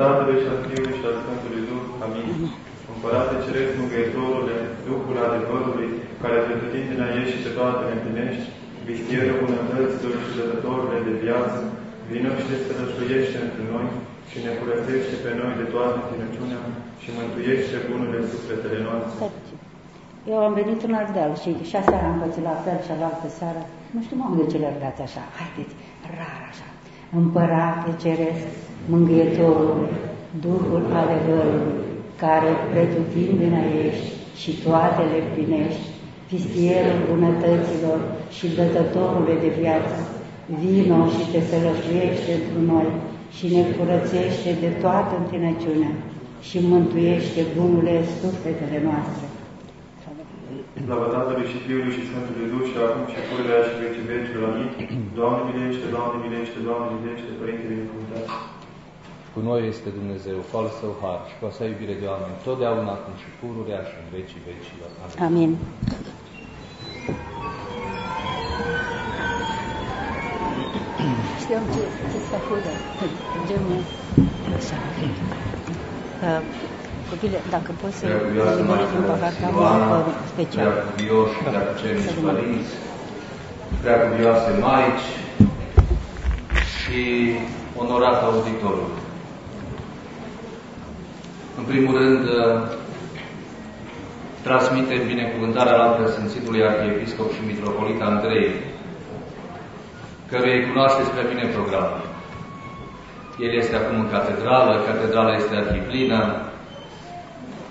Tatălui și al Fiului și al Sfântului Duh. Amin. Împărate Ceresc, Mângâietorule, Duhul adevărului, care pretutindeni ești și pe toate ne împlinești, vistierul bunătăților și dătătorule de viață, vină și te strășuiește între noi și ne curățește pe noi de toată tinăciunea și mântuiește bunurile sufletele noastre. Eu am venit în alt deal și și aseară am pățit la fel și alaltă seară. Nu știu, mamă, de ce le dați așa? Haideți, rar așa. Împărate Ceresc, Mângâietorul, Duhul adevărului, care pretutindene ești și toate le plinești, pistierul bunătăților și dătătorule de viață, vino și te sălășuiește într noi și ne curățește de toată întinăciunea și mântuiește bunurile sufletele noastre. Slavă Tatălui și Fiului și Sfântului Duh și acum și pururea și vecii vecii. Amin. Doamne milește, Doamne milește, Doamne milește, Părinte binecuvântat. Cu noi este Dumnezeu, cu al său har și cu a sa iubire de oameni, totdeauna acum și pururea și în vecii vecilor. Amin. Amin. Știam ce, ce să fură. Genul așa. Uh, Copile, dacă poți să eliberezi un pahar, că am un păr special. Prea cuvioși, prea cucernici părinți, prea cuvioase maici și onorat auditorul. În primul rând, transmite binecuvântarea la preasfințitului Arhiepiscop și Mitropolit Andrei, căruia îi cunoașteți prea bine programul. El este acum în catedrală, catedrala este arhiplină,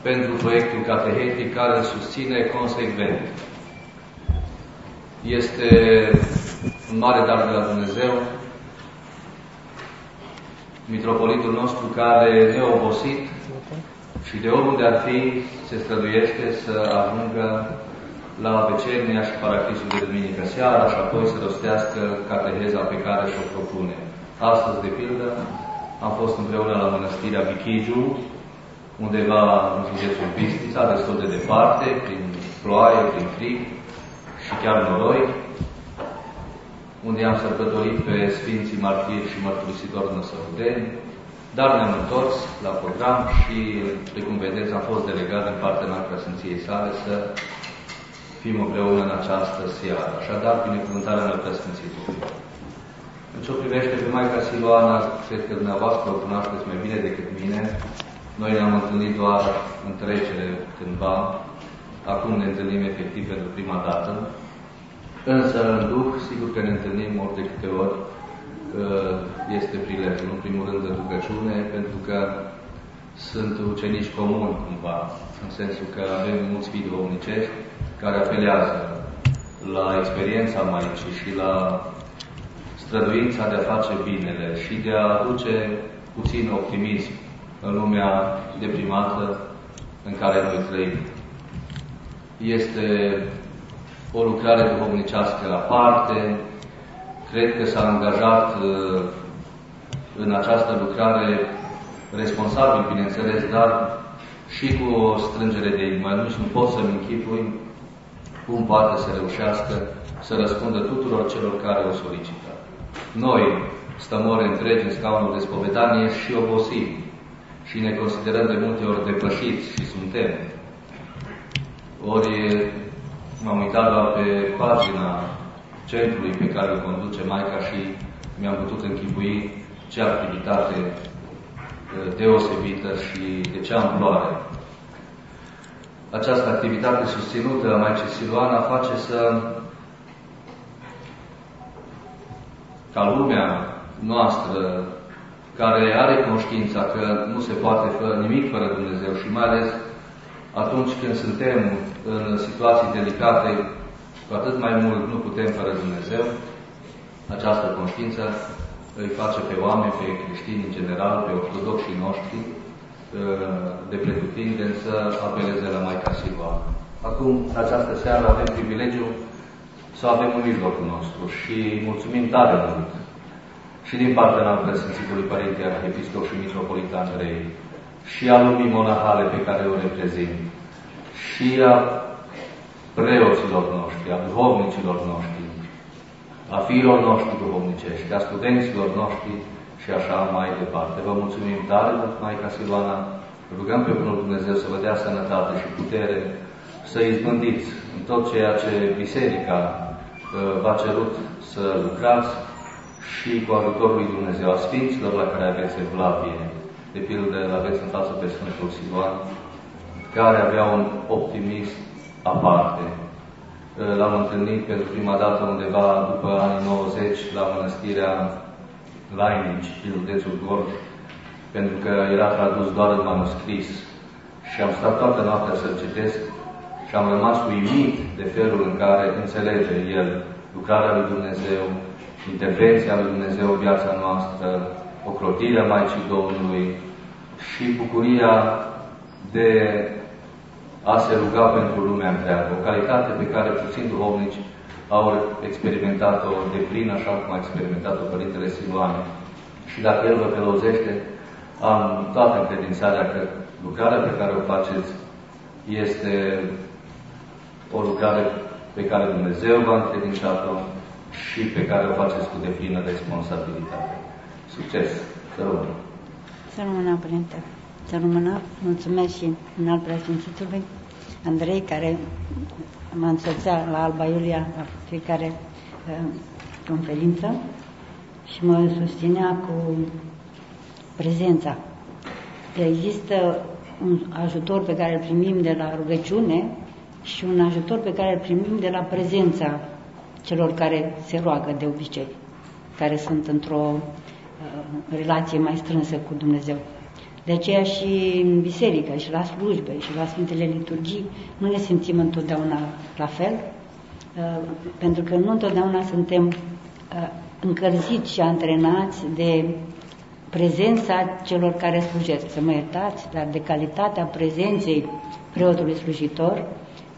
pentru proiectul catehetic care îl susține consecvent. Este un mare dar de la Dumnezeu, mitropolitul nostru care neobosit și de oriunde ar fi se străduiește să ajungă la vecernia și paracrisul de duminică seara și apoi să rostească cateheza pe care și-o propune. Astăzi, de pildă, am fost împreună la mănăstirea Bichigiu, undeva în județul Bistrița, destul de departe, prin ploaie, prin frig și chiar noroi, unde am sărbătorit pe Sfinții Martiri și Mărturisitori Năsăudeni, dar ne-am întors la program și, de cum vedeți, am fost delegat în partea noastră Sfinției sale să fim împreună în această seară. Așadar, binecuvântarea în Sfințitului. În ce o privește pe Maica Siloana, cred că dumneavoastră o cunoașteți mai bine decât mine. Noi ne-am întâlnit doar în trecere cândva, acum ne întâlnim efectiv pentru prima dată. Însă, în Duh, sigur că ne întâlnim ori de câte ori este prilejul, în primul rând de rugăciune, pentru că sunt ucenici comuni, cumva, în sensul că avem mulți fii duhovnicești care apelează la experiența Maicii și la străduința de a face binele și de a aduce puțin optimism în lumea deprimată în care noi trăim. Este o lucrare duhovnicească la parte, cred că s-a angajat uh, în această lucrare responsabil, bineînțeles, dar și cu o strângere de inimă. Nici nu pot să-mi închipui cum poate să reușească să răspundă tuturor celor care o solicită. Noi stăm ore întregi în scaunul de spovedanie și obosim și ne considerăm de multe ori depășiți și suntem. Ori m-am uitat doar pe pagina centrului pe care îl conduce Maica și mi-am putut închipui ce activitate deosebită și de ce amploare. Această activitate susținută a Maicii Siluana face să ca lumea noastră care are conștiința că nu se poate fără nimic fără Dumnezeu și mai ales atunci când suntem în situații delicate, cu atât mai mult nu putem fără Dumnezeu, această conștiință îi face pe oameni, pe creștini în general, pe ortodoxii noștri, de pretutindeni să apeleze la Maica Siloana. Acum, în această seară, avem privilegiul să avem în mijlocul nostru și mulțumim tare mult și din partea noastră Sfințitului Părinte Arhiepiscop și Mitropolit Andrei și a lumii monahale pe care o reprezint și a preoților noștri, a duhovnicilor noștri, a fiilor noștri duhovnicești, a studenților noștri și așa mai departe. Vă mulțumim tare, Maica Siluana, rugăm pe Bunul Dumnezeu să vă dea sănătate și putere să izbândiți în tot ceea ce Biserica uh, v-a cerut să lucrați și cu ajutorul lui Dumnezeu a Sfinților la care aveți evlavie. De pildă, aveți în față pe Sfântul Siluan, care avea un optimism aparte. Uh, l-am întâlnit pentru prima dată undeva după anii 90 la mănăstirea Lainici, din județul Gorj, pentru că era tradus doar în manuscris și am stat toată noaptea să-l citesc și am rămas uimit de felul în care înțelege el lucrarea lui Dumnezeu, intervenția lui Dumnezeu în viața noastră, ocrotirea Maicii Domnului și bucuria de a se ruga pentru lumea întreagă, o calitate pe care puțin duhovnici au experimentat-o de plin, așa cum a experimentat-o Părintele Siluane. Și dacă El vă călăuzește, am toată încredințarea că lucrarea pe care o faceți este o lucrare pe care Dumnezeu v-a încredințat-o și pe care o faceți cu deplină responsabilitate. Succes! Să rămână! Să rămână, Părinte! Să rămână! Mulțumesc și în al preasfințitului Andrei, care mă însoțea la Alba Iulia la fiecare uh, conferință și mă susținea cu prezența. Există un ajutor pe care îl primim de la rugăciune și un ajutor pe care îl primim de la prezența celor care se roagă de obicei, care sunt într-o uh, relație mai strânsă cu Dumnezeu. De aceea și în biserică, și la slujbe, și la Sfintele Liturgii, nu ne simțim întotdeauna la fel, uh, pentru că nu întotdeauna suntem uh, încărziți și antrenați de prezența celor care slujesc. Să mă iertați, dar de calitatea prezenței preotului slujitor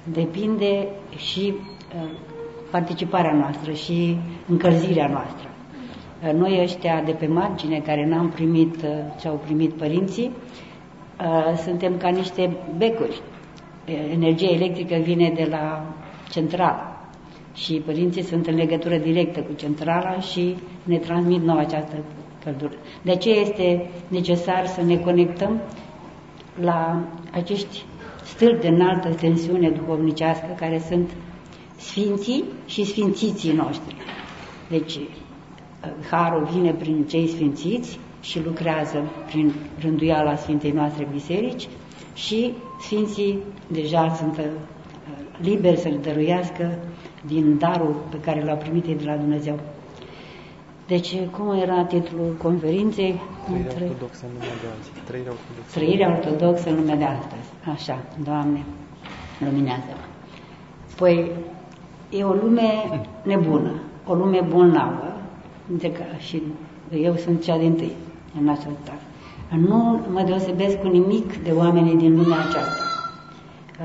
depinde și uh, participarea noastră și încălzirea noastră. Noi ăștia de pe margine, care n-am primit ce au primit părinții, suntem ca niște becuri. Energia electrică vine de la centrală și părinții sunt în legătură directă cu centrala și ne transmit nouă această căldură. De aceea este necesar să ne conectăm la acești stâlpi de înaltă tensiune duhovnicească care sunt sfinții și sfințiții noștri. Deci Harul vine prin cei sfințiți și lucrează prin rânduiala Sfintei noastre biserici și sfinții deja sunt uh, liberi să le dăruiască din darul pe care l-au primit ei de la Dumnezeu. Deci, cum era titlul conferinței? Trăirea ortodoxă în lumea de azi. Trăirea ortodoxă. Trăirea ortodoxă în lumea de astăzi. Așa, Doamne, luminează-mă. Păi, e o lume nebună, o lume bolnavă, de că și eu sunt cea din tâi în aceasta. Nu mă deosebesc cu nimic de oamenii din lumea aceasta.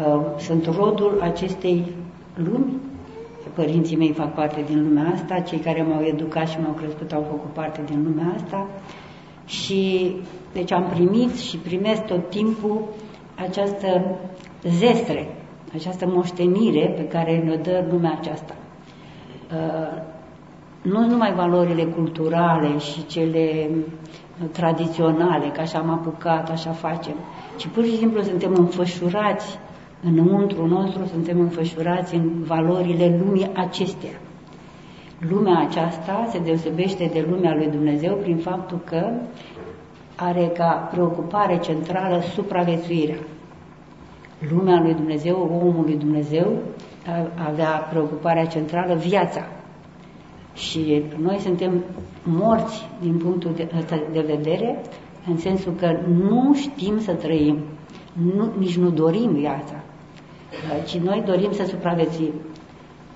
Uh, sunt rodul acestei lumi. Părinții mei fac parte din lumea asta, cei care m-au educat și m-au crescut au făcut parte din lumea asta și deci am primit și primesc tot timpul această zestre, această moștenire pe care ne dă lumea aceasta. Uh, nu numai valorile culturale și cele tradiționale, că așa am apucat, așa facem, ci pur și simplu suntem înfășurați înăuntru nostru, suntem înfășurați în valorile lumii acestea. Lumea aceasta se deosebește de lumea lui Dumnezeu prin faptul că are ca preocupare centrală supraviețuirea. Lumea lui Dumnezeu, omul lui Dumnezeu, avea preocuparea centrală viața. Și noi suntem morți din punctul de, de vedere, în sensul că nu știm să trăim, nu, nici nu dorim viața, ci noi dorim să supraviețuim.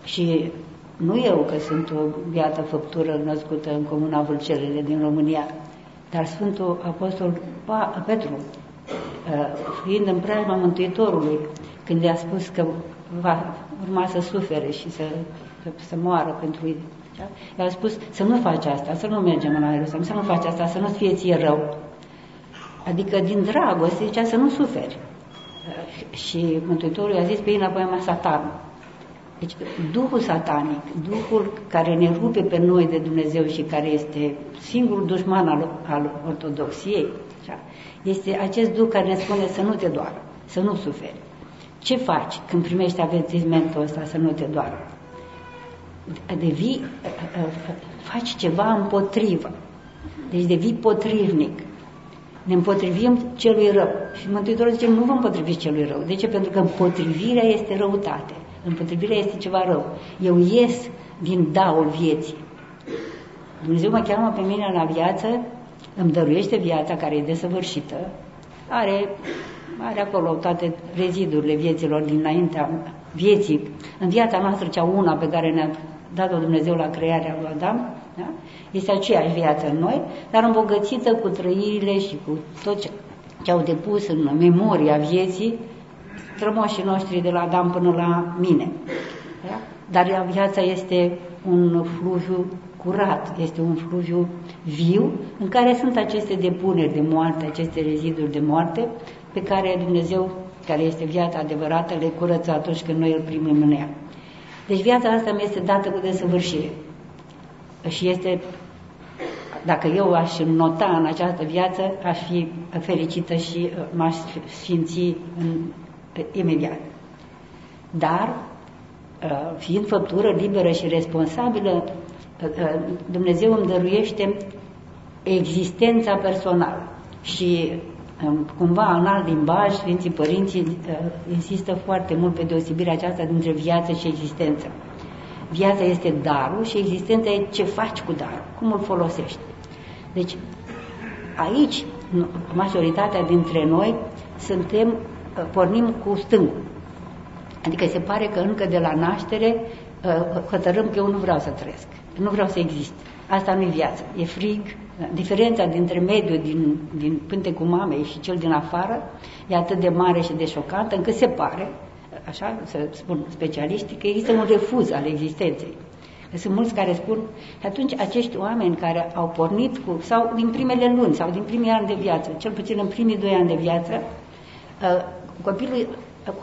Și nu eu că sunt o viață făptură născută în Comuna Vâlcelele din România, dar Sfântul Apostol Petru, uh, fiind în preajma Mântuitorului, când i-a spus că va urma să sufere și să, să, să moară pentru ei, da? i-a spus să nu faci asta, să nu mergem la Ierusalim, să nu faci asta, să nu-ți fie ție rău. Adică din dragoste zicea să nu suferi. Uh, și Mântuitorul i-a zis pe ei înapoi mai satan. Deci, Duhul satanic, Duhul care ne rupe pe noi de Dumnezeu și care este singurul dușman al, al ortodoxiei, așa, este acest Duh care ne spune să nu te doară, să nu suferi. Ce faci când primești avertizmentul ăsta să nu te doară? Devii, faci ceva împotrivă. Deci devii potrivnic. Ne împotrivim celui rău. Și Mântuitorul zice, nu vă împotriviți celui rău. De ce? Pentru că împotrivirea este răutate. Împotrivirea este ceva rău. Eu ies din daul vieții. Dumnezeu mă cheamă pe mine la viață, îmi dăruiește viața care e desăvârșită, are, are acolo toate rezidurile vieților dinaintea vieții, în viața noastră cea una pe care ne-a dat-o Dumnezeu la crearea lui Adam, da? este aceeași viață în noi, dar îmbogățită cu trăirile și cu tot ce, ce au depus în memoria vieții strămoșii noștri de la Adam până la mine. Da? Dar viața este un fluviu curat, este un fluviu viu în care sunt aceste depuneri de moarte, aceste reziduri de moarte pe care Dumnezeu, care este viața adevărată, le curăță atunci când noi îl primim în ea. Deci viața asta mi este dată cu desăvârșire. Și este, dacă eu aș nota în această viață, aș fi fericită și uh, m-aș sfinți în, imediat. Dar, uh, fiind făptură liberă și responsabilă, uh, Dumnezeu îmi dăruiește existența personală și cumva în alt limbaj, Sfinții Părinții uh, insistă foarte mult pe deosebirea aceasta dintre viață și existență. Viața este darul și existența e ce faci cu darul, cum îl folosești. Deci, aici, majoritatea dintre noi suntem, uh, pornim cu stângul. Adică se pare că încă de la naștere uh, hotărâm că eu nu vreau să trăiesc, nu vreau să exist. Asta nu e viață, e frig, Diferența dintre mediul din, din pântecul mamei și cel din afară e atât de mare și de șocantă încât se pare, așa să spun specialiștii, că există un refuz al existenței. Că sunt mulți care spun că atunci acești oameni care au pornit cu, sau din primele luni, sau din primii ani de viață, cel puțin în primii doi ani de viață, uh, copilul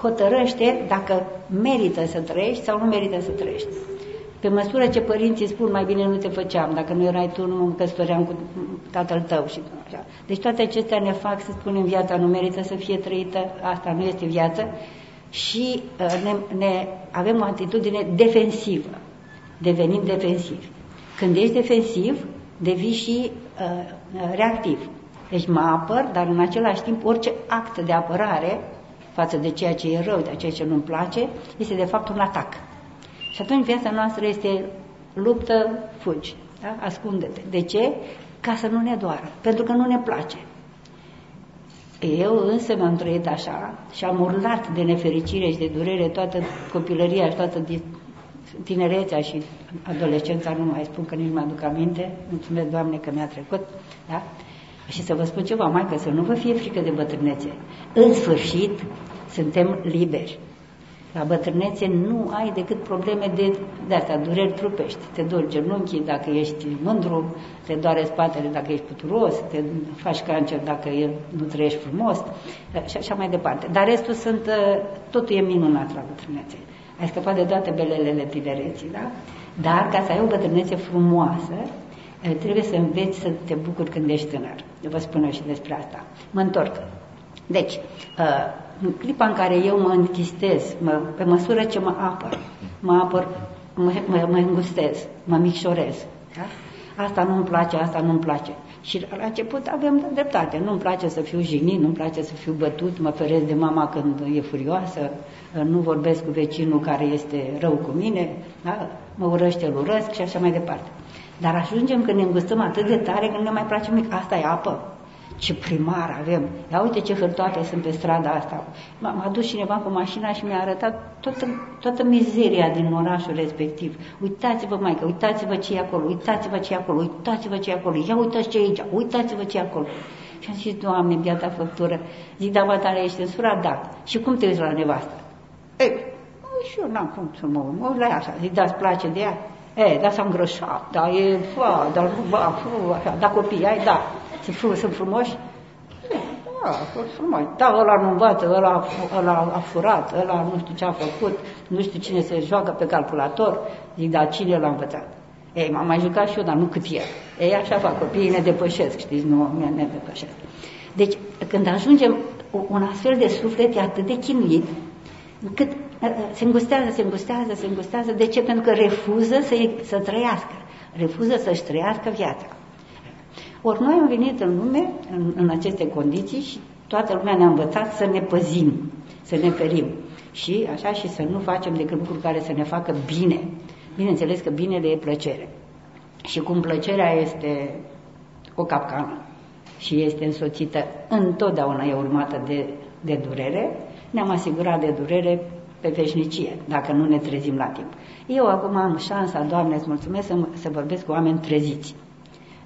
hotărăște dacă merită să trăiești sau nu merită să trăiești. Pe măsură ce părinții spun, mai bine nu te făceam, dacă nu erai tu, nu mă căsătoream cu tatăl tău. Și așa. Deci toate acestea ne fac să spunem viața nu merită să fie trăită, asta nu este viață și uh, ne, ne avem o atitudine defensivă. Devenim defensivi. Când ești defensiv, devii și uh, reactiv. Deci mă apăr, dar în același timp orice act de apărare față de ceea ce e rău, de ceea ce nu-mi place, este de fapt un atac. Și atunci viața noastră este luptă, fugi, da? ascunde-te. De ce? Ca să nu ne doară, pentru că nu ne place. Eu însă m-am trăit așa și am urlat de nefericire și de durere toată copilăria și toată tinerețea și adolescența, nu mai spun că nici mă aduc aminte, mulțumesc Doamne că mi-a trecut, da? Și să vă spun ceva, mai că să nu vă fie frică de bătrânețe. În sfârșit, suntem liberi. La bătrânețe nu ai decât probleme de, de astea, dureri trupești. Te dori genunchii dacă ești mândru, te doare spatele dacă ești puturos, te faci cancer dacă e, nu trăiești frumos și așa mai departe. Dar restul sunt, ă, totul e minunat la bătrânețe. Ai scăpat de toate belelele tinereții, da? Dar ca să ai o bătrânețe frumoasă, ă, trebuie să înveți să te bucuri când ești tânăr. Eu vă spun eu și despre asta. Mă întorc. Deci, uh, în clipa în care eu mă închistez, mă, pe măsură ce mă apăr, mă apăr, mă, mă, mă îngustez, mă micșorez. Da? Asta nu-mi place, asta nu-mi place. Și la început avem dreptate. Nu-mi place să fiu jignit, nu-mi place să fiu bătut, mă feresc de mama când e furioasă, nu vorbesc cu vecinul care este rău cu mine, da? mă urăște, îl urăsc și așa mai departe. Dar ajungem când ne îngustăm atât de tare că nu ne mai place nimic. Asta e apă ce primar avem. Ia uite ce hârtoate sunt pe strada asta. M-a dus cineva cu mașina și mi-a arătat toată, toată mizeria din orașul respectiv. Uitați-vă, maică, uitați-vă ce e acolo, uitați-vă ce e acolo, uitați-vă ce e acolo, ia uitați ce e aici, uitați-vă ce e acolo. Și am zis, Doamne, biata făptură, zic, da, tale ești în sura? Da. Și cum te uiți la nevastă? Ei, și eu n-am cum să mă uit, mă uit la ea așa, zic, da-ți place de ea? E, da, s-a îngrășat, da, e, fa, da, fa, fa, așa, da, copii ai, da, sunt, sunt frumoși? Da, frumos. Da, ăla nu învață, ăla, ăla a furat, ăla nu știu ce a făcut, nu știu cine se joacă pe calculator. Zic, dar cine l-a învățat? Ei, m-am mai jucat și eu, dar nu cât el. Ei, așa fac, copiii ne depășesc, știți, nu ne depășesc. Deci, când ajungem, un astfel de suflet e atât de chinuit, încât se îngustează, se îngustează, se îngustează. De ce? Pentru că refuză să, să trăiască, refuză să-și trăiască viața. Ori noi am venit în lume, în, în aceste condiții și toată lumea ne-a învățat să ne păzim, să ne ferim. Și așa și să nu facem decât lucruri care să ne facă bine. Bineînțeles că binele e plăcere. Și cum plăcerea este o capcană și este însoțită, întotdeauna e urmată de, de durere, ne-am asigurat de durere pe veșnicie, dacă nu ne trezim la timp. Eu acum am șansa, Doamne, îți mulțumesc să, să vorbesc cu oameni treziți.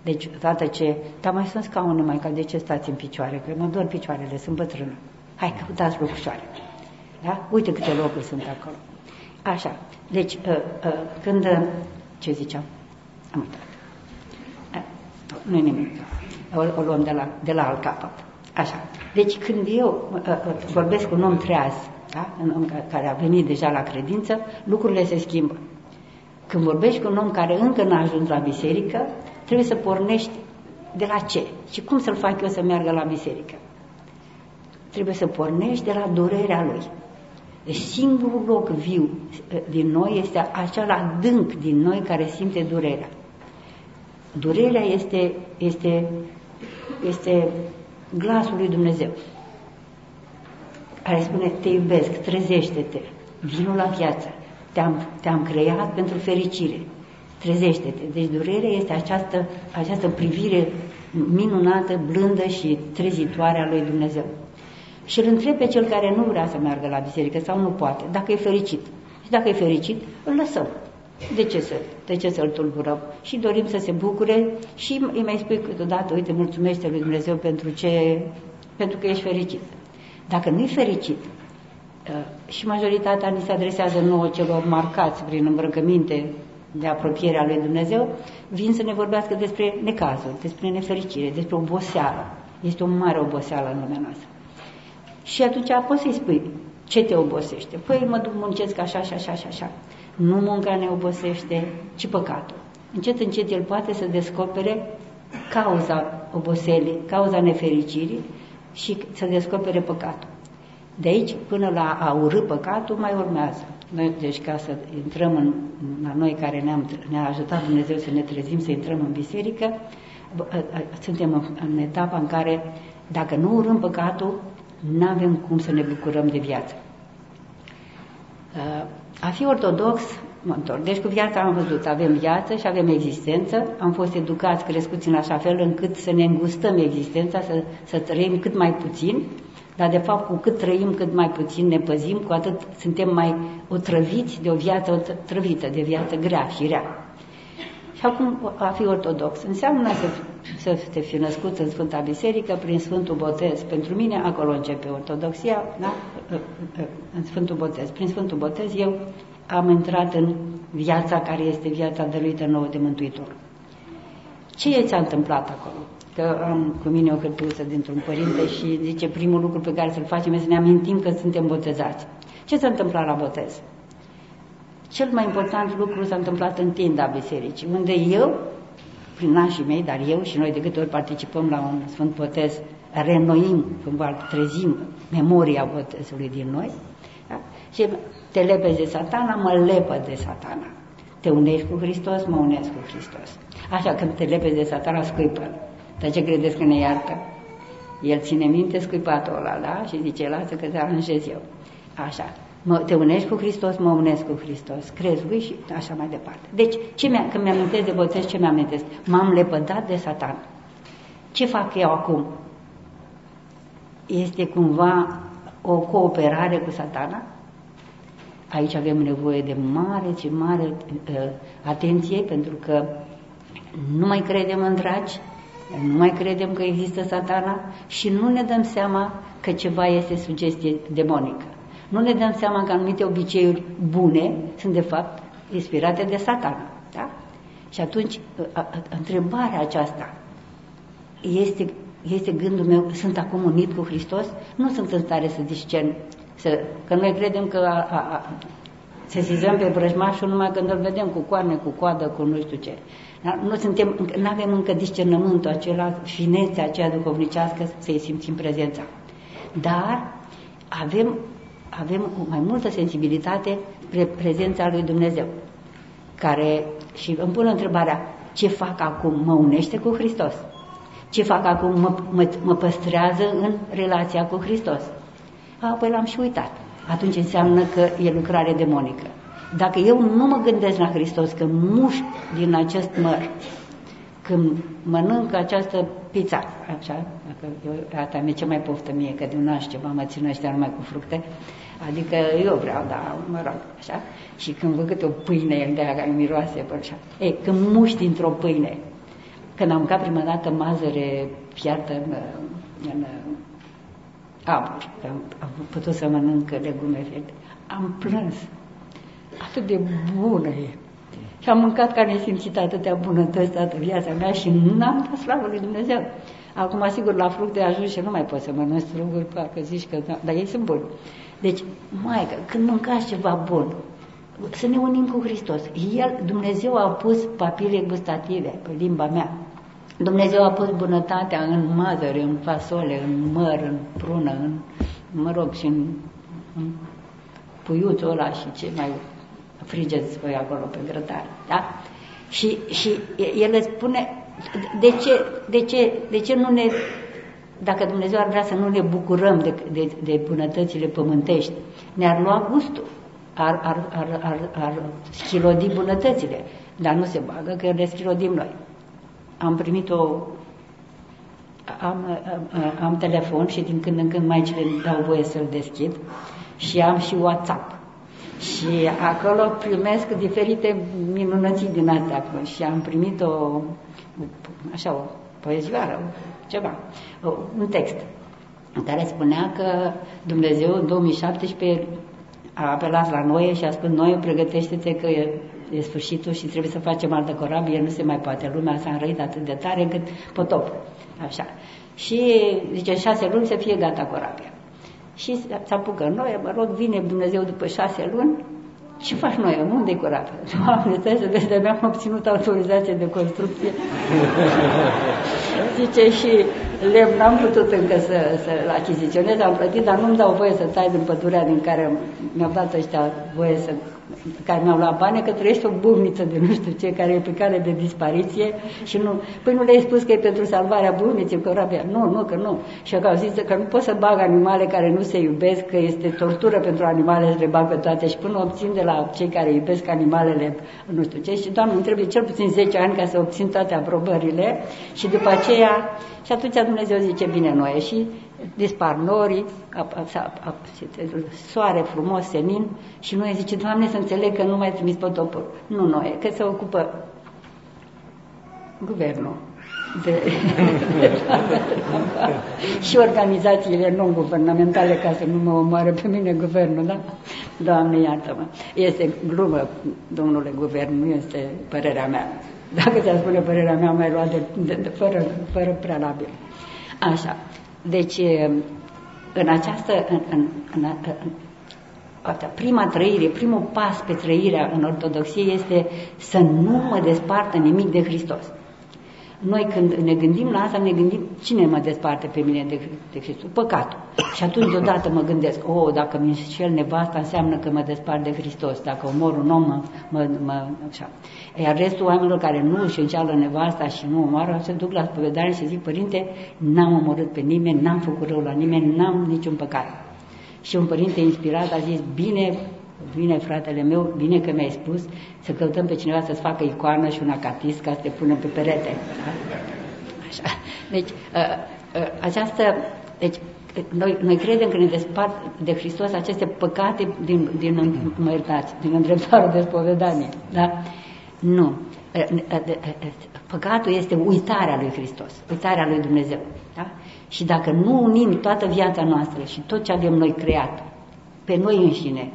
Deci, odată ce, dar mai sunt scaune, mai ca de ce stați în picioare? Că mă dor picioarele, sunt bătrână. Hai, căutați locușoare. Da? Uite câte locuri sunt acolo. Așa. Deci, uh, uh, când, uh, ce ziceam? Am uitat. Uh, nu e nimic. O, o luăm de la, de la alt capăt. Așa. Deci, când eu uh, uh, vorbesc cu un om treaz, da? un om care a venit deja la credință, lucrurile se schimbă. Când vorbești cu un om care încă n-a ajuns la biserică, trebuie să pornești de la ce? Și cum să-l fac eu să meargă la biserică? Trebuie să pornești de la durerea lui. Deci singurul loc viu eh, din noi este acel adânc din noi care simte durerea. Durerea este, este, este glasul lui Dumnezeu care spune, te iubesc, trezește-te, vinul la viață, te-am, te-am creat pentru fericire, trezește-te. Deci durerea este această, această privire minunată, blândă și trezitoare a lui Dumnezeu. Și îl întreb pe cel care nu vrea să meargă la biserică sau nu poate, dacă e fericit. Și dacă e fericit, îl lăsăm. De ce, să, de ce să-l tulburăm? Și dorim să se bucure și îi mai spui câteodată, uite, mulțumește lui Dumnezeu pentru, ce, pentru că ești fericit. Dacă nu-i fericit, uh, și majoritatea ni se adresează nouă celor marcați prin îmbrăcăminte de apropiere a lui Dumnezeu, vin să ne vorbească despre necazuri, despre nefericire, despre oboseală. Este o mare oboseală în lumea noastră. Și atunci poți să-i spui, ce te obosește? Păi mă duc, muncesc așa și așa și așa. Nu munca ne obosește, ci păcatul. Încet, încet el poate să descopere cauza oboselii, cauza nefericirii și să descopere păcatul. De aici până la a urâ păcatul mai urmează. Noi, deci ca să intrăm în, la noi care ne-am, ne-a ajutat Dumnezeu să ne trezim, să intrăm în biserică, suntem în, în etapa în care dacă nu urâm păcatul, nu avem cum să ne bucurăm de viață. A fi ortodox, mă întorc, deci cu viața am văzut, avem viață și avem existență, am fost educați, crescuți în așa fel încât să ne îngustăm existența, să, să trăim cât mai puțin, dar de fapt cu cât trăim cât mai puțin ne păzim, cu atât suntem mai otrăviți de o viață otrăvită, de viață grea și rea. Și acum a fi ortodox înseamnă să, să te fi născut în Sfânta Biserică prin Sfântul Botez. Pentru mine acolo începe ortodoxia, da? în Sfântul Botez. Prin Sfântul Botez eu am intrat în viața care este viața dăruită nouă de Mântuitor. Ce ți-a întâmplat acolo? Că am cu mine o hârtuță dintr-un părinte și zice primul lucru pe care să-l facem este să ne amintim că suntem botezați. Ce s-a întâmplat la botez? Cel mai important lucru s-a întâmplat în tinda bisericii, unde eu, prin nașii mei, dar eu și noi de câte ori participăm la un Sfânt Botez, renoim, cumva trezim memoria botezului din noi, da? și te lepezi de satana, mă lepă de satana. Te unești cu Hristos, mă unesc cu Hristos. Așa, când te lepezi de satana, scuipă Dar ce credeți că ne iartă? El ține minte scuipatul ăla, da? Și zice, lasă că te aranjez eu. Așa mă, te unești cu Hristos, mă unesc cu Hristos, crezi lui și așa mai departe. Deci, ce mi când mi-amintesc de botez, ce mi-amintesc? M-am lepădat de satan. Ce fac eu acum? Este cumva o cooperare cu satana? Aici avem nevoie de mare și mare uh, atenție pentru că nu mai credem în dragi, nu mai credem că există satana și nu ne dăm seama că ceva este sugestie demonică nu ne dăm seama că anumite obiceiuri bune sunt de fapt inspirate de satana. Da? Și atunci, a, a, întrebarea aceasta este este gândul meu, sunt acum unit cu Hristos, nu sunt în stare să discern, să, că noi credem că a, a, a, sesizăm pe vrăjmașul numai când îl vedem cu coarne, cu coadă, cu nu știu ce. Dar nu suntem, nu avem încă discernământul acela, finețea aceea duhovnicească să-i simțim prezența. Dar avem, avem mai multă sensibilitate spre prezența lui Dumnezeu, care și îmi pun întrebarea, ce fac acum? Mă unește cu Hristos? Ce fac acum? Mă, mă, mă păstrează în relația cu Hristos? Apoi l-am și uitat. Atunci înseamnă că e lucrare demonică. Dacă eu nu mă gândesc la Hristos, că mușc din acest măr, când mănânc această pizza, așa, dacă eu, asta mi-e ce mai poftă mie, că din naș ceva mă țin ăștia numai cu fructe, adică eu vreau, da, mă rog, așa, și când văd câte o pâine de aia care miroase, pe așa, e, când muști dintr-o pâine, când am mâncat prima dată mazăre fiartă în, în aburi, am, am putut să mănânc legume fierte, am plâns, atât de bună e. Și am mâncat ca nesimțit atâtea bunătăți toată viața mea și n-am dat slavă lui Dumnezeu. Acum, sigur, la fructe ajuns și nu mai poți să mănânci struguri, că zici că da, dar ei sunt buni. Deci, maică, când mâncați ceva bun, să ne unim cu Hristos. El, Dumnezeu a pus papile gustative pe limba mea. Dumnezeu a pus bunătatea în mazăre, în fasole, în măr, în prună, în, mă rog, și în, în puiuțul ăla și ce mai frigeți voi acolo pe grătar. Da? Și, și el îți spune, de ce, de, ce, de ce nu ne, dacă Dumnezeu ar vrea să nu ne bucurăm de, de, de bunătățile pământești, ne-ar lua gustul, ar, ar, ar, ar, ar schilodi bunătățile, dar nu se bagă că le schilodim noi. Am primit o am, am, am telefon și din când în când mai ce dau voie să-l deschid și am și WhatsApp. Și acolo primesc diferite minunății din astea și am primit o, așa, o poezioară, ceva, un text în care spunea că Dumnezeu în 2017 a apelat la noi și a spus noi pregătește-te că e, e sfârșitul și trebuie să facem altă corabie, nu se mai poate, lumea s-a înrăit atât de tare încât potop, așa. Și zice, în șase luni să fie gata corabia. Și se apucă noi, mă rog, vine Dumnezeu după șase luni, ce faci noi? Unde-i corabia? Doamne, stai să vezi, de-abia am obținut autorizație de construcție. Zice, și lemn n-am putut încă să, să-l achiziționez, am plătit, dar nu-mi dau voie să tai din pădurea din care mi-au dat ăștia voie să care mi-au luat bani, că trăiește o bumniță de nu știu ce, care e pe cale de dispariție și nu, păi nu le-ai spus că e pentru salvarea bumniței, că rabia. Nu, nu, că nu. Și că au zis că nu pot să bag animale care nu se iubesc, că este tortură pentru animale să le bag pe toate și până obțin de la cei care iubesc animalele, nu știu ce, și Doamne, îmi trebuie cel puțin 10 ani ca să obțin toate aprobările și după aceea, și atunci Dumnezeu zice, bine, noi și dispar norii, soare frumos, senin și noi zice, Doamne, să înțeleg că nu mai trimis potopul. Nu noi, că se ocupă guvernul de, și organizațiile non-guvernamentale ca să nu mă omoare pe mine guvernul, da? Doamne, iartă-mă. Este glumă, domnule guvern, nu este părerea mea. Dacă ți-a spune părerea mea, mai lua de, de, de, fără, fără prealabil. Așa. Deci, în această, în, în, în, în, prima trăire, primul pas pe trăirea în ortodoxie este să nu mă despartă nimic de Hristos. Noi când ne gândim la asta, ne gândim cine mă desparte pe mine de, de Hristos? Păcatul. Și atunci deodată mă gândesc, oh, dacă mi înșel nevasta, înseamnă că mă despart de Hristos. Dacă omor un om, mă, mă, mă așa. Iar restul oamenilor care nu își înceală nevasta și nu omoară, se duc la spovedare și zic, părinte, n-am omorât pe nimeni, n-am făcut rău la nimeni, n-am niciun păcat. Și un părinte inspirat a zis, bine, Bine, fratele meu, bine că mi-ai spus să căutăm pe cineva să-ți facă icoană și un acatist ca să te punem pe perete. Așa. Deci, ă, ă, această, deci, noi, noi credem că ne despart de Hristos aceste păcate din, din, mă iertați, din îndreptarul de spovedanie. Da? Nu. Ă, păcatul este uitarea lui Hristos, uitarea lui Dumnezeu. Da? Și dacă nu unim toată viața noastră și tot ce avem noi creat pe noi înșine,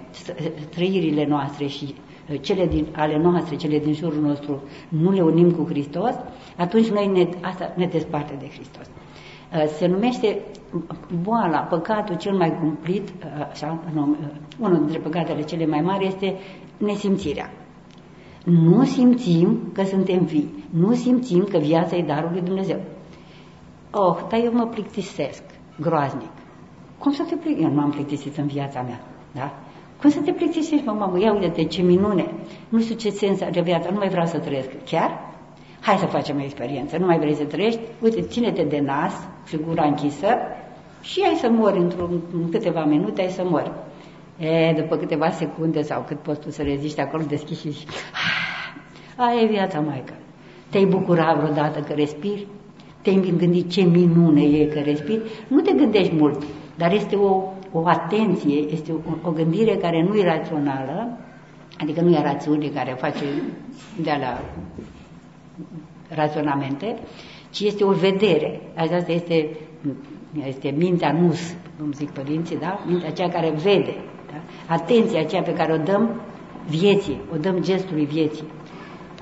trăirile noastre și uh, cele din, ale noastre, cele din jurul nostru, nu le unim cu Hristos, atunci noi ne, asta ne desparte de Hristos. Uh, se numește boala, păcatul cel mai cumplit, uh, așa, unul dintre păcatele cele mai mari este nesimțirea. Nu simțim că suntem vii, nu simțim că viața e darul lui Dumnezeu. Oh, dar eu mă plictisesc, groaznic. Cum să te plictisești? Eu nu am plictisit în viața mea, da? Cum să te plictisești, mă, mamă, ia uite-te, ce minune, nu știu ce sens are viața, nu mai vreau să trăiesc. Chiar? Hai să facem o experiență, nu mai vrei să trăiești? Uite, ține-te de nas și gura închisă și ai să mori într-un în câteva minute, ai să mori. E, după câteva secunde sau cât poți tu să reziști acolo, deschiși și zici, ah, aia e viața, maică. Te-ai bucurat vreodată că respiri? Te-ai gândit ce minune e că respiri? Nu te gândești mult, dar este o, o atenție, este o, o gândire care nu e rațională, adică nu e rațiune care face de la raționamente, ci este o vedere. Aceasta este, este mintea nus, cum zic părinții, da? mintea aceea care vede. Da? Atenția aceea pe care o dăm vieții, o dăm gestului vieții.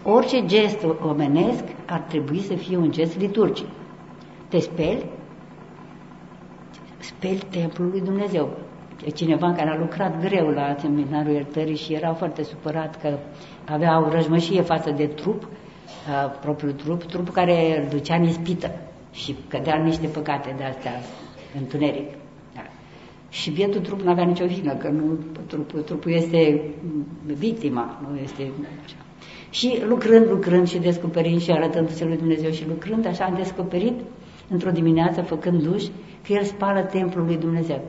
Orice gest omenesc ar trebui să fie un gest liturgic. Te speli, speli templul lui Dumnezeu. Cineva care a lucrat greu la seminarul iertării și era foarte supărat că avea o răjmășie față de trup, propriul trup, trup care îl ducea în ispită și cădea în niște păcate de astea, întuneric. Da. Și bietul trup nu avea nicio vină, că nu, trupul, trupul este victima, nu este așa. Și lucrând, lucrând și descoperind și arătându-se lui Dumnezeu și lucrând, așa am descoperit într-o dimineață, făcând duș, că el spală templul lui Dumnezeu.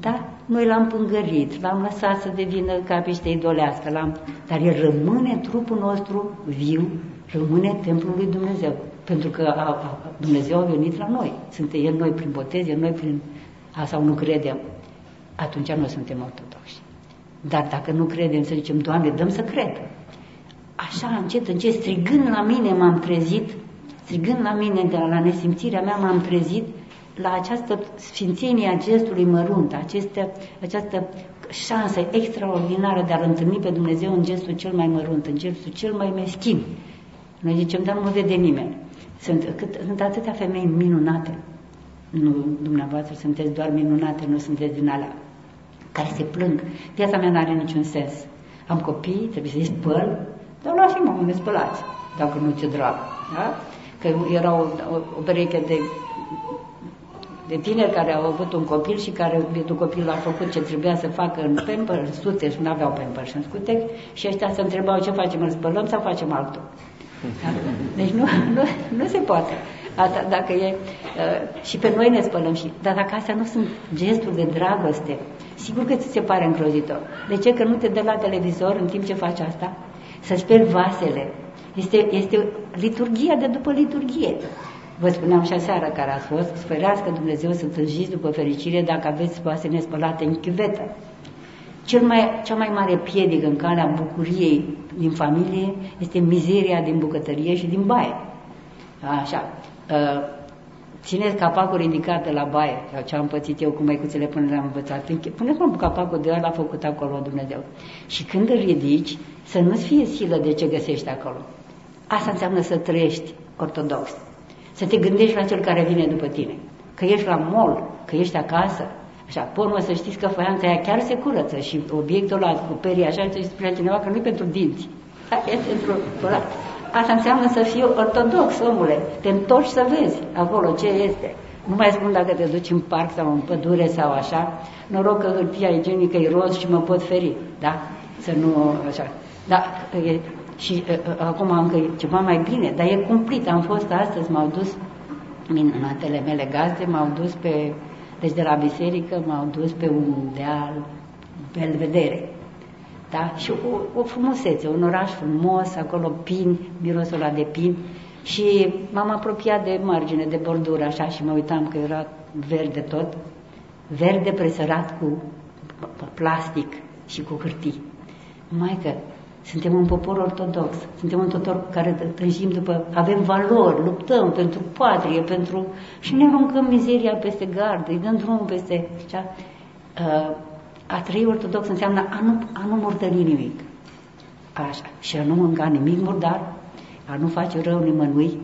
Da? Noi l-am pângărit, l-am lăsat să devină capiște idolească, l-am... dar el rămâne trupul nostru viu, rămâne templul lui Dumnezeu. Pentru că a, a, Dumnezeu a venit la noi. Suntem El noi prin botez, El noi prin... A, sau nu credem. Atunci nu suntem ortodoxi. Dar dacă nu credem, să zicem, Doamne, dăm să cred. Așa, încet, încet, strigând la mine m-am trezit, strigând la mine, de la nesimțirea mea m-am trezit la această sfințenie a gestului mărunt, aceste, această șansă extraordinară de a-L întâlni pe Dumnezeu în gestul cel mai mărunt, în gestul cel mai meschin. Noi zicem, dar nu vede nimeni. Sunt, cât, sunt atâtea femei minunate. Nu, dumneavoastră sunteți doar minunate, nu sunteți din alea care se plâng. Viața mea nu are niciun sens. Am copii, trebuie să-i spăl, dar la și mă, spălați, dacă nu ți drag. Da? Că era o, o, o pereche de de tineri care au avut un copil și care bietul copil a făcut ce trebuia să facă în pamper, sute și nu aveau pamper și în scutec și ăștia se întrebau ce facem, îl spălăm sau facem altul. Da? Deci nu, nu, nu se poate. Asta, dacă e, uh, și pe noi ne spălăm și, dar dacă astea nu sunt gesturi de dragoste, sigur că ți se pare îngrozitor. De ce? Că nu te dă la televizor în timp ce faci asta? Să speli vasele. Este, este liturgia de după liturgie. Vă spuneam și aseară care ați fost, sfărească Dumnezeu să tânjiți după fericire dacă aveți vase nespălate în chiuvetă. Cel mai, cea mai mare piedică în calea bucuriei din familie este mizeria din bucătărie și din baie. Așa. Uh, țineți capacul ridicat de la baie, sau ce am pățit eu cu măicuțele până le-am învățat. Puneți-mă capacul de ăla a făcut acolo Dumnezeu. Și când îl ridici, să nu-ți fie silă de ce găsești acolo. Asta înseamnă să trăiești ortodox. Să te gândești la cel care vine după tine. Că ești la mall, că ești acasă. Așa, pe urmă să știți că faianța aia chiar se curăță și obiectul ăla cu perii așa, să spunea cineva că nu e pentru dinți. E pentru ăla. Asta înseamnă să fii ortodox, omule. Te întorci să vezi acolo ce este. Nu mai spun dacă te duci în parc sau în pădure sau așa, noroc că hârtia igienică e roz și mă pot feri, da? Să nu, așa. Da, e, și uh, acum încă ceva mai bine, dar e cumplit. Am fost astăzi, m-au dus minunatele mele gazde, m-au dus pe, deci de la biserică, m-au dus pe un deal, belvedere. Da? Și o, o frumusețe, un oraș frumos, acolo pin, mirosul ăla de pin. Și m-am apropiat de margine, de bordură, așa, și mă uitam că era verde tot, verde presărat cu plastic și cu hârtii. Maică, suntem un popor ortodox, suntem un popor care tânjim după, avem valori, luptăm pentru patrie, pentru... și ne aruncăm mizeria peste gard, îi dăm drumul peste... Cea, uh, a trăi ortodox înseamnă a nu, a nu murdări nimic. Așa. Și a nu mânca nimic murdar, a nu face rău nimănui.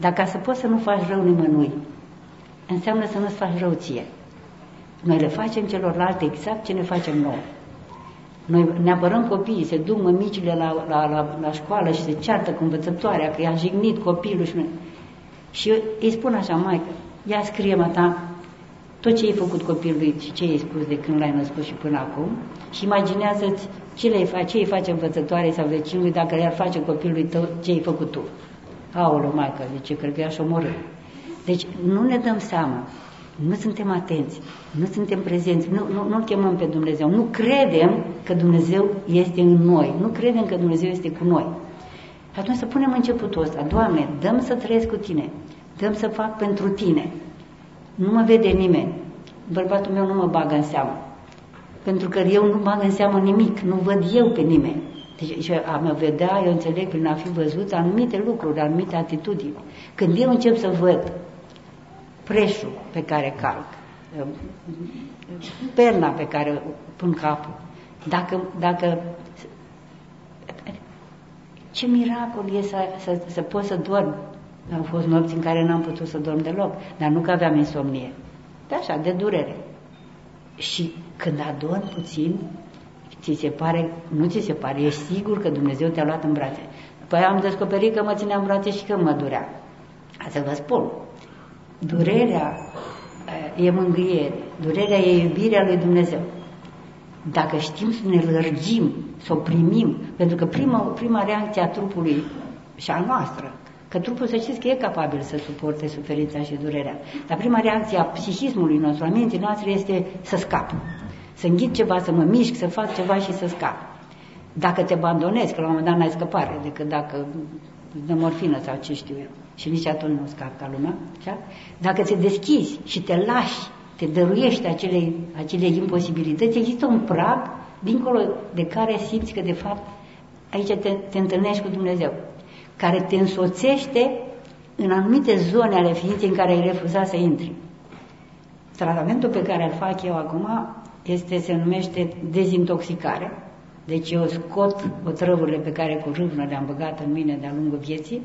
Dar ca să poți să nu faci rău nimănui, înseamnă să nu-ți faci rău ție. Noi le facem celorlalte exact ce ne facem nouă. Noi ne apărăm copiii, se duc mămicile la, la, la, la școală și se ceartă cu învățătoarea că i-a jignit copilul și, și eu îi spun așa, maică, ia scrie-mă ta tot ce ai făcut copilului și ce ai spus de când l-ai născut și până acum și imaginează-ți ce, le face, ce îi face învățătoare sau vecinului dacă le-ar face copilului tău ce ai făcut tu. Aoleu, maică, zice, cred că i-aș omorâ. Deci nu ne dăm seama, nu suntem atenți, nu suntem prezenți, nu, nu, nu chemăm pe Dumnezeu, nu credem că Dumnezeu este în noi, nu credem că Dumnezeu este cu noi. Și atunci să punem începutul ăsta, Doamne, dăm să trăiesc cu Tine, dăm să fac pentru Tine. Nu mă vede nimeni, bărbatul meu nu mă bagă în seamă, pentru că eu nu bag în seamă nimic, nu văd eu pe nimeni. Deci și a mă vedea, eu înțeleg prin a fi văzut anumite lucruri, anumite atitudini. Când eu încep să văd preșul pe care calc, perna pe care pun capul, dacă, dacă ce miracol e să, să, să pot să dorm. Au fost nopți în care n-am putut să dorm deloc, dar nu că aveam insomnie. De așa, de durere. Și când adorm puțin, ți se pare, nu ți se pare, ești sigur că Dumnezeu te-a luat în brațe. Păi am descoperit că mă ținea în brațe și că mă durea. Asta vă spun. Durerea e mângâiere, durerea e iubirea lui Dumnezeu. Dacă știm să ne lărgim, să o primim, pentru că prima, prima reacție a trupului și a noastră, că trupul să știți că e capabil să suporte suferința și durerea, dar prima reacție a psihismului nostru, a minții noastre este să scap, să înghit ceva, să mă mișc, să fac ceva și să scap. Dacă te abandonezi, că la un moment dat n-ai scăpare, decât dacă de morfină sau ce știu eu, și nici atunci nu scap ca lumea, așa? dacă te deschizi și te lași, te dăruiești acele, acele imposibilități, există un prag dincolo de care simți că de fapt aici te, te întâlnești cu Dumnezeu, care te însoțește în anumite zone ale ființei în care ai refuzat să intri. Tratamentul pe care îl fac eu acum este, se numește dezintoxicare. Deci eu scot otrăvurile pe care cu râvnă le-am băgat în mine de-a lungul vieții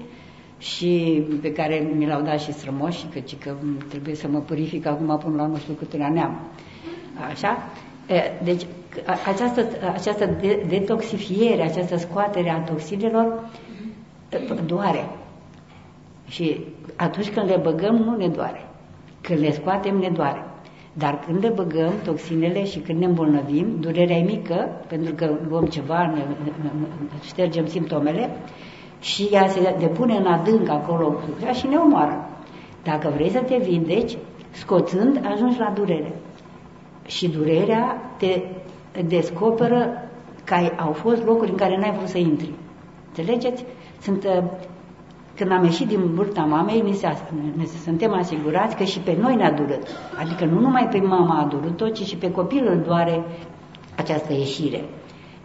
și pe care mi l-au dat și strămoși, căci că trebuie să mă purific acum până la nu știu câte la neam. Așa? Deci această, această detoxifiere, această scoatere a toxinelor doare. Și atunci când le băgăm, nu ne doare. Când le scoatem, ne doare. Dar când le băgăm toxinele și când ne îmbolnăvim, durerea e mică, pentru că luăm ceva, ne, ne, ne ștergem simptomele și ea se depune în adânc acolo și ne omoară. Dacă vrei să te vindeci, scoțând, ajungi la durere. Și durerea te descoperă că au fost locuri în care n-ai vrut să intri. Înțelegeți? Sunt uh, când am ieșit din burta mamei, ne, se, ne suntem asigurați că și pe noi ne-a durut. Adică nu numai pe mama a durut-o, ci și pe copil îl doare această ieșire.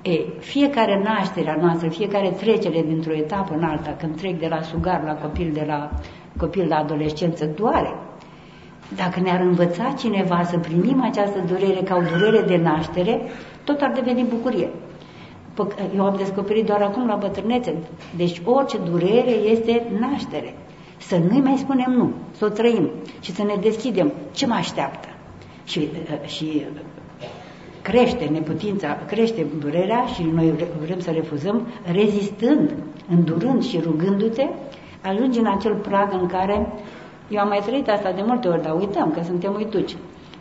E, fiecare naștere a noastră, fiecare trecere dintr-o etapă în alta, când trec de la sugar la copil, de la copil la adolescență, doare. Dacă ne-ar învăța cineva să primim această durere ca o durere de naștere, tot ar deveni bucurie eu am descoperit doar acum la bătrânețe. Deci orice durere este naștere. Să nu mai spunem nu, să o trăim și să ne deschidem ce mă așteaptă. Și, uh, și crește neputința, crește durerea și noi vrem să refuzăm, rezistând, îndurând și rugându-te, ajungi în acel prag în care eu am mai trăit asta de multe ori, dar uităm că suntem uituci.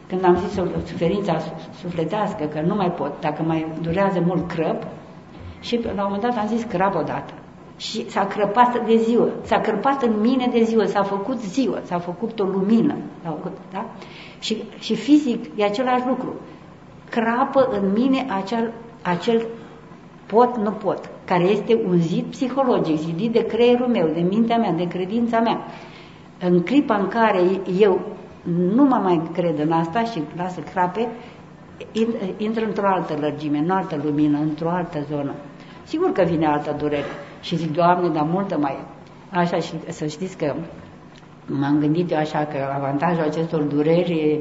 Când am zis suferința sufletească, că nu mai pot, dacă mai durează mult crăp, și la un moment dat am zis crap odată. Și s-a crăpat de ziua, s-a crăpat în mine de ziua, s-a făcut ziua, s-a făcut o lumină. S-a făcut, da? și, și fizic e același lucru. Crapă în mine acel, acel pot, nu pot, care este un zid psihologic, zidit de creierul meu, de mintea mea, de credința mea. În clipa în care eu nu mă mai cred în asta și lasă crape, intră într-o altă lărgime, în altă lumină, într-o altă zonă. Sigur că vine altă durere. Și zic, Doamne, dar multă mai e. Așa și să știți că m-am gândit eu așa că avantajul acestor dureri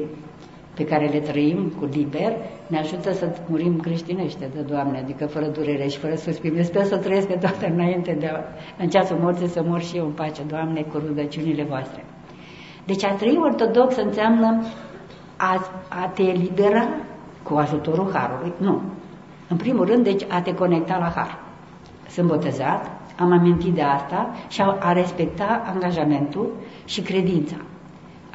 pe care le trăim cu liber ne ajută să murim creștinește de Doamne, adică fără durere și fără suspin. Sper să trăiesc pe toate înainte de în ceasul morții să mor și eu în pace, Doamne, cu rugăciunile voastre. Deci a trăi ortodox înseamnă a, a te elibera cu ajutorul Harului. Nu. În primul rând, deci a te conecta la Har. Sunt botezat, am amintit de asta și a, a respecta angajamentul și credința.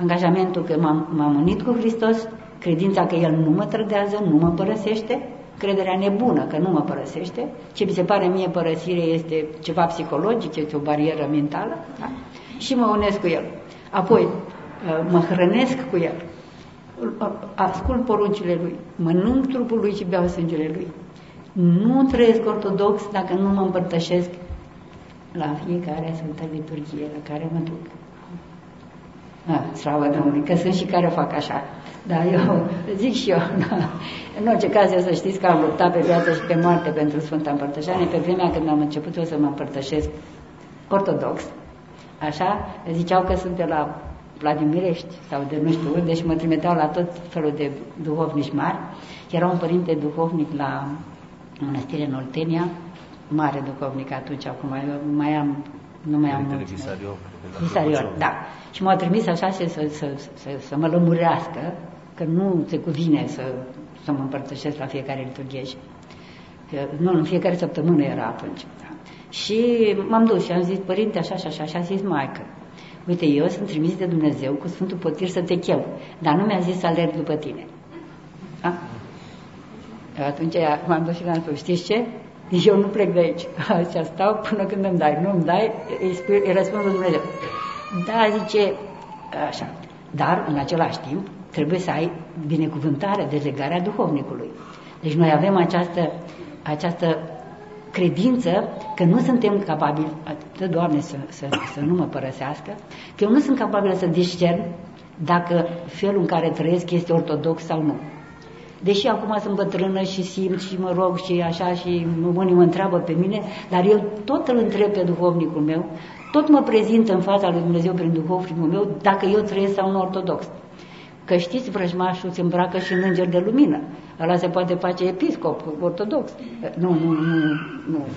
Angajamentul că m-am unit cu Hristos, credința că El nu mă trădează, nu mă părăsește, crederea nebună că nu mă părăsește, ce mi se pare mie părăsire este ceva psihologic, este o barieră mentală, da? și mă unesc cu El. Apoi, uh, mă hrănesc cu El, ascult poruncile Lui, mănânc trupul Lui și beau sângele Lui. Nu trăiesc ortodox dacă nu mă împărtășesc la fiecare Sfântă Liturghie la care mă duc. Ah, slavă Domnului, că sunt și care fac așa. Da, eu zic și eu, da. în orice caz, eu să știți că am luptat pe viață și pe moarte pentru Sfânta Împărtășanie, pe vremea când am început eu să mă împărtășesc ortodox, așa, ziceau că sunt de la Vladimirești sau de nu știu unde și mă trimiteau la tot felul de duhovnici mari. Era un părinte duhovnic la mănăstire în Oltenia, mare duhovnic atunci, acum mai am, nu mai am mult. Visarion, da. Și m-a trimis așa să, să, să, să, să mă lămurească, că nu se cuvine să, să mă împărtășesc la fiecare liturghie. Că, nu, în fiecare săptămână era atunci. Da. Și m-am dus și am zis, părinte, așa și așa, așa, a zis maică. Uite, eu sunt trimis de Dumnezeu cu Sfântul Potir să te chem, dar nu mi-a zis să alerg după tine. Da? Atunci m-am dus și l-am spus, știți ce? Eu nu plec de aici. Așa stau până când îmi dai. Nu îmi dai, îi, spui, îi răspund Dumnezeu. Da, zice, așa. Dar, în același timp, trebuie să ai binecuvântarea, dezlegarea duhovnicului. Deci noi avem această, această credință că nu suntem capabili, atât Doamne să, să, să nu mă părăsească, că eu nu sunt capabil să discern dacă felul în care trăiesc este ortodox sau nu. Deși acum sunt bătrână și simt și mă rog și așa și unii mă întreabă pe mine, dar eu tot îl întreb pe duhovnicul meu, tot mă prezint în fața lui Dumnezeu prin duhovnicul meu dacă eu trăiesc sau nu ortodox. Că știți, vrăjmașul se îmbracă și în înger de lumină. Ăla se poate face episcop, ortodox. Nu, nu, nu, nu.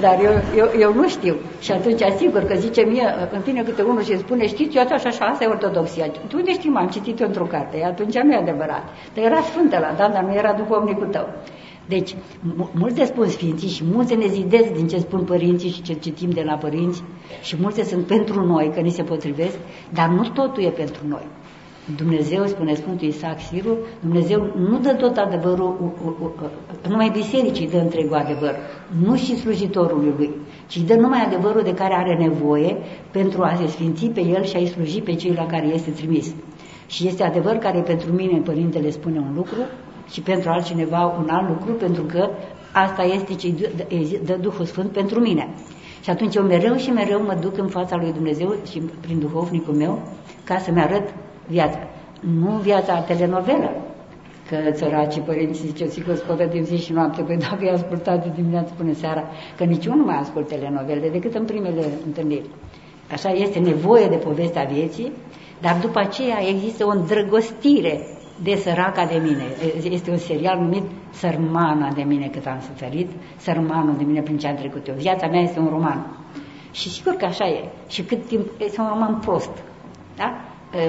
Dar eu, eu, eu nu știu. Și atunci, asigur că zice mie, în fine câte unul și spune, știți, eu așa, așa, asta e ortodoxia. Tu unde știi, m-am citit într-o carte, atunci nu e adevărat. Dar era sfântă la, da, dar nu era duhovnicul tău. Deci, multe spun sfinții și mulți ne zidesc din ce spun părinții și ce citim de la părinți și multe sunt pentru noi, că ni se potrivesc, dar nu totul e pentru noi. Dumnezeu, spune Sfântul Isaac Siru, Dumnezeu nu dă tot adevărul, numai bisericii dă întregul adevăr, nu și slujitorului lui, ci dă numai adevărul de care are nevoie pentru a se sfinți pe el și a-i sluji pe cei la care este trimis. Și este adevăr care pentru mine Părintele spune un lucru și pentru altcineva un alt lucru, pentru că asta este ce dă Duhul Sfânt pentru mine. Și atunci eu mereu și mereu mă duc în fața lui Dumnezeu și prin duhovnicul meu ca să-mi arăt viața. Nu viața telenovelă, că țăracii părinții zice, sigur scotă din zi și noapte, păi dacă i-a ascultat de dimineață până seara, că nici eu nu mai ascult telenovele decât în primele întâlniri. Așa este nevoie de povestea vieții, dar după aceea există o îndrăgostire de săraca de mine. Este un serial numit Sărmana de mine cât am suferit, Sărmanul de mine prin ce am trecut eu. Viața mea este un roman. Și sigur că așa e. Și cât timp este un roman prost. Da?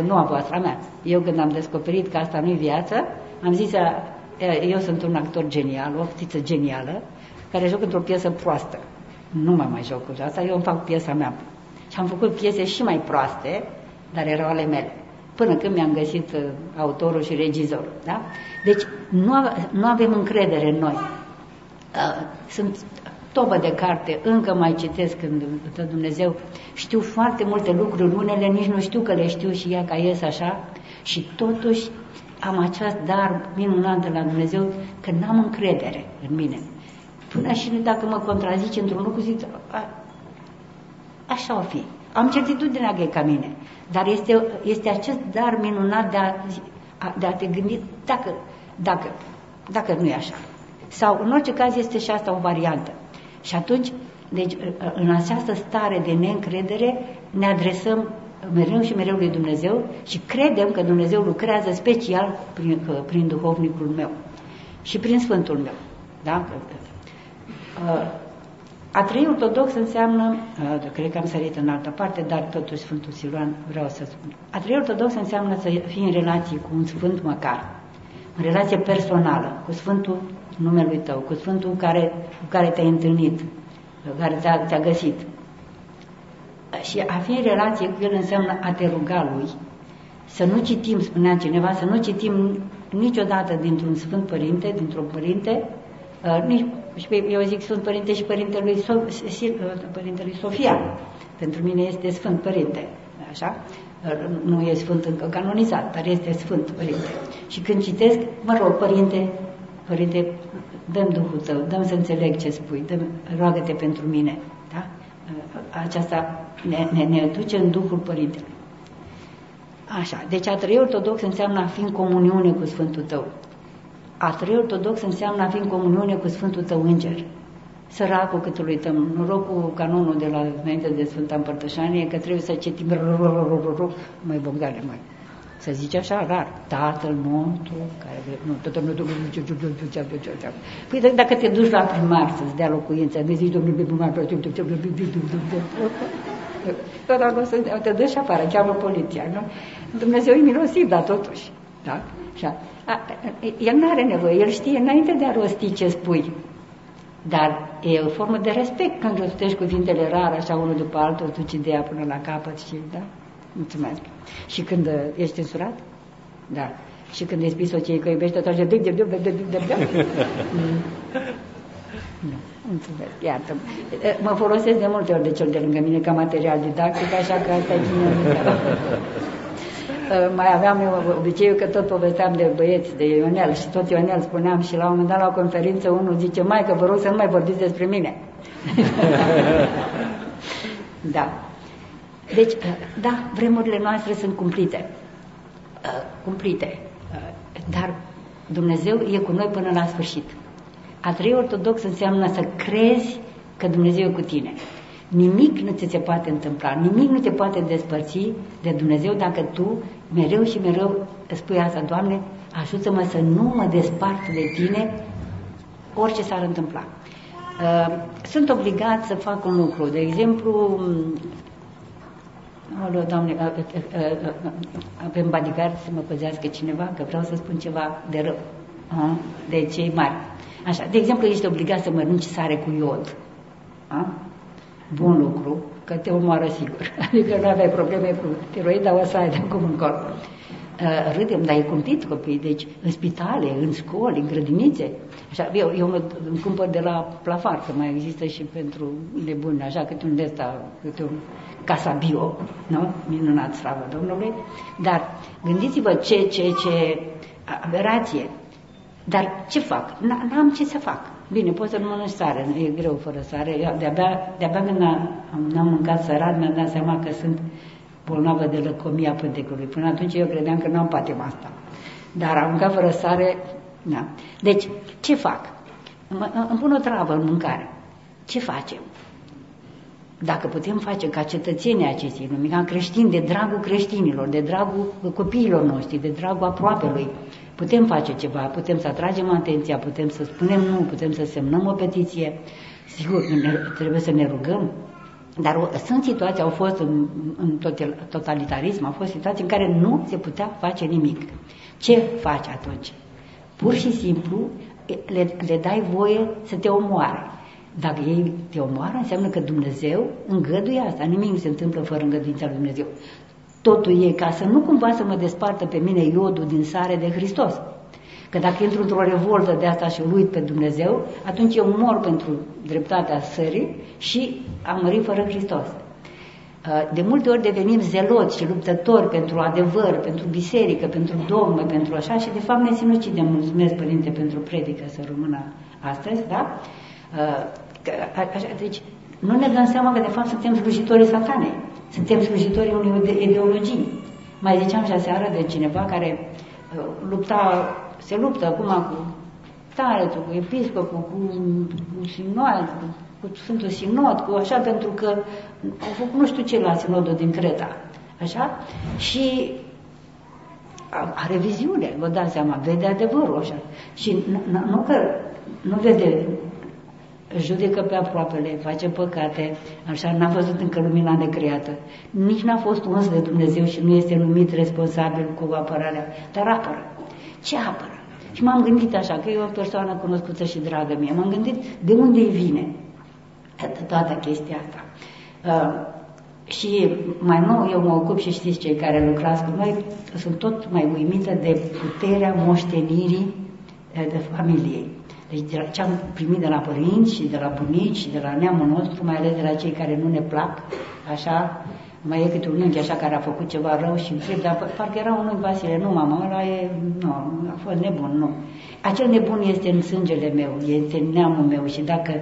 Nu a voastră, a mea. Eu când am descoperit că asta nu e viață, am zis, eu sunt un actor genial, o ftiță genială, care joc într-o piesă proastă. Nu mă mai joc cu asta, eu îmi fac piesa mea. Și am făcut piese și mai proaste, dar erau ale mele până când mi-am găsit uh, autorul și regizorul. Da? Deci nu, nu avem încredere în noi. Uh, sunt tobă de carte, încă mai citesc când dă Dumnezeu, știu foarte multe lucruri, unele nici nu știu că le știu și ea ca ies așa și totuși am acest dar minunat de la Dumnezeu că n-am încredere în mine. Până și dacă mă contrazice într-un lucru, zic, a, așa o fi. Am certitudinea că e ca mine. Dar este, este acest dar minunat de a, de a te gândi dacă, dacă, dacă nu e așa. Sau, în orice caz, este și asta o variantă. Și atunci, deci, în această stare de neîncredere, ne adresăm mereu și mereu lui Dumnezeu și credem că Dumnezeu lucrează special prin, prin duhovnicul meu și prin Sfântul meu. Da? A trăi ortodox înseamnă, uh, cred că am sărit în altă parte, dar totuși Sfântul Siluan vreau să spun. A trăi ortodox înseamnă să fii în relație cu un Sfânt măcar, în relație personală, cu Sfântul numelui tău, cu Sfântul care, cu care te-ai întâlnit, care ți-a, ți găsit. Și a fi în relație cu el înseamnă a te ruga lui, să nu citim, spunea cineva, să nu citim niciodată dintr-un Sfânt Părinte, dintr-un Părinte, uh, nici, eu zic Sfânt Părinte și Părintelui, so, uh, Părintelui Sofia. Pentru mine este Sfânt Părinte, așa? Uh, nu e Sfânt încă canonizat, dar este Sfânt Părinte. Și când citesc, mă rog, Părinte, Părinte, dăm Duhul Tău, dăm să înțeleg ce spui, dăm, roagă-te pentru mine. Da? Aceasta ne, ne, ne duce în Duhul Părintelui. Așa, deci a trăi ortodox înseamnă a fi în comuniune cu Sfântul Tău. A trăi ortodox înseamnă a fi în comuniune cu Sfântul Tău Înger. Săracul cât îl uităm, norocul canonul de la înainte de Sfânta Împărtășanie, că trebuie să citim mai Bogdane, mai. Să zice așa rar, Tatăl nostru, care nu, Tatăl nostru, Păi dacă te duci la primar să-ți dea locuință, nu zici, domnul primar, dar nu să te dă și afară, cheamă poliția, nu? Dumnezeu e milosiv, dar totuși, da? Așa. A, el nu are nevoie, el știe înainte de a rosti ce spui. Dar e o formă de respect când rostești cuvintele rare, așa unul după altul, duci ideea până la capăt și, da? Mulțumesc. Și când ești însurat? Da. Și când îi spui soției că iubește, atunci de de de de de de de Mulțumesc, iartă -mă. mă folosesc de multe ori de cel de lângă mine ca material didactic, așa că asta e bine. Mai aveam eu obiceiul că tot povesteam de băieți, de Ionel și tot Ionel spuneam și la un moment dat la o conferință unul zice, mai că vă rog să nu mai vorbiți despre mine. da. Deci, da, vremurile noastre sunt cumplite. Cumplite. Dar Dumnezeu e cu noi până la sfârșit. A trăi ortodox înseamnă să crezi că Dumnezeu e cu tine. Nimic nu ți se poate întâmpla, nimic nu te poate despărți de Dumnezeu dacă tu mereu și mereu spui asta, Doamne, ajută-mă să nu mă despart de Tine orice s-ar întâmpla. Uh, sunt obligat să fac un lucru. De exemplu, Alo, Doamne, uh, uh, avem bodyguard să mă păzească cineva, că vreau să spun ceva de rău, de cei mari. Așa, de exemplu, ești obligat să mănânci sare cu iod. A? Bun lucru, că te omoară sigur. Adică nu aveai probleme cu tiroid, dar o să ai de acum încolo. Uh, râdem, dar e cumplit copii, deci în spitale, în școli, în grădinițe. Așa, eu, eu mă îmi cumpăr de la plafar, că mai există și pentru nebuni, așa, câte un de ăsta, câte un casa bio, nu? Minunat, slavă Domnului. Dar gândiți-vă ce, ce, ce aberație dar ce fac? N-am ce să fac. Bine, pot să nu mănânc sare, e greu fără sare. De-abia, de-abia când n-am mâncat sărat, mi-am dat seama că sunt bolnavă de lăcomia pântecului. Până atunci eu credeam că n-am patima asta. Dar am mâncat fără sare, da. Deci, ce fac? Îmi pun o travă în mâncare. Ce facem? Dacă putem face ca cetățenii acestei lumii, ca creștini, de dragul creștinilor, de dragul copiilor noștri, de dragul aproapelui, Putem face ceva, putem să atragem atenția, putem să spunem nu, putem să semnăm o petiție. Sigur, ne, trebuie să ne rugăm, dar sunt situații, au fost în, în totalitarism, au fost situații în care nu se putea face nimic. Ce faci atunci? Pur și simplu le, le dai voie să te omoare. Dacă ei te omoară, înseamnă că Dumnezeu îngăduie asta. Nimic nu se întâmplă fără îngăduința lui Dumnezeu. Totul e ca să nu cumva să mă despartă pe mine iodul din sare de Hristos. Că dacă intru într-o revoltă de asta și îl uit pe Dumnezeu, atunci eu mor pentru dreptatea sării și am mărit fără Hristos. Uh, de multe ori devenim zeloți și luptători pentru adevăr, pentru biserică, pentru dogmă, pentru așa și de fapt ne sinucidem. Mulțumesc, Părinte, pentru predică să rămână astăzi, da? Uh, așa, deci nu ne dăm seama că de fapt suntem slujitorii satanei. Suntem slujitorii unei ideologii. Mai ziceam și aseară de cineva care uh, lupta, se luptă acum cu taretul, cu episcopul, cu, cu sinod, cu, cu Sfântul Sinod, cu așa, pentru că au făcut nu știu ce la Sinodul din Creta. Așa? Și are viziune, vă dați seama, vede adevărul așa. Și nu că nu vede judecă pe aproapele, face păcate, așa n-a văzut încă lumina necreată. Nici n-a fost uns de Dumnezeu și nu este numit responsabil cu apărarea, dar apără. Ce apără? Și m-am gândit așa, că e o persoană cunoscută și dragă mie, m-am gândit de unde îi vine toată chestia asta. Uh, și mai nou eu mă ocup și știți cei care lucrați cu noi, sunt tot mai uimită de puterea moștenirii de familiei. Deci de la, ce am primit de la părinți și de la bunici și de la neamul nostru, mai ales de la cei care nu ne plac, așa, mai e câte un unchi așa care a făcut ceva rău și întreb, dar parcă era un unchi Vasile, nu mama, ăla e, nu, a fost nebun, nu. Acel nebun este în sângele meu, este în neamul meu și dacă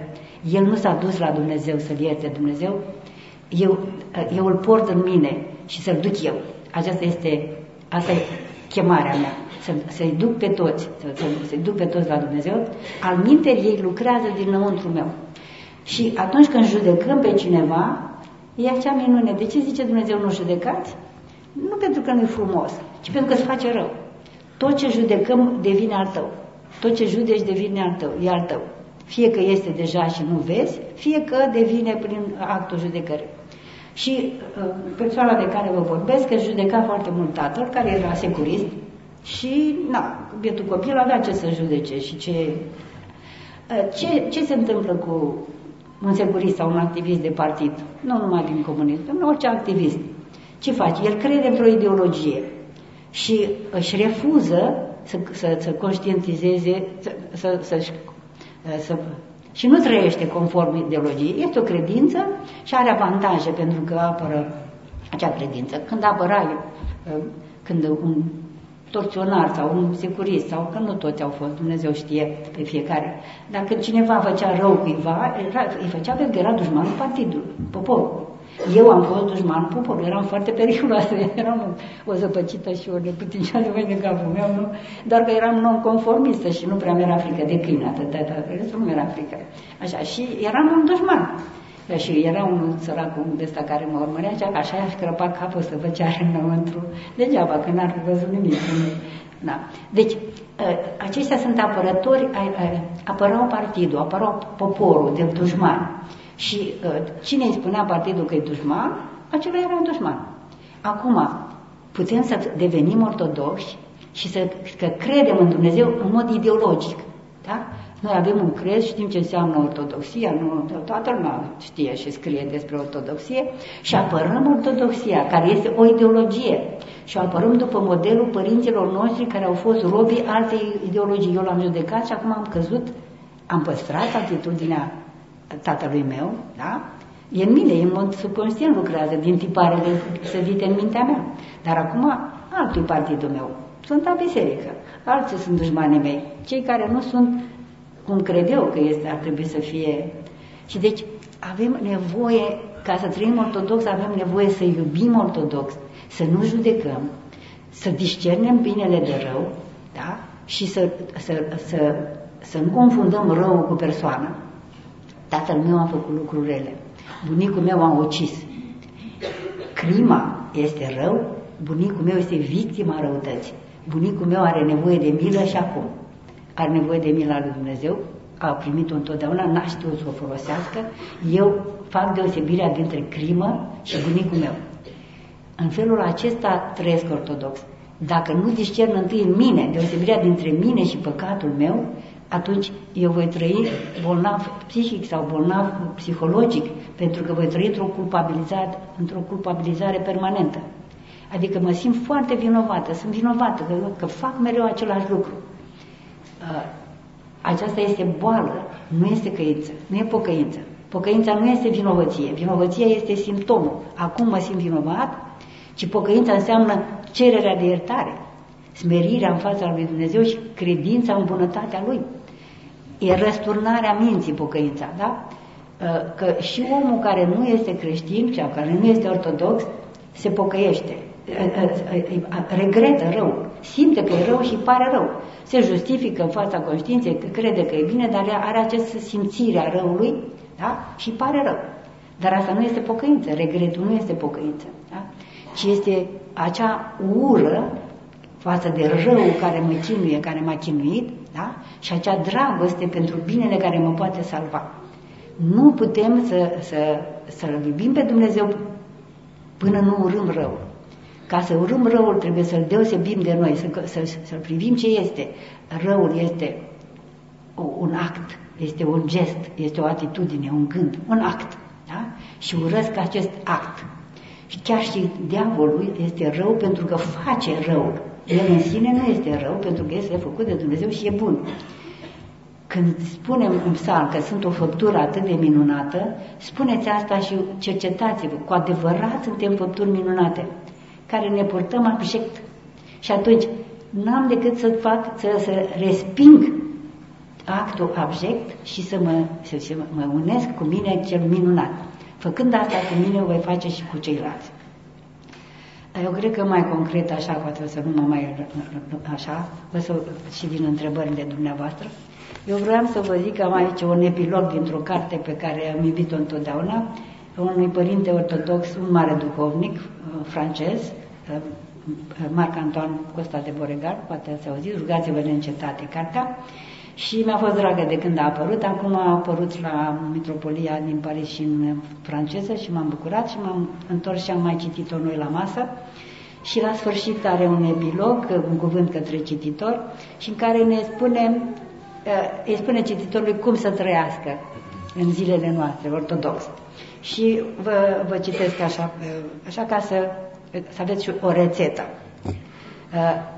el nu s-a dus la Dumnezeu să-l ierte Dumnezeu, eu, eu îl port în mine și să-l duc eu. Aceasta este, asta e chemarea mea, să, să-i duc pe toți, să, să-i duc pe toți la Dumnezeu. Al minteri ei lucrează dinăuntru meu. Și atunci când judecăm pe cineva, e acea minune. De ce zice Dumnezeu nu judecați? Nu pentru că nu e frumos, ci pentru că îți face rău. Tot ce judecăm devine al tău. Tot ce judeci devine al tău, e al tău. Fie că este deja și nu vezi, fie că devine prin actul judecării. Și uh, persoana de care vă vorbesc, că judeca foarte mult tatăl, care era securist, și, na, bietul copil avea ce să judece și ce... Uh, ce, ce se întâmplă cu un securist sau un activist de partid, nu numai din comunism, dar orice activist. Ce face? El crede într-o ideologie și își refuză să, să, să conștientizeze, să, să, să, să, și nu trăiește conform ideologiei. Este o credință și are avantaje pentru că apără acea credință. Când apăra eu, când un torționar sau un securist sau că nu toți au fost, Dumnezeu știe pe fiecare. Dar când cineva făcea rău cuiva, îi făcea pentru că era dușmanul partidului, poporul. Eu am fost dușmanul poporului, eram foarte periculoasă, eram o zăpăcită și o neputincioasă mai de capul meu, nu? Doar că eram non-conformistă și nu prea mi-era frică de câine, atât, atât, restul nu mi-era frică. Așa, și eram un dușman. Și era un sărac de ăsta care mă urmărea, așa i-a scrăpat capul să văd ce are înăuntru, degeaba, că n-ar fi văzut nimic. Da. Deci, ă, aceștia sunt apărători, apărau partidul, apărau poporul de dușman. Și uh, cine îi spunea partidul că e dușman, acela era un dușman. Acum, putem să devenim ortodoxi și să că credem în Dumnezeu în mod ideologic. Da? Noi avem un crez, știm ce înseamnă ortodoxia, nu toată lumea știe și scrie despre ortodoxie și apărăm ortodoxia, care este o ideologie și o apărăm după modelul părinților noștri care au fost robii altei ideologii. Eu l-am judecat și acum am căzut, am păstrat atitudinea tatălui meu, da? E în mine, e în mod subconștient lucrează din tiparele sădite în mintea mea. Dar acum altul partidul meu. Sunt la biserică. Alții sunt dușmanii mei. Cei care nu sunt cum cred eu că este, ar trebui să fie. Și deci avem nevoie, ca să trăim ortodox, avem nevoie să iubim ortodox, să nu judecăm, să discernem binele de rău, da? Și să, să, să, să nu confundăm rău cu persoană. Tatăl meu a făcut lucruri rele. Bunicul meu a ucis. Crima este rău, bunicul meu este victima răutății. Bunicul meu are nevoie de milă și acum. Are nevoie de mila lui Dumnezeu, a primit-o întotdeauna, n-a știut să o folosească. Eu fac deosebirea dintre crimă și bunicul meu. În felul acesta trăiesc ortodox. Dacă nu discern întâi în mine deosebirea dintre mine și păcatul meu, atunci eu voi trăi bolnav psihic sau bolnav psihologic, pentru că voi trăi într-o culpabilizare, într-o culpabilizare permanentă. Adică mă simt foarte vinovată, sunt vinovată că, că fac mereu același lucru. Uh, aceasta este boală, nu este căință, nu e pocăință. Pocăința nu este vinovăție, vinovăția este simptomul. Acum mă simt vinovat, ci pocăința înseamnă cererea de iertare, smerirea în fața lui Dumnezeu și credința în bunătatea Lui. E răsturnarea minții pocăința, da? Uh, că și omul care nu este creștin, cel care nu este ortodox, se pocăiește, uh, uh, regretă rău, simte că e rău și pare rău. Se justifică în fața conștiinței că crede că e bine, dar are această simțire a răului da? și pare rău. Dar asta nu este pocăință, regretul nu este pocăință, da? ci este acea ură față de rău care mă chinuie, care m-a chinuit, da? și acea dragoste pentru binele care mă poate salva. Nu putem să, să, să-L iubim pe Dumnezeu până nu urâm răul. Ca să urâm răul trebuie să-l deosebim de noi, să, să, să privim ce este. Răul este un act, este un gest, este o atitudine, un gând, un act. Da? Și urăsc acest act. Și chiar și diavolul este rău pentru că face rău. El în sine nu este rău pentru că este făcut de Dumnezeu și e bun. Când spunem în psalm că sunt o făptură atât de minunată, spuneți asta și cercetați-vă. Cu adevărat suntem făpturi minunate, care ne purtăm abject. Și atunci n-am decât să fac, să, să resping actul abject și să mă, să, să mă unesc cu mine cel minunat. Făcând asta cu mine, o voi face și cu ceilalți. Eu cred că mai concret, așa, poate o să nu mă mai așa, o să și din întrebările dumneavoastră. Eu vreau să vă zic că am aici un epilog dintr-o carte pe care am iubit-o întotdeauna, unui părinte ortodox, un mare duhovnic uh, francez, uh, Marc Antoine Costa de Boregar, poate ați auzit, rugați-vă neîncetate cartea, și mi-a fost dragă de când a apărut. Acum a apărut la Mitropolia din Paris și în franceză și m-am bucurat și m-am întors și am mai citit-o noi la masă. Și la sfârșit are un epilog, un cuvânt către cititor, și în care ne spune, eh, îi spune cititorului cum să trăiască în zilele noastre, ortodoxe. Și vă, vă citesc așa, eh, așa ca să, să aveți o rețetă.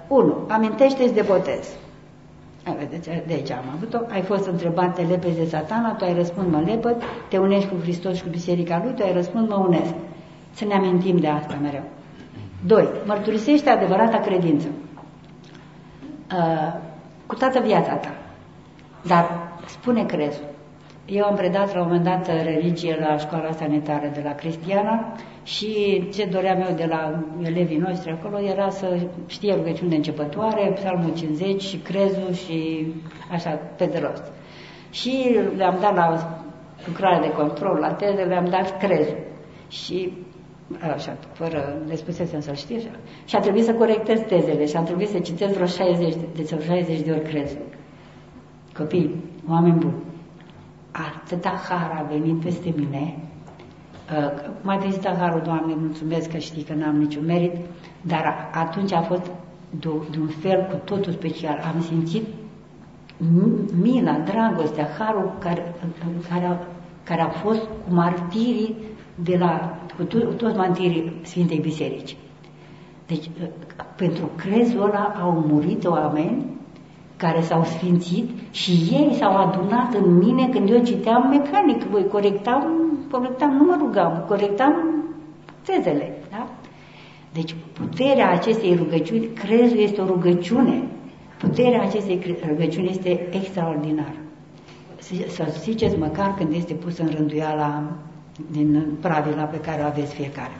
1. Uh, amintește-ți de botez. Vedeți, de aici am avut-o. Ai fost întrebat, te lepezi de satana, tu ai răspuns, mă lepăd, te unești cu Hristos și cu Biserica Lui, tu ai răspuns, mă unesc. Să ne amintim de asta mereu. Doi, mărturisește adevărata credință. Uh, cu toată viața ta. Dar spune crezul. Eu am predat la un moment dat religie la școala sanitară de la Cristiana și ce doream eu de la elevii noștri acolo era să știe rugăciune începătoare, psalmul 50 și crezul și așa, pe de rost. Și le-am dat la lucrare de control, la teze, le-am dat crezul. Și așa, fără, le spusesem să-l știe așa. Și a trebuit să corectez tezele și a trebuit să citesc vreo 60 de, de, 60 de ori crezul. Copii, oameni buni, atâta har a venit peste mine, uh, mai vizitat harul, Doamne, mulțumesc că știi că n-am niciun merit, dar atunci a fost de un fel cu totul special. Am simțit mila, dragostea, harul care, care, a, care a fost cu martirii de la, cu to, toți martirii Sfintei Biserici. Deci, uh, pentru crezul ăla au murit oameni care s-au sfințit și ei s-au adunat în mine când eu citeam mecanic, voi corectam, corectam, nu mă rugam, corectam tezele. Da? Deci puterea acestei rugăciuni, crezul este o rugăciune, puterea acestei rugăciuni este extraordinară. Să ziceți măcar când este pus în rânduiala din pravila pe care o aveți fiecare.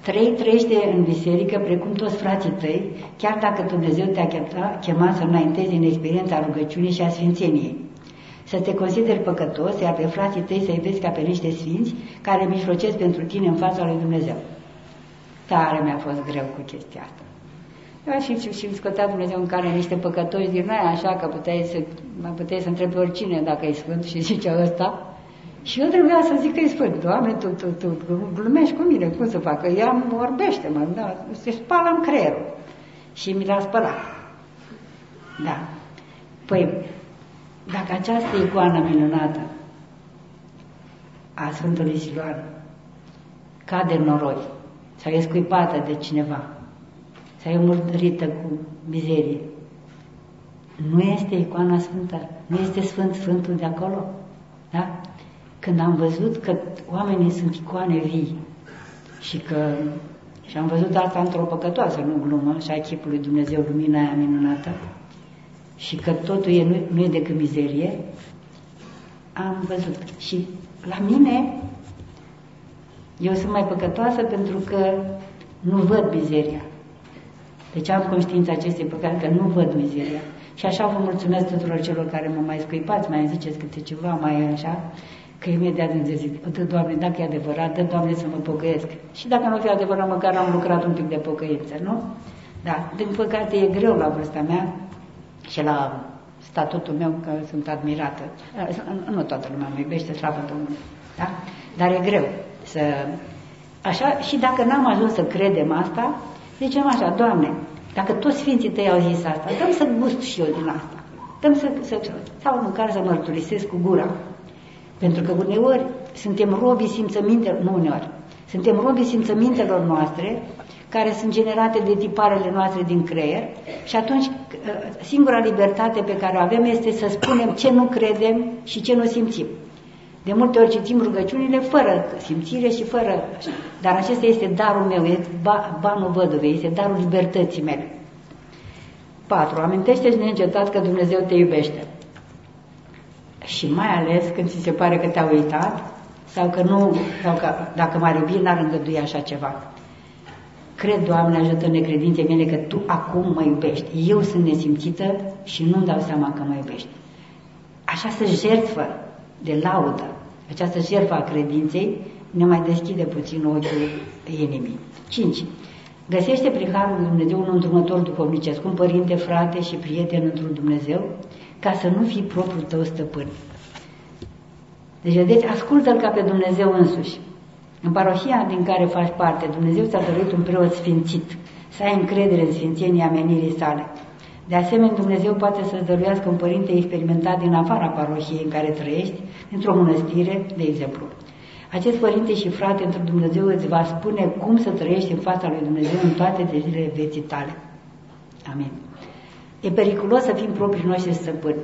Trei, trăiește în biserică precum toți frații tăi, chiar dacă Dumnezeu te-a chemat să înaintezi în experiența rugăciunii și a sfințeniei. Să te consideri păcătos, iar pe frații tăi să-i vezi ca pe niște sfinți care mijlocesc pentru tine în fața lui Dumnezeu. Tare mi-a fost greu cu chestia asta. Eu și, și, și scotea Dumnezeu în care niște păcătoși din noi, așa că puteai să, puteai să întrebi oricine dacă e sfânt și zicea ăsta, și eu trebuia să zic că îi spun, Doamne, tu, tu, tu, tu glumești cu mine, cum să fac? Ea mă orbește, mă, da, se spală în creierul. Și mi l-a spălat. Da. Păi, dacă această icoană minunată a Sfântului Siloan cade în noroi, sau e scuipată de cineva, sau e murdărită cu mizerie, nu este icoana sfântă, nu este Sfânt Sfântul de acolo, da? când am văzut că oamenii sunt icoane vii și că și am văzut asta într-o păcătoasă, nu glumă, și a chipului Dumnezeu, lumina aia minunată, și că totul e, nu, nu e decât mizerie, am văzut. Și la mine, eu sunt mai păcătoasă pentru că nu văd mizeria. Deci am conștiința acestei păcate că nu văd mizeria. Și așa vă mulțumesc tuturor celor care mă mai scuipați, mai ziceți câte ceva, mai așa, că imediat îmi zic, dă Doamne, dacă e adevărat, dă Doamne să mă pocăiesc. Și dacă nu fi adevărat, măcar am lucrat un pic de pocăință, nu? Da, din păcate e greu la vârsta mea și la statutul meu că sunt admirată. Nu toată lumea mă iubește, slavă Domnului. Da? Dar e greu să... Așa, și dacă n-am ajuns să credem asta, zicem așa, Doamne, dacă toți Sfinții Tăi au zis asta, dăm să gust și eu din asta. Dăm să, să, sau măcar să mărturisesc cu gura. Pentru că uneori suntem robii simțămintelor, nu uneori, suntem robii simțămintelor noastre, care sunt generate de tiparele noastre din creier și atunci singura libertate pe care o avem este să spunem ce nu credem și ce nu simțim. De multe ori citim rugăciunile fără simțire și fără... Dar acesta este darul meu, este banul văduvei, este darul libertății mele. 4. Amintește-și neîncetat că Dumnezeu te iubește. Și mai ales când ți se pare că te-a uitat sau că nu, sau că dacă m-ar iubi, n-ar îngădui așa ceva. Cred, Doamne, ajută necredințe mele că Tu acum mă iubești. Eu sunt nesimțită și nu-mi dau seama că mă iubești. Așa să jertfă de laudă, această jertfă a credinței, ne mai deschide puțin ochiul inimii. 5. Găsește prin Harul lui Dumnezeu un îndrumător duhovnicesc, un părinte, frate și prieten într-un Dumnezeu, ca să nu fii propriul tău stăpân. Deci, vedeți, ascultă-L ca pe Dumnezeu însuși. În parohia din care faci parte, Dumnezeu ți-a dăruit un preot sfințit, să ai încredere în sfințenia amenirii sale. De asemenea, Dumnezeu poate să-ți dăruiască un părinte experimentat din afara parohiei în care trăiești, într-o mănăstire, de exemplu. Acest părinte și frate într Dumnezeu îți va spune cum să trăiești în fața lui Dumnezeu în toate zilele vieții tale. Amin. E periculos să fim proprii noștri stăpâni.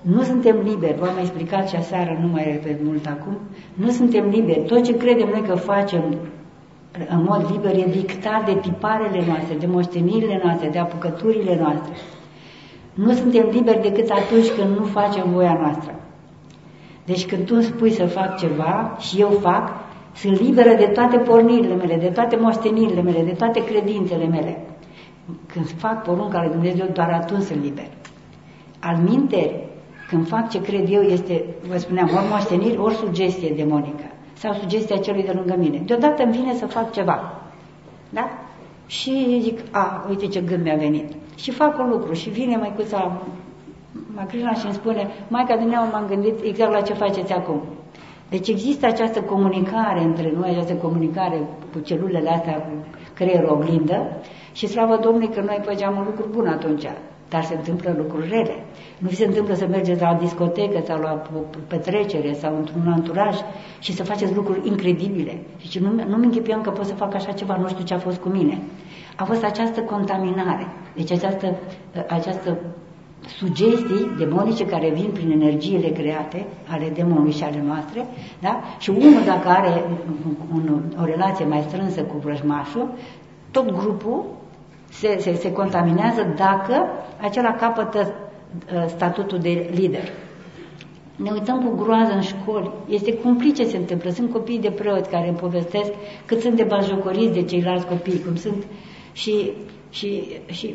Nu suntem liberi, v-am explicat și aseară, nu mai repet mult acum, nu suntem liberi. Tot ce credem noi că facem în mod liber e dictat de tiparele noastre, de moștenirile noastre, de apucăturile noastre. Nu suntem liberi decât atunci când nu facem voia noastră. Deci când tu îmi spui să fac ceva și eu fac, sunt liberă de toate pornirile mele, de toate moștenirile mele, de toate credințele mele. Când fac porunca lui Dumnezeu, doar atunci sunt liber. Al minte, când fac ce cred eu, este, vă spuneam, ori moșteniri, ori sugestie demonică sau sugestia celui de lângă mine. Deodată îmi vine să fac ceva. Da? Și zic, a, uite ce gând mi-a venit. Și fac un lucru și vine măicuța Macrina și îmi spune, Maica din nou m-am gândit exact la ce faceți acum. Deci există această comunicare între noi, această comunicare cu celulele astea, cu creierul oglindă și slavă Domnului că noi făceam un lucru bun atunci, dar se întâmplă lucruri rele. Nu vi se întâmplă să mergeți la o discotecă sau la o petrecere sau într-un anturaj și să faceți lucruri incredibile. Deci nu, nu-mi închipuiam că pot să fac așa ceva, nu știu ce a fost cu mine. A fost această contaminare, deci această, această sugestii demonice care vin prin energiile create ale demonului și ale noastre, da? și unul dacă are un, o relație mai strânsă cu vrăjmașul, tot grupul se, se, se contaminează dacă acela capătă uh, statutul de lider. Ne uităm cu groază în școli. Este cumplice ce se întâmplă. Sunt copii de preoți care îmi povestesc cât sunt de bajocoriți de ceilalți copii, cum sunt și, și, și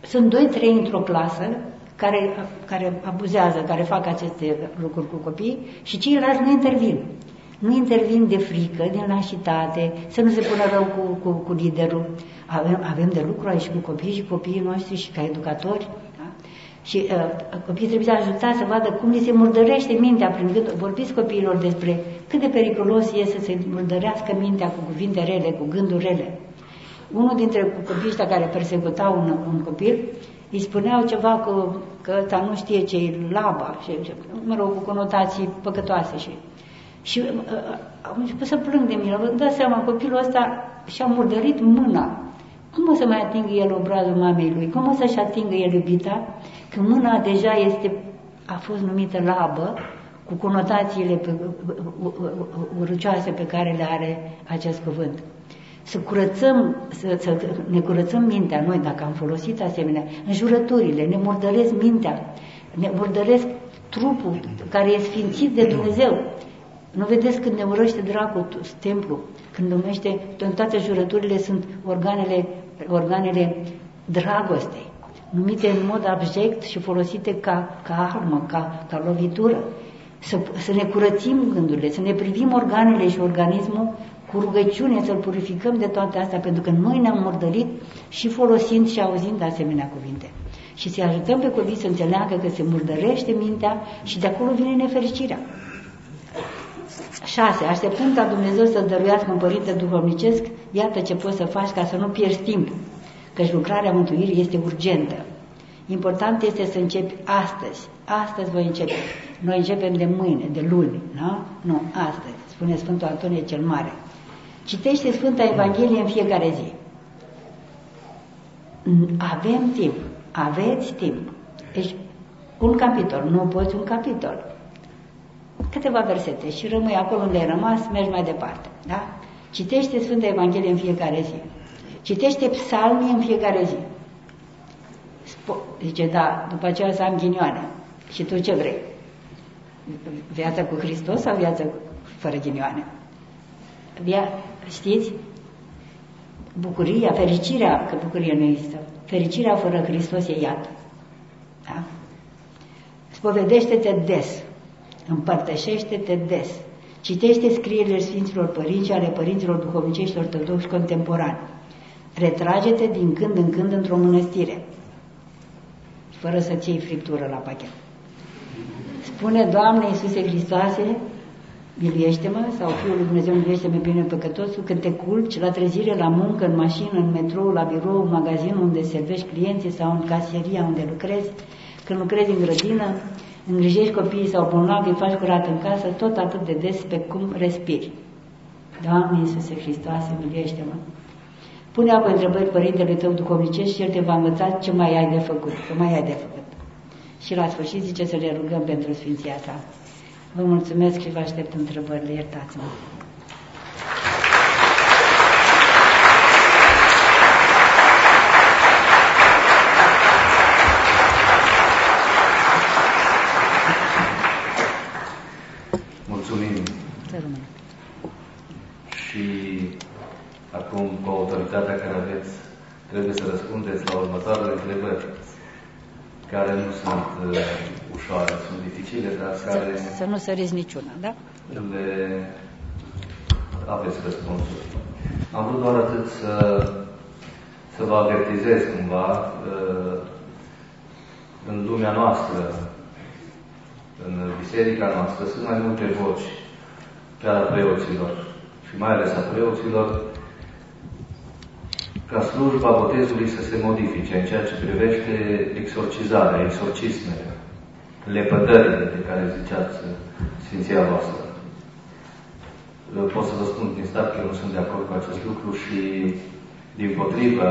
sunt doi, trei într-o clasă care, care abuzează, care fac aceste lucruri cu copii și ceilalți nu intervin. Nu intervin de frică, din lașitate, să nu se pună rău cu, cu, cu liderul. Avem, avem de lucru aici cu copiii și copiii noștri și ca educatori. Da? Și uh, copiii trebuie să ajutați să vadă cum li se murdărește mintea prin gând. Vorbiți copiilor despre cât de periculos este să se murdărească mintea cu cuvinte rele, cu gânduri rele. Unul dintre copiii ăștia care persecutau un, un copil, îi spuneau ceva cu, că ăsta nu știe ce e laba, și, mă rog, cu conotații păcătoase. Și, și uh, uh am început să plâng de mine. Vă dați seama, copilul ăsta și-a murdărit mâna. Cum o să mai atingă el obrazul mamei lui? Cum o să-și atingă el iubita? Că mâna deja este, a fost numită labă, cu conotațiile pe, urâcioase pe care le are acest cuvânt să curățăm, să, să ne curățăm mintea noi, dacă am folosit asemenea, în jurăturile, ne murdăresc mintea, ne murdăresc trupul care e sfințit de Dumnezeu. Nu vedeți când ne urăște dracul templu, când numește, în toate jurăturile sunt organele, organele dragostei, numite în mod abject și folosite ca, ca armă, ca, ca lovitură. Să, să ne curățim gândurile, să ne privim organele și organismul cu rugăciune să-L purificăm de toate astea, pentru că noi ne-am murdărit și folosind și auzind asemenea cuvinte. și să-i ajutăm pe copii să înțeleagă că se murdărește mintea și de acolo vine nefericirea. 6. Așteptând ca Dumnezeu să dăruiască un părinte duhovnicesc, iată ce poți să faci ca să nu pierzi timp, căci lucrarea mântuirii este urgentă. Important este să începi astăzi. Astăzi voi începe. Noi începem de mâine, de luni, nu? Nu, astăzi, spune Sfântul Antonie cel Mare. Citește Sfânta Evanghelie în fiecare zi. Avem timp, aveți timp. Deci, un capitol, nu poți un capitol. Câteva versete și rămâi acolo unde ai rămas, mergi mai departe. Da? Citește Sfânta Evanghelie în fiecare zi. Citește psalmii în fiecare zi. Zice, da, după aceea să am ghinioane. Și tu ce vrei? Viața cu Hristos sau viața fără ghinioane? Via, știți? Bucuria, fericirea, că bucuria nu există. Fericirea fără Hristos e iată. Da? Spovedește-te des. Împărtășește-te des. Citește scrierile Sfinților Părinți și ale Părinților Duhovnicești Ortodoxi Contemporani. Retrage-te din când în când într-o mănăstire fără să-ți iei friptură la pachet. Spune, Doamne Iisuse Hristoase, miluiește-mă, sau Fiul lui Dumnezeu miluiește-mă pe mine păcătosul, când te culci la trezire, la muncă, în mașină, în metrou, la birou, în magazin unde servești clienții sau în caseria unde lucrezi, când lucrezi în grădină, îngrijești copiii sau bolnavi, îi faci curat în casă, tot atât de des pe cum respiri. Doamne Iisuse Hristoase, miluiește-mă! Pune apoi întrebări părintele tău duhovnicesc și el te va învăța ce mai ai de făcut, ce mai ai de făcut. Și la sfârșit zice să le rugăm pentru Sfinția ta. Vă mulțumesc și vă aștept întrebările, iertați-mă. Mulțumim. Și acum, cu autoritatea care aveți, trebuie să răspundeți la următoarele întrebări, care nu sunt uh, ușoare, sunt dificile, dar care... Să, să nu săriți niciuna, da? Le aveți răspunsuri. Am vrut doar atât să, să vă avertizez cumva uh, în lumea noastră, în biserica noastră, sunt mai multe voci, chiar a preoților și mai ales a preoților, ca slujba botezului să se modifice în ceea ce privește exorcizarea, exorcismele, lepădările de care ziceați Sfinția voastră. Pot să vă spun din start că eu nu sunt de acord cu acest lucru și, din potrivă,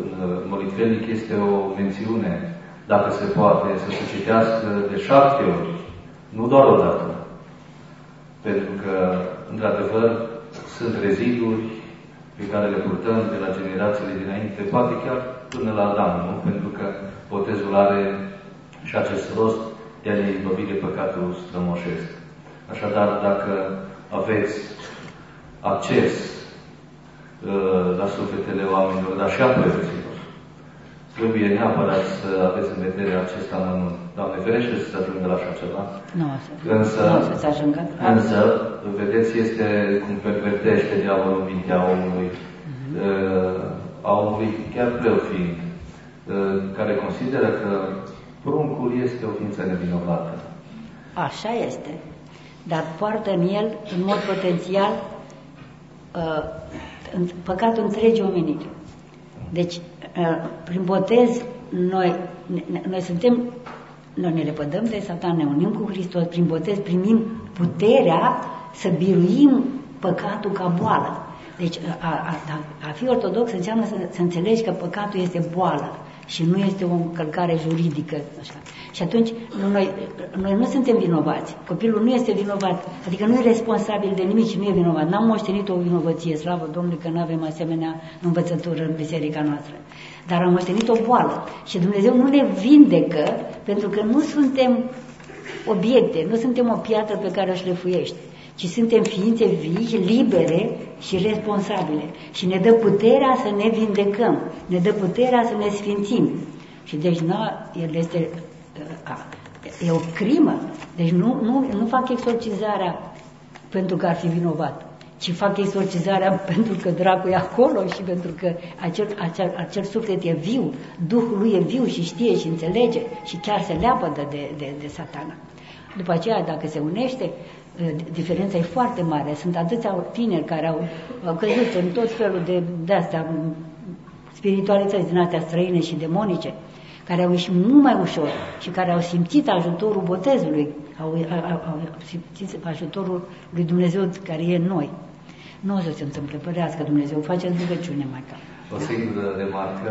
în molitvelnic este o mențiune, dacă se poate, să se citească de șapte ori, nu doar o dată. Pentru că, într-adevăr, sunt reziduri pe care le purtăm de la generațiile dinainte, poate chiar până la Adam, nu? Pentru că botezul are și acest rost de a ne izbăvi de păcatul strămoșesc. Așadar, dacă aveți acces uh, la sufletele oamenilor, dar și a preoților, trebuie neapărat să aveți în vedere acest anumit. Doamne, ferește să se ajungă la așa ceva. Nu, însă, nu să se ajungă. Însă, vedeți, este cum pervertește diavolul mintea omului, uh-huh. uh, a omului chiar preofind, uh, care consideră că pruncul este o ființă nevinovată. Așa este. Dar poartă în el, în mod potențial, uh, păcatul întregii omeniri. Deci, uh, prin botez, noi, noi suntem, noi ne lepădăm de satan, ne unim cu Hristos, prin botez primim puterea să biruim păcatul ca boală. Deci a, a, a fi ortodox înseamnă să, să înțelegi că păcatul este boală și nu este o încălcare juridică. Așa. Și atunci noi, noi nu suntem vinovați. Copilul nu este vinovat, adică nu e responsabil de nimic și nu e vinovat. N-am moștenit o vinovăție, slavă Domnului că nu avem asemenea învățătură în biserica noastră. Dar am moștenit o boală și Dumnezeu nu ne vindecă pentru că nu suntem obiecte, nu suntem o piatră pe care o șlefuiești ci suntem ființe vii, libere și responsabile. Și ne dă puterea să ne vindecăm, ne dă puterea să ne sfințim. Și deci nu, el este, a, e o crimă. Deci nu, nu, nu fac exorcizarea pentru că ar fi vinovat. Ci fac exorcizarea pentru că dracul e acolo și pentru că acel, acel, acel suflet e viu, Duhul lui e viu și știe și înțelege și chiar se leapădă de, de, de satana. După aceea, dacă se unește, ă, diferența e foarte mare. Sunt atâția tineri care au, au căzut în tot felul de, de astea, spiritualități din astea străine și demonice, care au ieșit mult mai ușor și care au simțit ajutorul botezului, au, au, au simțit ajutorul lui Dumnezeu care e în noi. Nu o să se întâmple, părească Dumnezeu, faceți rugăciune mai ca. O singură remarcă,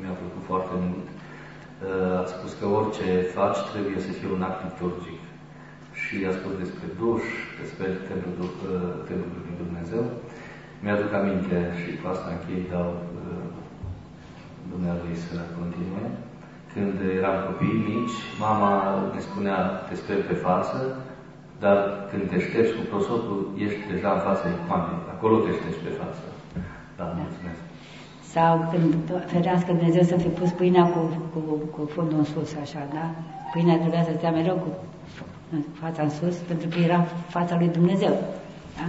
mi-a plăcut foarte mult. Uh, ați spus că orice faci trebuie să fie un act liturgic. Și a spus despre duș, despre templul, uh, templul lui Dumnezeu. Mi-aduc aminte și cu asta închei, dau uh, Dumnezeu să continue. Când eram copii mici, mama ne spunea, te sper pe față, dar când te ștergi cu prosopul, ești deja în fața icmanei. Acolo te ștergi pe față. Da, mulțumesc. Sau când ferească Dumnezeu să fi pus pâinea cu, cu, cu fundul în sus, așa, da? Pâinea trebuia să stea mereu cu fața în sus, pentru că era fața lui Dumnezeu. Da?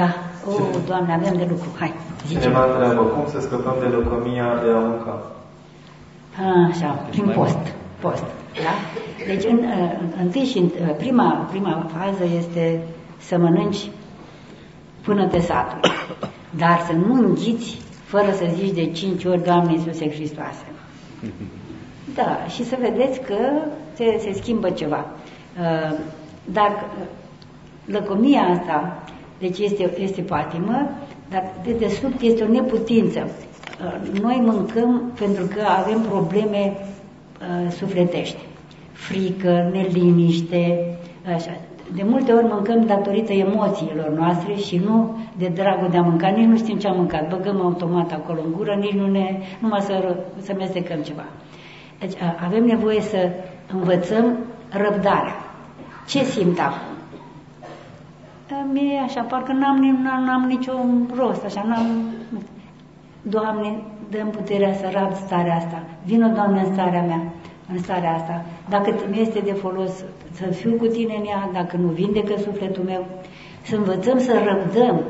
Da. O, oh, Doamne, avem de lucru. Hai, zice. Cineva întreabă, cum să scăpăm de leucomia de a mânca? Așa, prin post. Post. Da? Deci, în, întâi și în, prima, prima fază este să mănânci până te satul. Dar să nu înghiți fără să zici de cinci ori, Doamne Iisuse Hristoase. Da, și să vedeți că se, se schimbă ceva. Uh, dar lăcomia asta, deci este, este patimă, dar de desubt este o neputință. Uh, noi mâncăm pentru că avem probleme uh, sufletești. Frică, neliniște, așa. De multe ori mâncăm datorită emoțiilor noastre și nu de dragul de a mânca. Nici nu știm ce am mâncat. Băgăm automat acolo în gură, nici nu ne, numai să, să mestecăm ceva. Deci avem nevoie să învățăm răbdarea. Ce simt acum? Mie așa, parcă n-am, n-am, n-am niciun rost, așa, n-am... Doamne, dăm puterea să rab starea asta. Vină, Doamne, în starea mea, în starea asta. Dacă mi este de folos să fiu cu tine în ea, dacă nu vindecă sufletul meu, să învățăm să răbdăm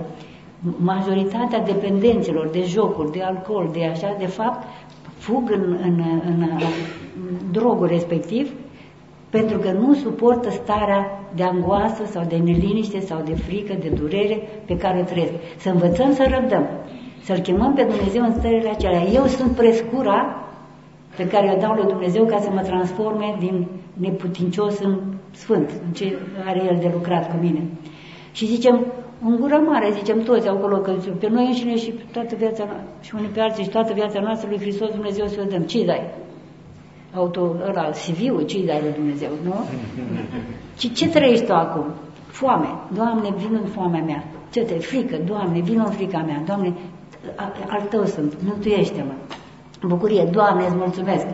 majoritatea dependențelor de jocuri, de alcool, de așa, de fapt, fug în, în, în, în drogul respectiv pentru că nu suportă starea de angoasă sau de neliniște sau de frică, de durere pe care o trăiesc. Să învățăm să răbdăm, să-L chemăm pe Dumnezeu în stările acelea. Eu sunt prescura pe care o dau lui Dumnezeu ca să mă transforme din neputincios în sfânt, în ce are El de lucrat cu mine. Și zicem, în gură mare, zicem toți acolo, că pe noi înșine și toată viața și unii pe alții și toată viața noastră lui Hristos Dumnezeu să o dăm. Ce dai? Auto, ăla, CV-ul, ce dai lui Dumnezeu, nu? Și ce trăiești tu acum? Foame. Doamne, vin în foamea mea. Ce te frică? Doamne, vin în frica mea. Doamne, al tău sunt, mântuiește-mă. Bucurie, Doamne, îți mulțumesc.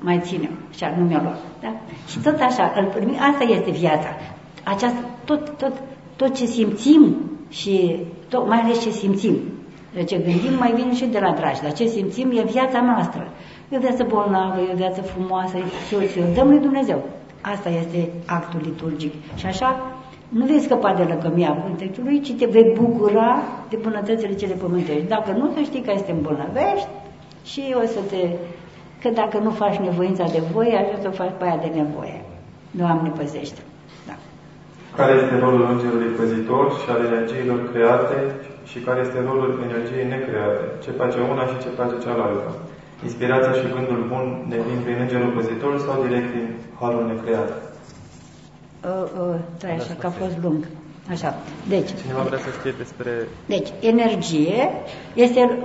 Mai ține și nu mi-a luat. Da? Și tot așa, îl primi, asta este viața. Aceasta, tot, tot, tot ce simțim și tot, mai ales ce simțim. Ce gândim mai vine și de la dragi, dar ce simțim e viața noastră. E o viață bolnavă, e o viață frumoasă, e soție, dăm lui Dumnezeu. Asta este actul liturgic. Și așa nu vei scăpa de lăcămia pântecului, ci te vei bucura de bunătățile cele pământești. Dacă nu, să știi că este îmbolnăvești și o să te... Că dacă nu faci nevoința de voie, ajungi să faci pe aia de nevoie. Doamne, păzește. Da. Care este rolul îngerului păzitor și al energiilor create și care este rolul energiei necreate? Ce face una și ce face cealaltă? Inspirația și gândul bun ne vin prin îngerul păzitor sau direct din harul necreat? Uh, uh, da, așa, că a fost lung. Așa. Deci. Cineva vrea să știe despre... Deci, energie este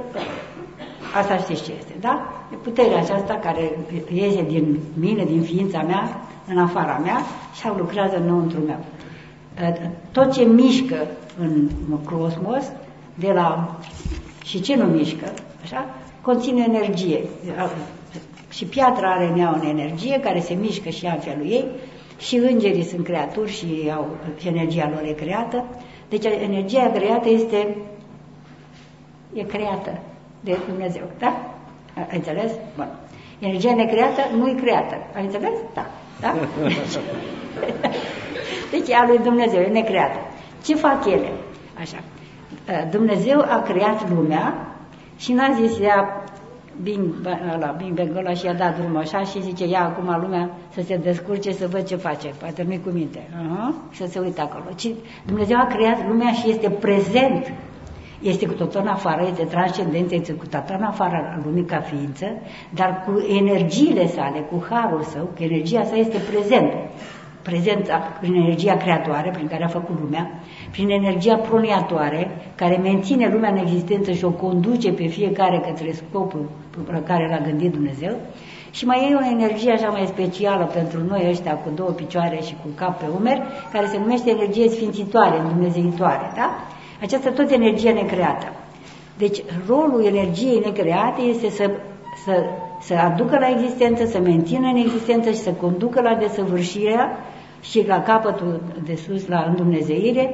Asta știți ce este, da? E puterea aceasta care iese din mine, din ființa mea, în afara mea și lucrează înăuntru meu. Tot ce mișcă în cosmos, de la și ce nu mișcă, așa, conține energie. Și piatra are în ea o energie care se mișcă și ea în felul ei, și îngerii sunt creaturi și au, energia lor e creată. Deci energia creată este e creată de Dumnezeu. Da? Ai înțeles? Bun. Energia necreată nu e creată. Ai înțeles? Da. Da? Deci, deci a lui Dumnezeu e necreată. Ce fac ele? Așa. Dumnezeu a creat lumea și n-a zis ea bing, la bing bang ăla și i-a dat drumul așa și zice, ia acum lumea să se descurce să văd ce face, poate nu-i cu minte, uh-huh. și să se uite acolo. Ci Dumnezeu a creat lumea și este prezent, este cu totul în afară, este transcendent, este cu totul în afară lumii ca ființă, dar cu energiile sale, cu harul său, cu energia sa este prezent prezent prin energia creatoare prin care a făcut lumea, prin energia proniatoare care menține lumea în existență și o conduce pe fiecare către scopul pe care l-a gândit Dumnezeu și mai e o energie așa mai specială pentru noi ăștia cu două picioare și cu cap pe umeri, care se numește energie sfințitoare, dumnezeitoare, da? Aceasta tot energie necreată. Deci rolul energiei necreate este să, să, să aducă la existență, să mențină în existență și să conducă la desăvârșirea și la capătul de sus, la îndumnezeire,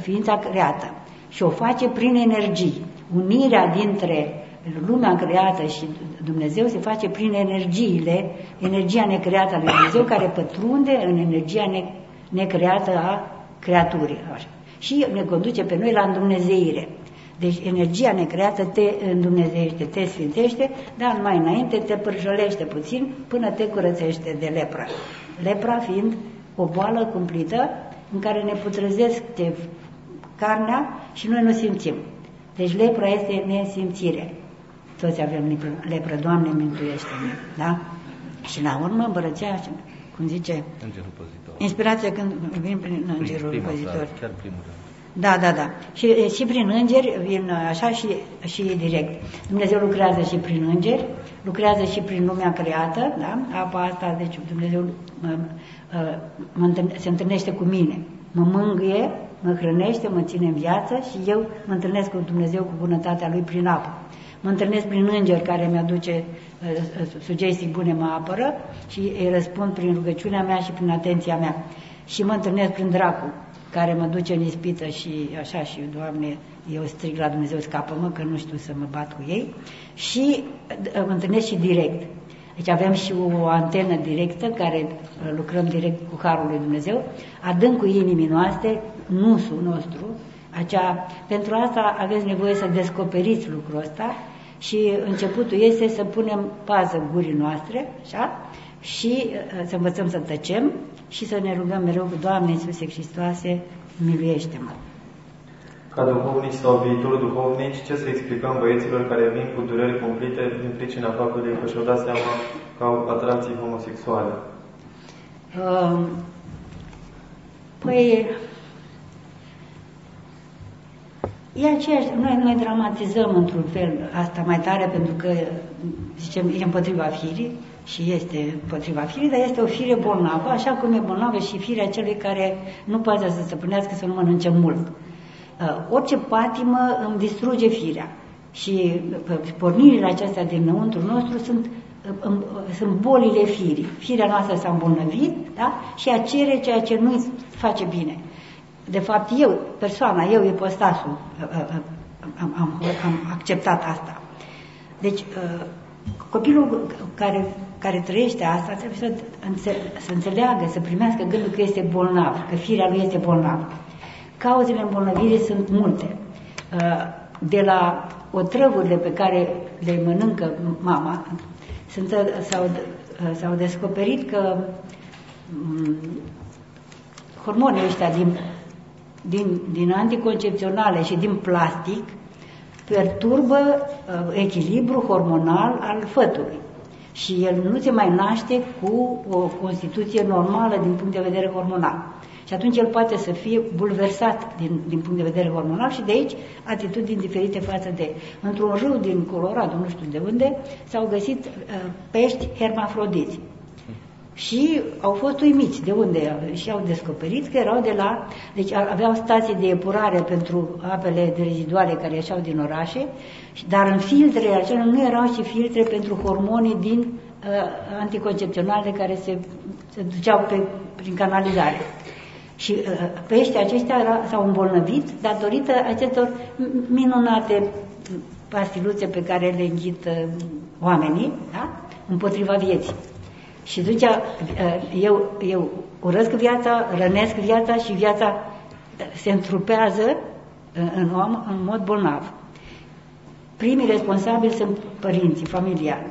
ființa creată. Și o face prin energii. Unirea dintre lumea creată și Dumnezeu se face prin energiile, energia necreată a lui Dumnezeu care pătrunde în energia ne, necreată a creaturii. Așa. Și ne conduce pe noi la îndumnezeire. Deci energia necreată te îndumnezeiește, te sfințește, dar mai înainte te pârjălește puțin până te curățește de lepră. Lepra fiind o boală cumplită în care ne putrezesc de carnea și noi nu simțim. Deci lepra este nesimțire. Toți avem lepră, lepră Doamne mântuiește-ne. Da? Și la urmă împărăția, cum zice, Îngerul păzitor. inspirația când vin prin îngerul Prima păzitor. dată, chiar primul rând. Da, da, da. Și, și prin îngeri vin așa și, și direct. Dumnezeu lucrează și prin îngeri, lucrează și prin lumea creată, da? Apa asta, deci Dumnezeu mă, mă, se întâlnește cu mine, mă mângâie, mă hrănește, mă ține în viață și eu mă întâlnesc cu Dumnezeu cu bunătatea Lui prin apă. Mă întâlnesc prin îngeri care mi-aduce uh, sugestii bune, mă apără și îi răspund prin rugăciunea mea și prin atenția mea. Și mă întâlnesc prin dracul care mă duce în ispită și așa și, Doamne, eu strig la Dumnezeu, scapă-mă, că nu știu să mă bat cu ei. Și mă întâlnesc și direct. Deci avem și o antenă directă care lucrăm direct cu Harul lui Dumnezeu, adâncul inimii noastre, nusul nostru, acea, pentru asta aveți nevoie să descoperiți lucrul ăsta și începutul este să punem pază gurii noastre, așa, și să învățăm să tăcem și să ne rugăm mereu cu Doamne Iisuse Hristoase, miluiește-mă. Ca duhovnici sau viitor duhovnici, ce să explicăm băieților care vin cu dureri cumplite din pricina faptului că și-au dat seama că au atracții homosexuale? Uh, păi, e aceeași, noi, noi dramatizăm într-un fel asta mai tare pentru că, zicem, e împotriva firii și este împotriva firii, dar este o fire bolnavă, așa cum e bolnavă și firea celui care nu poate să stăpânească să nu mănânce mult. Uh, orice patimă îmi distruge firea și uh, pornirile acestea dinăuntru nostru sunt, uh, uh, sunt bolile firii. Firea noastră s-a îmbolnăvit da? și a cere ceea ce nu-i face bine. De fapt, eu, persoana, eu, ipostasul, am, am, am acceptat asta. Deci, copilul care, care trăiește asta trebuie să, să înțeleagă, să primească gândul că este bolnav, că firea lui este bolnavă. Cauzele îmbolnăvirii sunt multe. De la otrăvurile pe care le mănâncă mama, s-au, s-au descoperit că hormonii ăștia din din, din anticoncepționale și din plastic perturbă uh, echilibru hormonal al fătului. Și el nu se mai naște cu o constituție normală din punct de vedere hormonal. Și atunci el poate să fie bulversat din, din punct de vedere hormonal și de aici atitudini diferite față de... Într-un râu din Colorado, nu știu de unde, s-au găsit uh, pești hermafrodiți și au fost uimiți de unde și au descoperit că erau de la, deci aveau stații de epurare pentru apele de reziduale care ieșeau din orașe, dar în filtrele acelea nu erau și filtre pentru hormonii din uh, anticoncepționale care se, se duceau pe, prin canalizare. Și uh, peștii aceștia s-au îmbolnăvit datorită acestor minunate pastiluțe pe care le înghit uh, oamenii da? împotriva vieții. Și atunci eu, eu urăsc viața, rănesc viața și viața se întrupează în om în mod bolnav. Primii responsabili sunt părinții, familiari.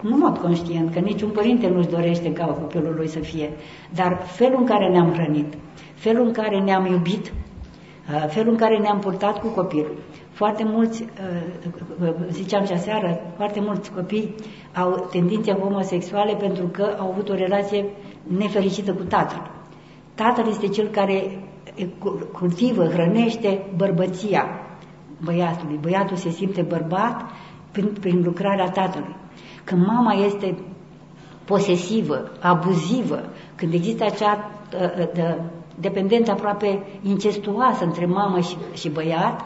Nu mod conștient, că niciun părinte nu-și dorește ca copilul lui să fie, dar felul în care ne-am hrănit, felul în care ne-am iubit, felul în care ne-am purtat cu copilul. Foarte mulți, ziceam și aseară, foarte mulți copii au tendințe homosexuale pentru că au avut o relație nefericită cu tatăl. Tatăl este cel care cultivă, hrănește bărbăția băiatului. Băiatul se simte bărbat prin, prin lucrarea tatălui. Când mama este posesivă, abuzivă, când există acea uh, de, dependență aproape incestuoasă între mamă și, și băiat,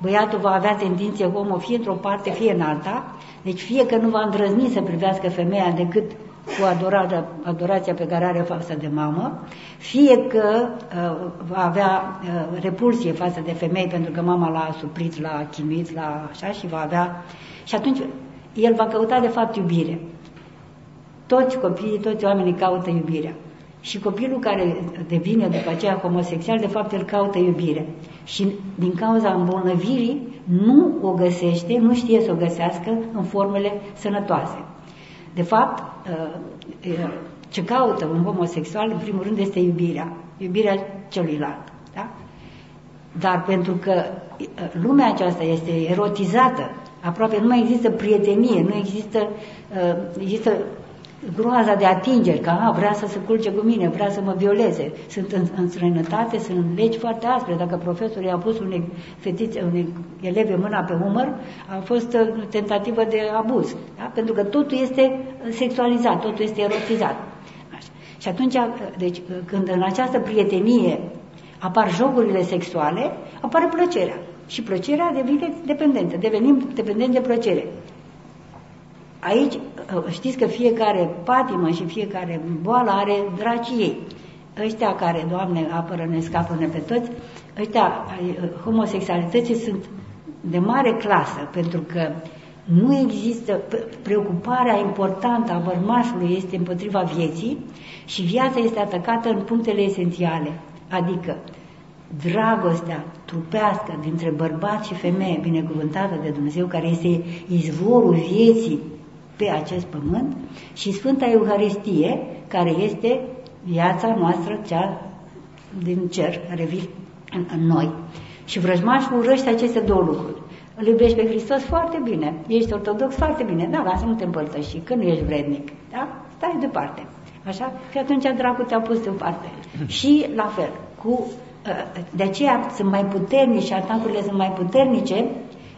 băiatul va avea tendințe homo fie într-o parte, fie în alta, deci fie că nu va îndrăzni să privească femeia decât cu adorarea, adorația pe care are față de mamă, fie că uh, va avea uh, repulsie față de femei pentru că mama l-a suprit, l-a chinuit, la așa și va avea... Și atunci el va căuta de fapt iubire. Toți copiii, toți oamenii caută iubirea. Și copilul care devine după aceea homosexual, de fapt el caută iubire. Și din cauza îmbolnăvirii nu o găsește, nu știe să o găsească în formele sănătoase. De fapt, uh, ce caută un homosexual, în primul rând, este iubirea. Iubirea celuilalt. Da? Dar pentru că uh, lumea aceasta este erotizată, aproape nu mai există prietenie, nu există, uh, există groaza de atingeri, că a, vrea să se culce cu mine, vrea să mă violeze. Sunt în, în străinătate, sunt legi foarte aspre. Dacă profesorul i-a pus unei fetițe, unei eleve mâna pe umăr, a fost uh, tentativă de abuz. Da? Pentru că totul este sexualizat, totul este erotizat. Așa. Și atunci, uh, deci, uh, când în această prietenie apar jocurile sexuale, apare plăcerea. Și plăcerea devine dependentă. Devenim dependenți de plăcere. Aici uh, știți că fiecare patimă și fiecare boală are dracii ei. Ăștia care, Doamne, apără-ne, scapă-ne pe toți, ăștia uh, homosexualității sunt de mare clasă, pentru că nu există, preocuparea importantă a bărmașului este împotriva vieții și viața este atacată în punctele esențiale, adică dragostea trupească dintre bărbat și femeie binecuvântată de Dumnezeu, care este izvorul vieții pe acest pământ și Sfânta Euharistie, care este viața noastră, cea din cer, care vine în, în noi. Și vrăjmașul urăște aceste două lucruri. Îl iubești pe Hristos foarte bine, ești ortodox foarte bine, da, lasă nu te împărtăși, că nu ești vrednic, da? Stai departe. Așa? Și atunci dracu te-a pus deoparte. Și la fel, cu, ă, de aceea sunt mai puternici și atacurile sunt mai puternice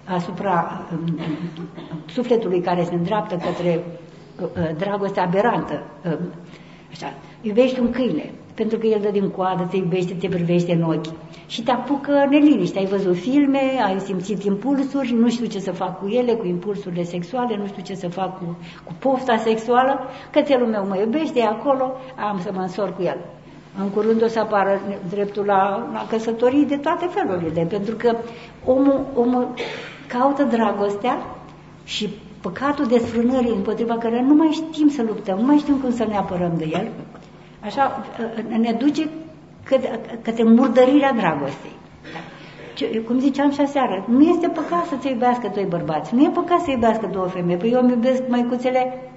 asupra um, sufletului care se îndreaptă către uh, dragostea aberantă. Um, așa. Iubești un câine, pentru că el dă din coadă, te iubește, te privește în ochi și te apucă neliniște. Ai văzut filme, ai simțit impulsuri, nu știu ce să fac cu ele, cu impulsurile sexuale, nu știu ce să fac cu, cu pofta sexuală, cățelul meu mă iubește, e acolo, am să mă însor cu el. În curând o să apară dreptul la, la căsătorii de toate felurile, pentru că omul, omul caută dragostea și păcatul desfrânării împotriva care nu mai știm să luptăm, nu mai știm cum să ne apărăm de el, așa ne duce către, către murdărirea dragostei. Cum ziceam și aseară, nu este păcat să te iubească doi bărbați, nu e păcat să iubească două femei, păi eu îmi iubesc măicuțele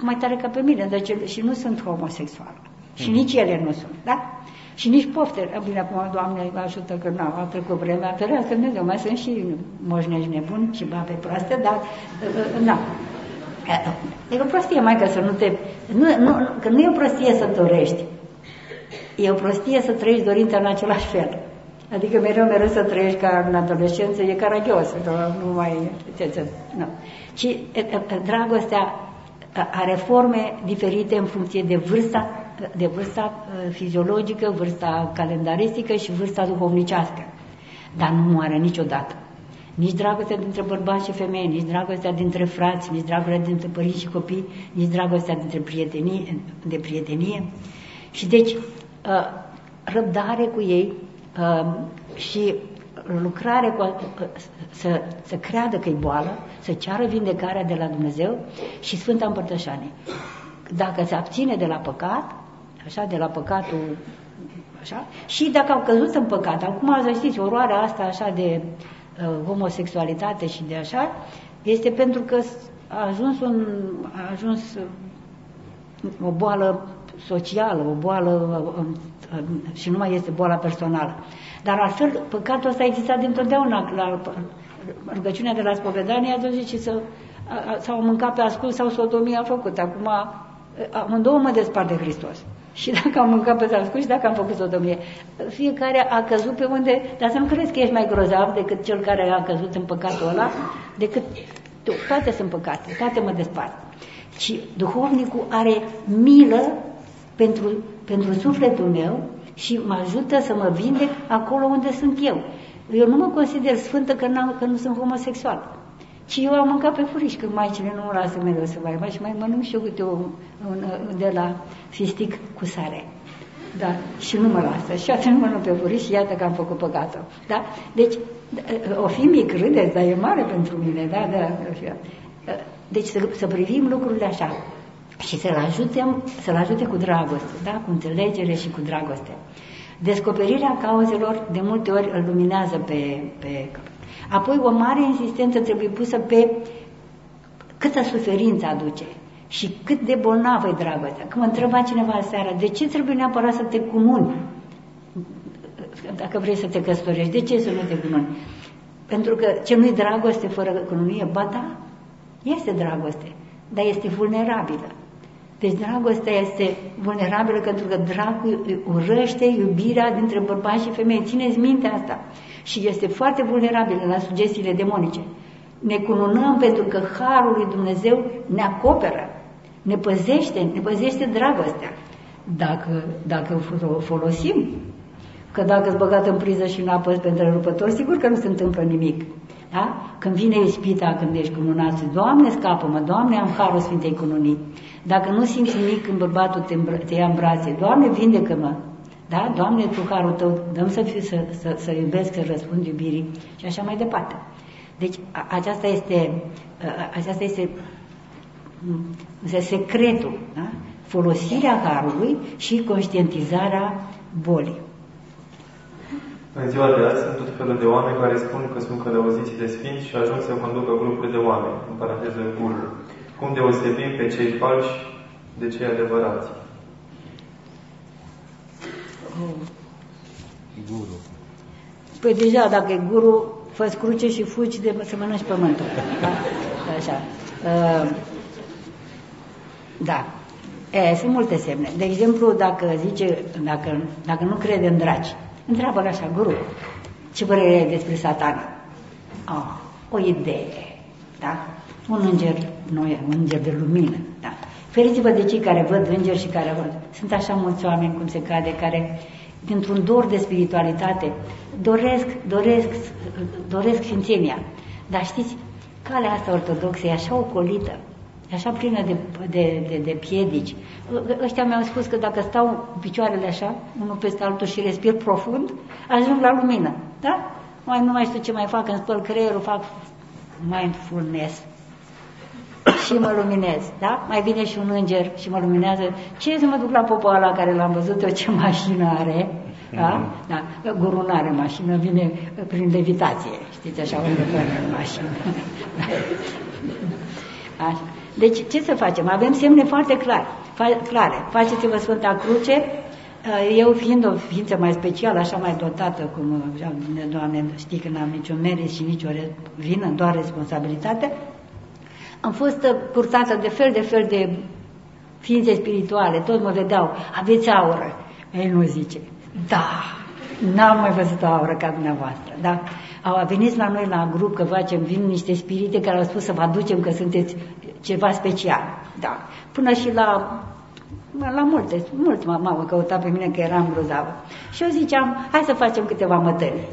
mai tare ca pe mine, deci, și nu sunt homosexuală. Și mm. nici ele nu sunt, da? Și nici pofte. Bine, acum, Doamne, ajută că nu, a trecut vremea, ferească Dumnezeu, mai sunt și moșnești nebuni și babe proaste, dar, nu. E o prostie, mai că să nu te... Nu, nu, că nu e o prostie să dorești. E o prostie să trăiești dorința în același fel. Adică mereu, mereu să trăiești ca în adolescență, e caragios, că nu mai... Nu. Ci dragostea are forme diferite în funcție de vârsta de vârsta uh, fiziologică, vârsta calendaristică și vârsta duhovnicească. Dar nu moare niciodată. Nici dragostea dintre bărbați și femei, nici dragostea dintre frați, nici dragostea dintre părinți și copii, nici dragostea dintre prietenie, de prietenie. Și deci, uh, răbdare cu ei uh, și lucrare cu, să, să creadă că e boală, să ceară vindecarea de la Dumnezeu și Sfânta Împărtășanie. Dacă se abține de la păcat, așa, de la păcatul Așa? Și dacă au căzut în păcat, acum să știți, oroarea asta așa de uh, homosexualitate și de așa, este pentru că a ajuns, un, a ajuns uh, o boală socială, o boală uh, uh, și nu mai este boala personală. Dar altfel, păcatul ăsta a existat dintotdeauna. La rugăciunea de la spovedanie a zice să sau mâncat pe ascuns sau sodomie a făcut. Acum amândouă mă despart de Hristos. Și dacă am mâncat pe ascuns și dacă am făcut sodomie. Fiecare a căzut pe unde, dar să nu crezi că ești mai grozav decât cel care a căzut în păcatul ăla, decât tu. Toate sunt păcate, toate mă despart. Și duhovnicul are milă pentru, pentru sufletul meu și mă ajută să mă vindec acolo unde sunt eu. Eu nu mă consider sfântă că, că nu sunt homosexual. Ci eu am mâncat pe furiș, că maicile nu mă lasă mereu să mai mai și mai mănânc și eu câte un, un, de la fistic cu sare. Da, și nu mă lasă. Și atunci mănânc pe furiș și iată că am făcut păcatul. Da? Deci, o fi mic, râdeți, dar e mare pentru mine. Da, da, deci să, să privim lucrurile așa și să-l ajute, să ajute cu dragoste, da? cu înțelegere și cu dragoste. Descoperirea cauzelor de multe ori îl luminează pe, pe... Apoi o mare insistență trebuie pusă pe câtă suferință aduce și cât de bolnavă e dragostea. Când mă întreba cineva seara, de ce trebuie neapărat să te cununi? Dacă vrei să te căsătorești, de ce să nu te cununi? Pentru că ce nu-i dragoste fără cununie? Ba da, este dragoste, dar este vulnerabilă. Deci dragostea este vulnerabilă pentru că dragul urăște iubirea dintre bărbați și femei. Țineți minte asta. Și este foarte vulnerabilă la sugestiile demonice. Ne cununăm pentru că Harul lui Dumnezeu ne acoperă, ne păzește, ne păzește dragostea. Dacă, dacă o folosim, că dacă îți băgat în priză și în apă pe întrerupător, sigur că nu se întâmplă nimic. Da? Când vine ispita, când ești cununat, Doamne, scapă-mă, Doamne, am harul Sfintei Cununii. Dacă nu simți nimic când bărbatul te, te ia în brațe, Doamne, vindecă-mă. Da? Doamne, Tu harul Tău, dăm să, fiu, să, să, să iubesc, să răspund iubirii și așa mai departe. Deci a, aceasta este, a, aceasta este secretul, da? folosirea harului și conștientizarea bolii. În ziua de azi sunt tot felul de oameni care spun că sunt călăuziți de sfinți și ajung să conducă grupuri de oameni, în paranteză guru. Cum deosebim pe cei falși de cei adevărați? Guru. Păi deja, dacă e guru, fă cruce și fugi de să mănânci pământul. Da? Așa. Uh, da. E, sunt multe semne. De exemplu, dacă zice, dacă, dacă nu crede în dragi, întreabă așa, guru, ce părere ai despre satana? Oh, o idee, da? Un înger, noi, un înger de lumină, da? Feriți-vă de cei care văd îngeri și care văd. Sunt așa mulți oameni, cum se cade, care dintr-un dor de spiritualitate doresc, doresc, doresc sfințenia. Dar știți, calea asta ortodoxă e așa ocolită, e așa plină de, de, de, de piedici. Ăștia mi-au spus că dacă stau cu picioarele așa, unul peste altul și respir profund, ajung la lumină. Da? Mai nu mai știu ce mai fac, îmi spăl creierul, fac mindfulness și mă luminez, da? Mai vine și un înger și mă luminează. Ce să mă duc la popa ăla care l-am văzut eu, ce mașină are? Da? da. Guru nu are mașină, vine prin levitație. Știți așa, unde în mașină. Așa. Deci, ce să facem? Avem semne foarte clare. clare. Faceți-vă Sfânta Cruce, eu fiind o ființă mai specială, așa mai dotată, cum Doamne știi că n-am niciun merit și nicio vină, doar responsabilitate, am fost purtată de fel de fel de ființe spirituale, toți mă vedeau, aveți aură. El nu zice, da, n-am mai văzut o aură ca dumneavoastră, da? Au venit la noi la grup că facem, vin niște spirite care au spus să vă aducem că sunteți ceva special, da. Până și la la multe, mulți m-au căutat pe mine că eram grozavă. Și eu ziceam, hai să facem câteva mătări.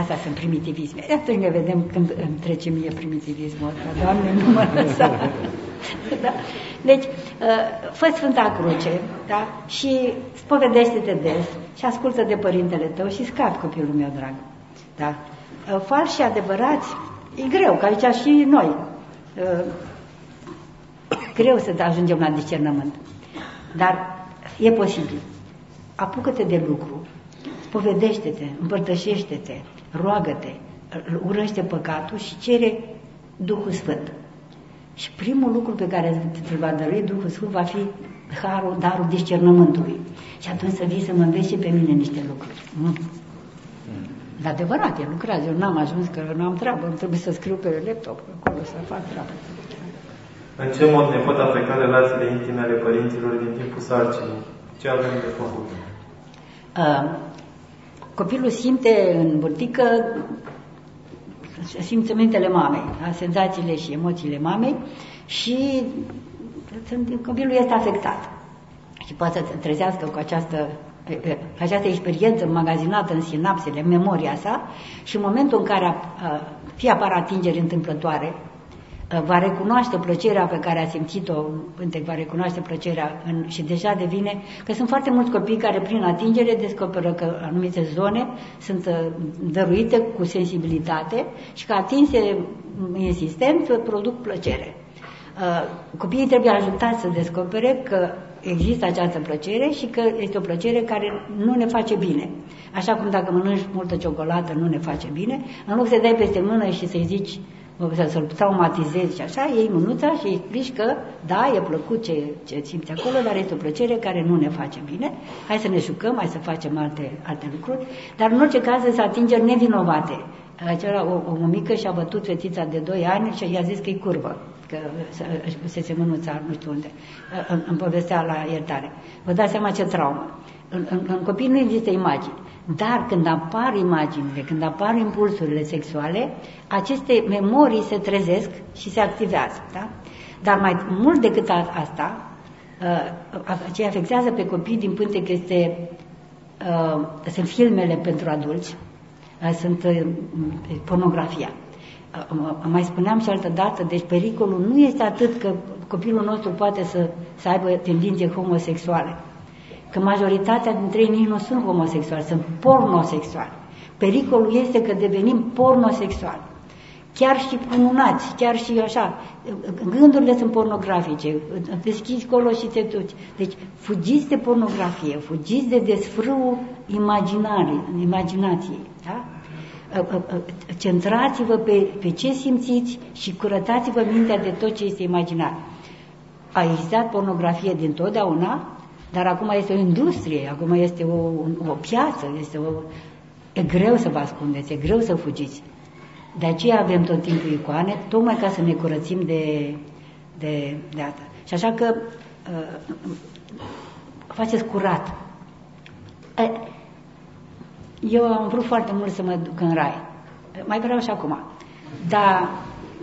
Asta sunt primitivisme. Atunci ne vedem când îmi trece mie primitivismul ăsta. Doamne, nu mă lăsa. da? Deci, uh, fă Sfânta Cruce da? și spovedește-te des și ascultă de părintele tău și scapi copilul meu drag. Da? Uh, Falși și adevărați, e greu, că aici și noi. Uh, greu să ajungem la discernământ. Dar e posibil. apucă-te de lucru, spovedește-te, împărtășește-te, roagă-te, urăște păcatul și cere Duhul Sfânt. Și primul lucru pe care îl va dărui Duhul Sfânt va fi harul, darul discernământului. Și atunci să vii să mă înveți și pe mine niște lucruri. Nu. De adevărat, el lucrează. Eu n-am ajuns că nu am treabă, îmi trebuie să scriu pe laptop acolo să fac treabă. În ce mod ne pot afecta relațiile intime ale părinților din timpul sarcinii? Ce avem de făcut? Uh, copilul simte în burtică simțămintele mamei, da? senzațiile și emoțiile mamei și copilul este afectat și poate să trezească cu această, această experiență magazinată în sinapsele, în memoria sa și în momentul în care fie apar atingeri întâmplătoare, va recunoaște plăcerea pe care a simțit-o, Pântec va recunoaște plăcerea în, și deja devine, că sunt foarte mulți copii care prin atingere descoperă că anumite zone sunt dăruite cu sensibilitate și că atinse insistent produc plăcere. Copiii trebuie ajutați să descopere că există această plăcere și că este o plăcere care nu ne face bine. Așa cum dacă mănânci multă ciocolată nu ne face bine, în loc să dai peste mână și să-i zici să-l traumatizezi și așa, iei mânuța și îi explici că, da, e plăcut ce, ce simți acolo, dar este o plăcere care nu ne face bine. Hai să ne jucăm, hai să facem alte, alte lucruri, dar în orice caz să atingeri nevinovate. Acela, o, o mică și-a bătut fetița de 2 ani și i-a zis că e curvă că își pusese mânuța nu știu unde, în, în povestea la iertare. Vă dați seama ce traumă. În, în, în copii nu există imagini. Dar când apar imaginile, când apar impulsurile sexuale, aceste memorii se trezesc și se activează. Da? Dar mai mult decât asta, uh, ce afectează pe copii din că este, uh, sunt filmele pentru adulți, uh, sunt pornografia. Mai spuneam și altă dată, deci pericolul nu este atât că copilul nostru poate să, să aibă tendințe homosexuale, că majoritatea dintre ei nici nu sunt homosexuali, sunt pornosexuali. Pericolul este că devenim pornosexuali. Chiar și cununați, chiar și așa. Gândurile sunt pornografice, deschizi colo și te duci. Deci fugiți de pornografie, fugiți de desfrâul imaginarii, imaginației. Da? Centrați-vă pe, pe ce simțiți și curățați-vă mintea de tot ce este imaginar. A existat pornografie din totdeauna, dar acum este o industrie, acum este o, o piață, este o... E greu să vă ascundeți, e greu să fugiți. De aceea avem tot timpul icoane, tocmai ca să ne curățim de, de, de asta. Și așa că uh, faceți curat. Eu am vrut foarte mult să mă duc în rai. Mai vreau și acum. Dar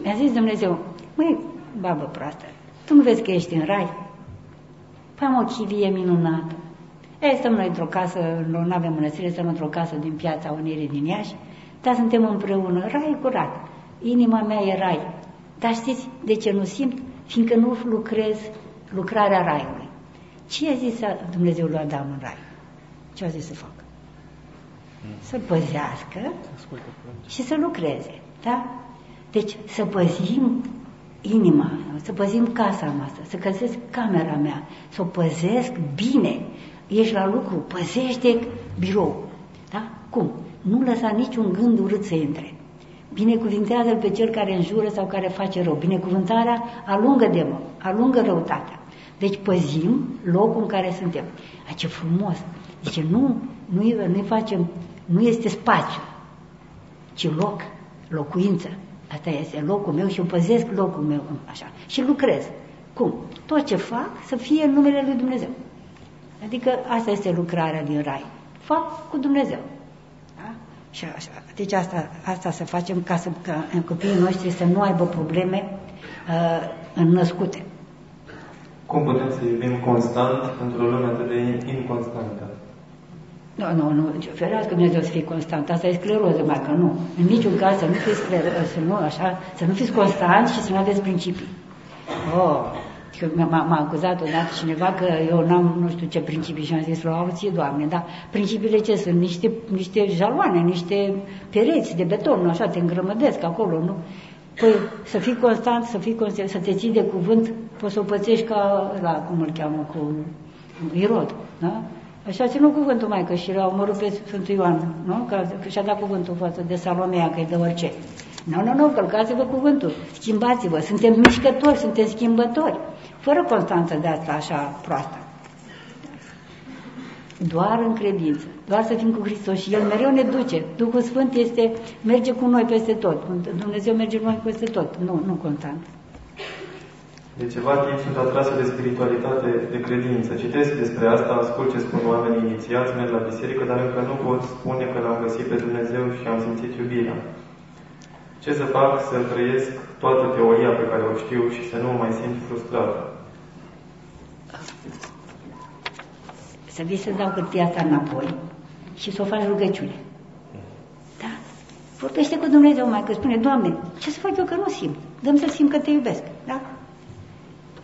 mi-a zis Dumnezeu, măi, babă proastă, tu nu vezi că ești în rai? Păi am o chilie minunată. Ei, stăm noi într-o casă, nu avem mănăstire, stăm într-o casă din piața Unirii din Iași, dar suntem împreună, rai curat. Inima mea e rai. Dar știți de ce nu simt? Fiindcă nu lucrez lucrarea raiului. Ce a zis Dumnezeu lui Adam în rai? Ce a zis să facă? Să păzească și să lucreze. Da? Deci să păzim inima, să păzim casa noastră, să căsesc camera mea, să o păzesc bine. Ești la lucru, păzește birou. Da? Cum? Nu lăsa niciun gând urât să intre. Binecuvintează-l pe cel care înjură sau care face rău. Binecuvântarea alungă demon, alungă răutatea. Deci păzim locul în care suntem. A, ce frumos! Zice, nu, nu, nu facem, nu este spațiu, ci loc, locuință. Asta este locul meu și eu păzesc locul meu așa. Și lucrez. Cum? Tot ce fac să fie în numele lui Dumnezeu. Adică asta este lucrarea din rai. Fac cu Dumnezeu. Da? Și așa. Deci asta, asta să facem ca, să, ca în copiii noștri să nu aibă probleme uh, înnăscute. Cum putem să iubim constant într-o lume atât de inconstantă? Nu, nu, nu, ferească Dumnezeu să fie constant. Asta e scleroză, mai că nu. În niciun caz să nu fiți scleroză, să nu, așa, să nu fiți constant și să nu aveți principii. Oh, m-a acuzat odată cineva că eu n-am nu știu ce principii și am zis, auție, Doamne, dar principiile ce sunt? Niște, niște jaloane, niște pereți de beton, așa, te îngrămădesc acolo, nu? Păi să fii constant, să fii constant, să te ții de cuvânt, poți să o pățești ca la, cum îl cheamă, cu Irod, da? Așa a ținut cuvântul mai că și l-a omorât pe Sfântul Ioan, nu? Că, că și-a dat cuvântul față de Salomea, că e de orice. Nu, nu, nu, călcați-vă cuvântul, schimbați-vă, suntem mișcători, suntem schimbători, fără constanță de asta așa proastă. Doar în credință, doar să fim cu Hristos și El mereu ne duce. Duhul Sfânt este, merge cu noi peste tot. Dumnezeu merge cu noi peste tot, nu, nu constant. De ceva timp sunt atrasă de spiritualitate, de credință. Citesc despre asta, ascult ce spun oamenii inițiați, merg la biserică, dar încă nu pot spune că l-am găsit pe Dumnezeu și am simțit iubirea. Ce să fac să trăiesc toată teoria pe care o știu și să nu mă mai simt frustrat? Să vii să dau hârtia asta înapoi și să o faci rugăciune. Da? Vorbește cu Dumnezeu mai că spune, Doamne, ce să fac eu că nu simt? Dăm să simt că te iubesc. Da?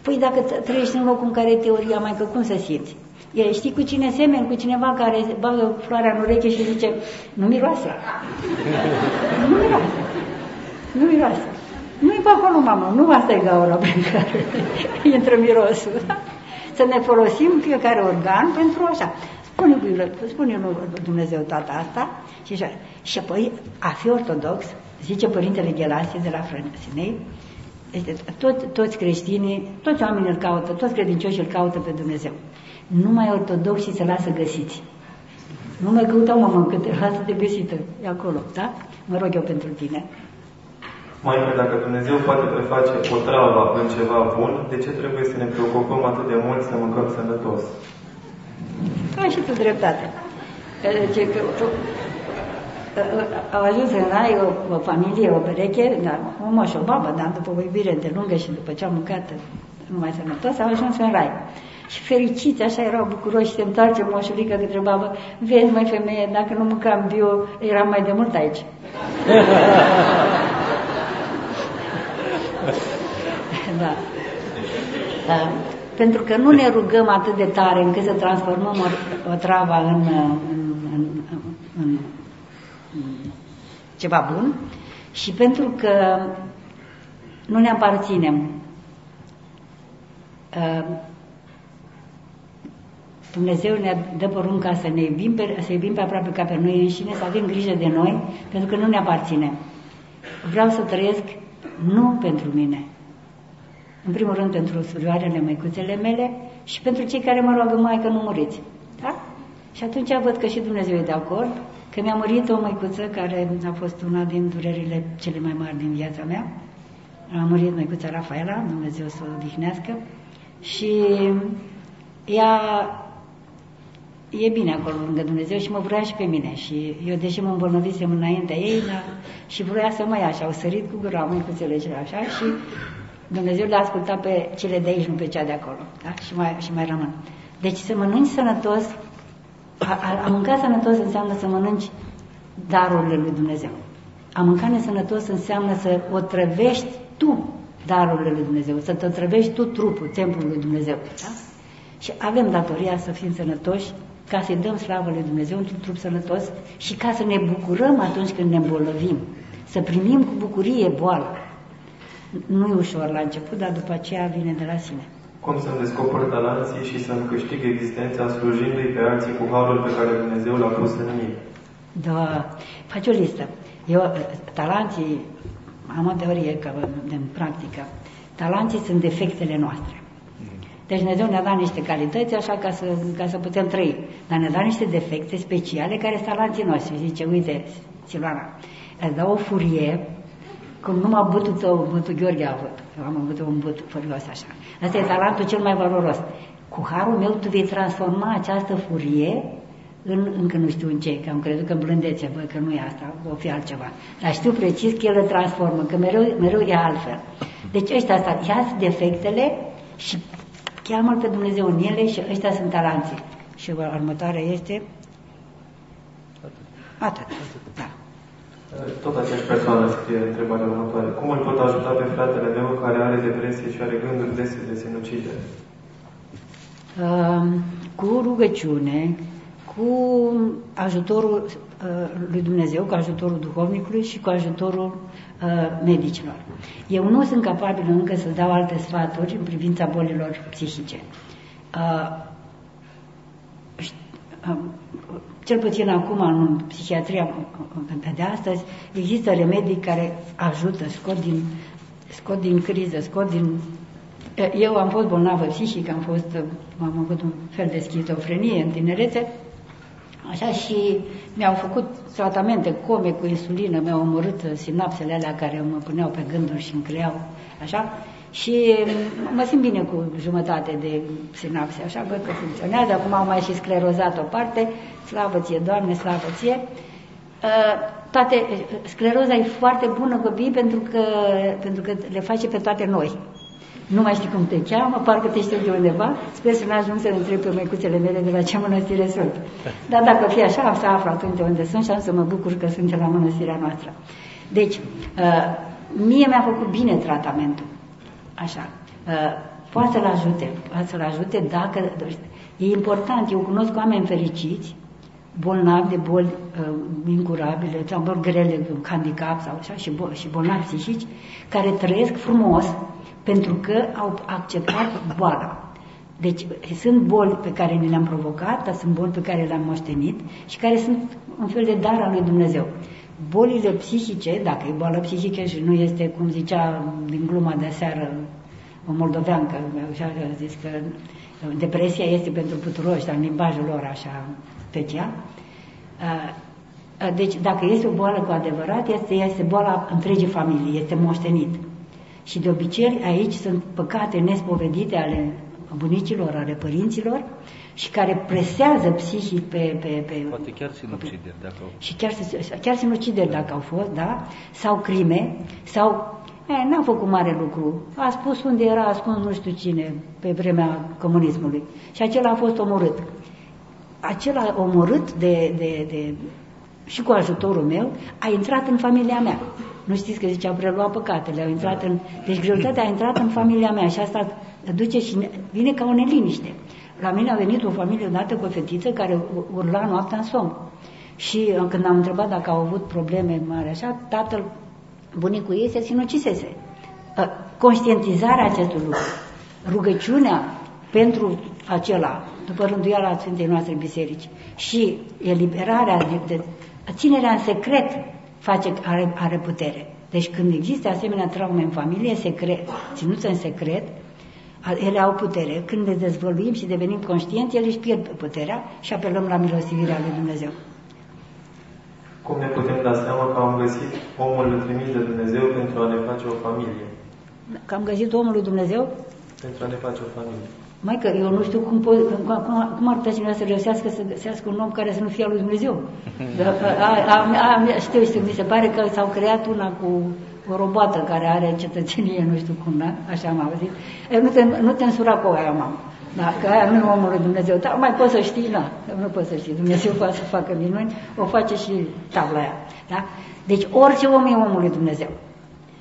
Păi dacă trăiești în locul în care e teoria, mai că cum să simți? E, știi cu cine semeni? Cu cineva care bagă floarea în ureche și zice, nu miroase. nu miroase. Nu miroase. Nu-i pe acolo, mamă, nu asta e gaura pe care intră mirosul. Să ne folosim fiecare organ pentru așa. Spune lui, spune lui Dumnezeu toată asta și așa. Și apoi, a fi ortodox, zice Părintele Ghelasie de la Frăsinei, este, tot, toți creștinii, toți oamenii îl caută, toți credincioșii îl caută pe Dumnezeu. Numai ortodoxii se lasă găsiți. Nu mai căutau, mamă, că te lasă de găsită. E acolo, da? Mă rog eu pentru tine. Mai că dacă Dumnezeu poate preface o travă în ceva bun, de ce trebuie să ne preocupăm atât de mult să mâncăm sănătos? Ai și tu dreptate. Ce, că, au ajuns în rai o, o familie, o pereche, dar un moș, o babă, dar după o iubire de lungă și după ce au mâncat numai sănătos, au ajuns în rai. Și fericiți, așa erau bucuroși, se întoarce moșulică către babă, vezi, mai femeie, dacă nu mâncam bio, eram mai de mult aici. da. da. Pentru că nu ne rugăm atât de tare încât să transformăm o, o travă în, în, în, în ceva bun și pentru că nu ne aparținem. Uh, Dumnezeu ne dă porunca să ne iubim pe, să iubim pe aproape ca pe noi înșine, să avem grijă de noi, pentru că nu ne aparținem. Vreau să trăiesc nu pentru mine. În primul rând pentru surioarele, măicuțele mele și pentru cei care mă roagă mai că nu muriți. Da? Și atunci văd că și Dumnezeu e de acord că mi-a murit o măicuță care a fost una din durerile cele mai mari din viața mea. A murit măicuța Rafaela, Dumnezeu să o odihnească. Și ea e bine acolo lângă Dumnezeu și mă vrea și pe mine. Și eu, deși mă îmbolnăvisem înaintea ei, dar și vrea să mă ia și au sărit cu gura măicuțele cele așa și Dumnezeu le-a ascultat pe cele de aici, nu pe cea de acolo. Da? Și, mai, și mai rămân. Deci să mănânci sănătos a, a, a mânca sănătos înseamnă să mănânci darurile lui Dumnezeu. A mânca nesănătos înseamnă să o trăvești tu darurile lui Dumnezeu, să te trăvești tu trupul, templul lui Dumnezeu. Da? Și avem datoria să fim sănătoși ca să-i dăm slavă lui Dumnezeu într-un trup sănătos și ca să ne bucurăm atunci când ne îmbolnăvim. Să primim cu bucurie boala. Nu e ușor la început, dar după aceea vine de la sine cum să-mi descoper talanții și să-mi câștig existența slujindu-i pe alții cu harul pe care Dumnezeu l-a pus în mine. Da, faci o listă. Eu, talanții, am o teorie că, în practică, talanții sunt defectele noastre. Deci Dumnezeu ne-a dat niște calități așa ca să, ca să putem trăi. Dar ne-a dat niște defecte speciale care sunt talanții noștri. Zice, uite, Silvana, îți dau o furie cum numai bătul tău, bătul Gheorghe a avut. Eu am avut un but furios așa. Asta e talentul cel mai valoros. Cu harul meu tu vei transforma această furie în, încă nu știu în ce, că am crezut că în blândețe, bă, că nu e asta, o fi altceva. Dar știu precis că el îl transformă, că mereu, mereu e altfel. Deci ăștia asta, ia defectele și cheamă pe Dumnezeu în ele și ăștia sunt talanții. Și următoarea este... Atât. Da. Tot aceeași persoană scrie întrebarea următoare. Cum îl pot ajuta pe fratele meu care are depresie și are gânduri dese de sinucidere? Uh, cu rugăciune, cu ajutorul uh, lui Dumnezeu, cu ajutorul duhovnicului și cu ajutorul uh, medicilor. Eu nu sunt capabil încă să dau alte sfaturi în privința bolilor psihice. Uh, cel puțin acum în psihiatria de astăzi, există remedii care ajută, scot din, scot din criză, scot din... Eu am fost bolnavă psihic, am fost, am avut un fel de schizofrenie în tinerețe, așa și mi-au făcut tratamente come cu insulină, mi-au omorât sinapsele alea care mă puneau pe gânduri și îmi creau, așa, și mă simt bine cu jumătate de sinapse, așa văd că funcționează. Acum am mai și sclerozat o parte, slavă ție, Doamne, slavă ție. Uh, toate, scleroza e foarte bună copii pentru că, pentru că le face pe toate noi. Nu mai știi cum te cheamă, parcă te știu de undeva, sper să nu ajung să le întreb pe măicuțele mele de la ce mănăstire sunt. Dar dacă fi așa, am să aflu atunci de unde sunt și am să mă bucur că sunt la mănăstirea noastră. Deci, uh, mie mi-a făcut bine tratamentul. Așa. Uh, poate să-l ajute, poate să-l ajute dacă... E important, eu cunosc oameni fericiți, bolnavi de boli uh, incurabile, sau boli grele, handicap sau așa, și, bol, și bolnavi psihici, care trăiesc frumos pentru că au acceptat boala. Deci sunt boli pe care ne le-am provocat, dar sunt boli pe care le-am moștenit și care sunt un fel de dar al lui Dumnezeu. Bolile psihice, dacă e boală psihică și nu este, cum zicea din gluma de seară o moldoveancă, așa a zis că depresia este pentru puturoși, dar în limbajul lor așa special. Deci, dacă este o boală cu adevărat, este, este boala întregii familii, este moștenit. Și de obicei aici sunt păcate nespovedite ale bunicilor, ale părinților și care presează psihic pe... pe, pe Poate chiar sinucideri dacă au Și chiar, chiar sinucideri dacă au fost, da? Sau crime, sau... N-a făcut mare lucru. A spus unde era ascuns nu știu cine pe vremea comunismului. Și acela a fost omorât. Acela omorât de, de, de, și cu ajutorul meu a intrat în familia mea. Nu știți că zicea preluat păcatele, au intrat în... Deci greutatea a intrat în familia mea și asta duce și vine ca o neliniște. La mine a venit o familie odată cu o fetiță care urla noaptea în somn. Și uh, când am întrebat dacă au avut probleme mari așa, tatăl bunicul ei se sinucisese. Uh, conștientizarea acestui lucru, rugăciunea pentru acela, după rânduiala Sfintei noastre biserici și eliberarea, de, de, ținerea în secret face, are, are putere. Deci când există asemenea traume în familie, secret, ținuți în secret, ele au putere. Când le dezvăluim și devenim conștienți, ele își pierd puterea și apelăm la milostivirea lui Dumnezeu. Cum ne putem da seama că am găsit omul trimis de Dumnezeu pentru a ne face o familie? Că am găsit omul lui Dumnezeu? Pentru a ne face o familie. Mai că eu nu știu cum, po- cum, cum, cum ar putea cineva să reușească să găsească un om care să nu fie al lui Dumnezeu. A, a, a, știu, știu, mi se pare că s-au creat una cu o robotă care are cetățenie, nu știu cum, da? Așa am auzit. Eu nu te, nu te însura cu aia, mamă. Da, că aia nu e omul lui Dumnezeu. Dar mai poți să știi, da, nu poți să știi. Dumnezeu poate să facă minuni, o face și tabla aia. Da? Deci orice om e omul lui Dumnezeu.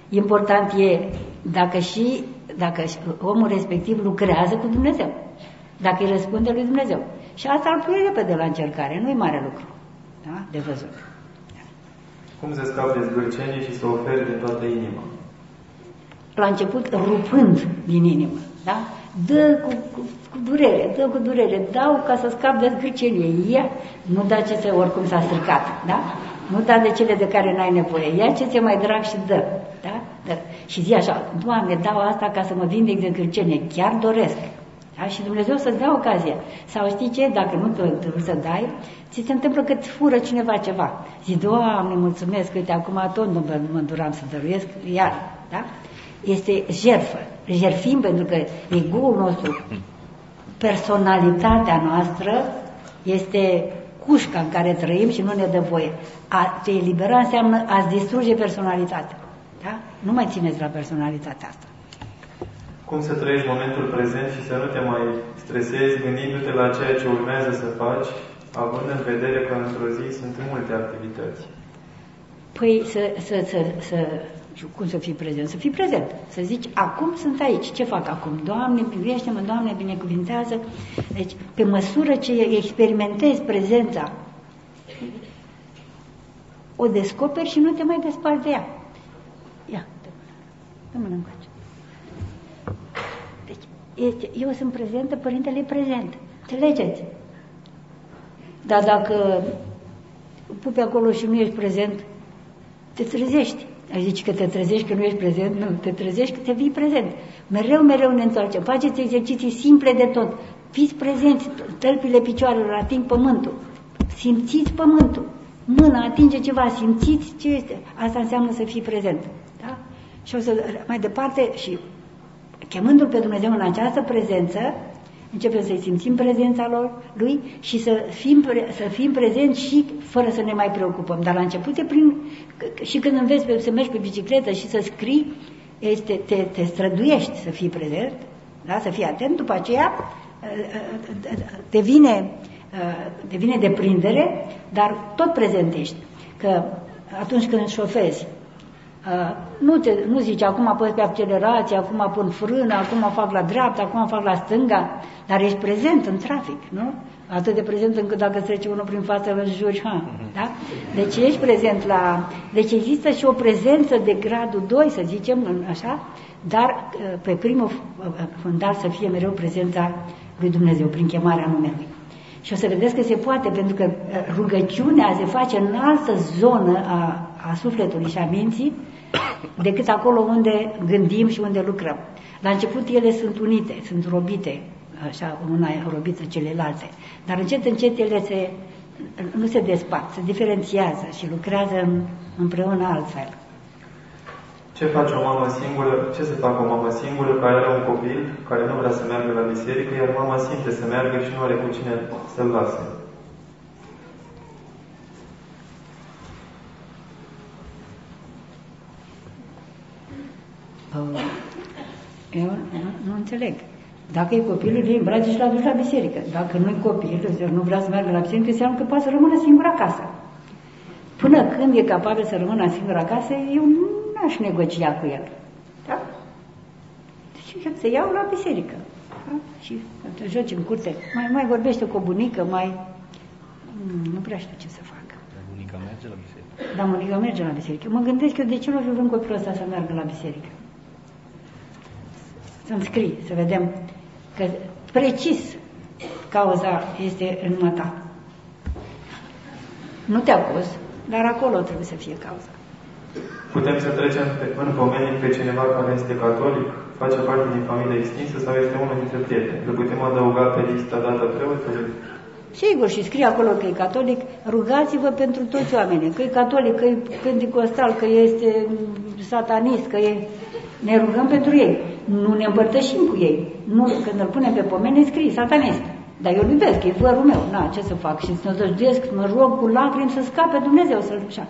Important e dacă și dacă omul respectiv lucrează cu Dumnezeu. Dacă îi răspunde lui Dumnezeu. Și asta îl pui repede la încercare, nu e mare lucru. Da? De văzut. Cum să scapi de zgârcenie și să oferi din toată inima? La început rupând din inimă, da? Dă cu, cu, cu durere, dă cu durere, dau ca să scap de zgârcenie. Ia, nu da ce să oricum s-a stricat, da? Nu da de cele de care n-ai nevoie. Ia ce ți mai drag și dă, da? dă. Și zi așa, Doamne, dau asta ca să mă vindec de zgârcenie, chiar doresc. Da? Și Dumnezeu să-ți dea ocazia. Sau știi ce, dacă nu te să dai, ți se întâmplă că îți fură cineva ceva. Zi, Doamne, mulțumesc, uite, acum tot nu mă înduram să dăruiesc, iar, da? Este jertfă. Jertfim pentru că ego-ul nostru, personalitatea noastră este cușca în care trăim și nu ne dă voie. A te elibera înseamnă a-ți distruge personalitatea. Da? Nu mai țineți la personalitatea asta. Cum să trăiești momentul prezent și să nu te mai stresezi gândindu-te la ceea ce urmează să faci, având în vedere că într-o zi sunt multe activități? Păi să, să, să, să cum să fii prezent? Să fii prezent. Să zici, acum sunt aici. Ce fac acum? Doamne, privește-mă, Doamne, binecuvintează. Deci, pe măsură ce experimentezi prezența, o descoperi și nu te mai desparți de ea. Ia, dă mă încoace. Deci, este, eu sunt prezentă, Părintele e prezent. Înțelegeți? Dar dacă pui pe acolo și nu ești prezent, te trezești. Ai zici că te trezești că nu ești prezent? Nu, te trezești că te vii prezent. Mereu, mereu ne întoarcem. Faceți exerciții simple de tot. Fiți prezenți, tălpile picioarelor ating pământul. Simțiți pământul. Mâna atinge ceva, simțiți ce este. Asta înseamnă să fii prezent. Da? Și o să mai departe și chemându-L pe Dumnezeu în această prezență, începem să-i simțim prezența lor, lui și să fim, să fim prezenți și fără să ne mai preocupăm. Dar la început e prin, și când înveți să mergi pe bicicletă și să scrii, este, te, te străduiești să fii prezent, da? să fii atent, după aceea devine, devine deprindere, dar tot prezent ești. Că atunci când șofezi, nu, te, nu zici, acum apăs pe accelerație, acum pun frână, acum fac la dreapta, acum fac la stânga, dar ești prezent în trafic, nu? Atât de prezent încât dacă trece unul prin față îl juri, ha, da? Deci ești prezent la... Deci există și o prezență de gradul 2, să zicem, așa, dar pe primul fundal să fie mereu prezența lui Dumnezeu, prin chemarea numelui. Și o să vedeți că se poate, pentru că rugăciunea se face în altă zonă a, a sufletului și a minții, decât acolo unde gândim și unde lucrăm. La început ele sunt unite, sunt robite, așa, una e robită celelalte, dar încet, încet ele se, nu se despart, se diferențiază și lucrează împreună altfel. Ce face o mamă singură, ce se facă o mamă singură care are un copil care nu vrea să meargă la biserică, iar mama simte să meargă și nu are cu cine să-l lase? Eu nu, nu înțeleg. Dacă e copilul, îi îmbrace și l duci la biserică. Dacă nu e copil, nu vrea să meargă la biserică, înseamnă că poate să rămână singur acasă. Până când e capabil să rămână singur acasă, eu nu aș negocia cu el. Da? Deci să iau la biserică. Da? Și te joci în curte. Mai, mai vorbește cu o bunică, mai... Mm, nu prea știu ce să fac. Dar bunica merge la biserică? Da, bunica merge la biserică. Mă gândesc eu de ce nu fi vreun copilul ăsta să meargă la biserică să-mi scrii, să vedem că precis cauza este în măta. Nu te acuz, dar acolo trebuie să fie cauza. Putem să trecem pe, în pomenic pe cineva care este catolic, face parte din familie extinsă sau este unul dintre prieteni. Le putem adăuga pe lista dată preotului? Sigur, și scrie acolo că e catolic, rugați-vă pentru toți oamenii, că e catolic, că e pentecostal, că este satanist, că e... Ne rugăm pentru ei nu ne împărtășim cu ei. Nu, când îl punem pe pomene, scrie satanist. Dar eu îl iubesc, e vărul meu. Na, ce să fac? Și să nădăjduiesc, mă rog cu lacrimi să scape Dumnezeu, să-l așa.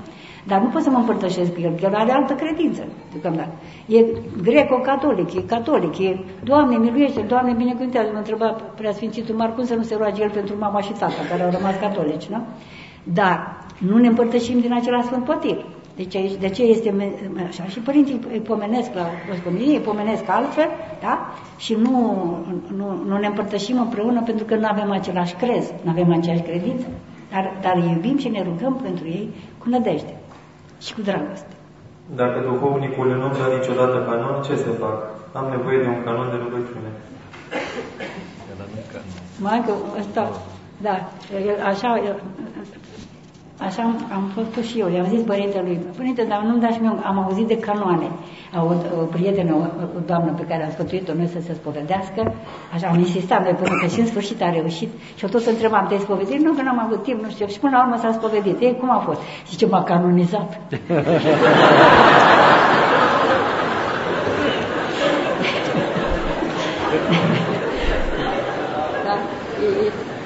Dar nu pot să mă împărtășesc cu el, că el are altă credință, deocamdată. E greco-catolic, e catolic, e Doamne miluiește, Doamne binecuvântează. Mă întreba Preasfințitul Mar cum să nu se roage el pentru mama și tata, care au rămas catolici, nu? Dar nu ne împărtășim din același sfânt potir. Deci aici, de ce este așa? Și părinții îi pomenesc la răscomilie, îi pomenesc altfel, da? Și nu, nu, nu ne împărtășim împreună pentru că nu avem același crez, nu avem aceeași credință, dar, dar îi iubim și ne rugăm pentru ei cu nădejde și cu dragoste. Dacă duhovnicul nu dă niciodată canon, ce se fac? Am nevoie de un canon de rugăciune. Mai că ăsta, da, așa, Așa am, am făcut și eu. I-am zis părintelui, părinte, dar nu-mi dați mie, am auzit de canoane. O, o prietenă, o, o doamnă pe care am sfătuit-o noi să se spovedească, așa am insistat noi până că și în sfârșit a reușit și eu tot întrebam, te-ai spovedit? Nu, că n-am avut timp, nu știu. Și până la urmă s-a spovedit. Ei, cum a fost? Zice, m-a canonizat.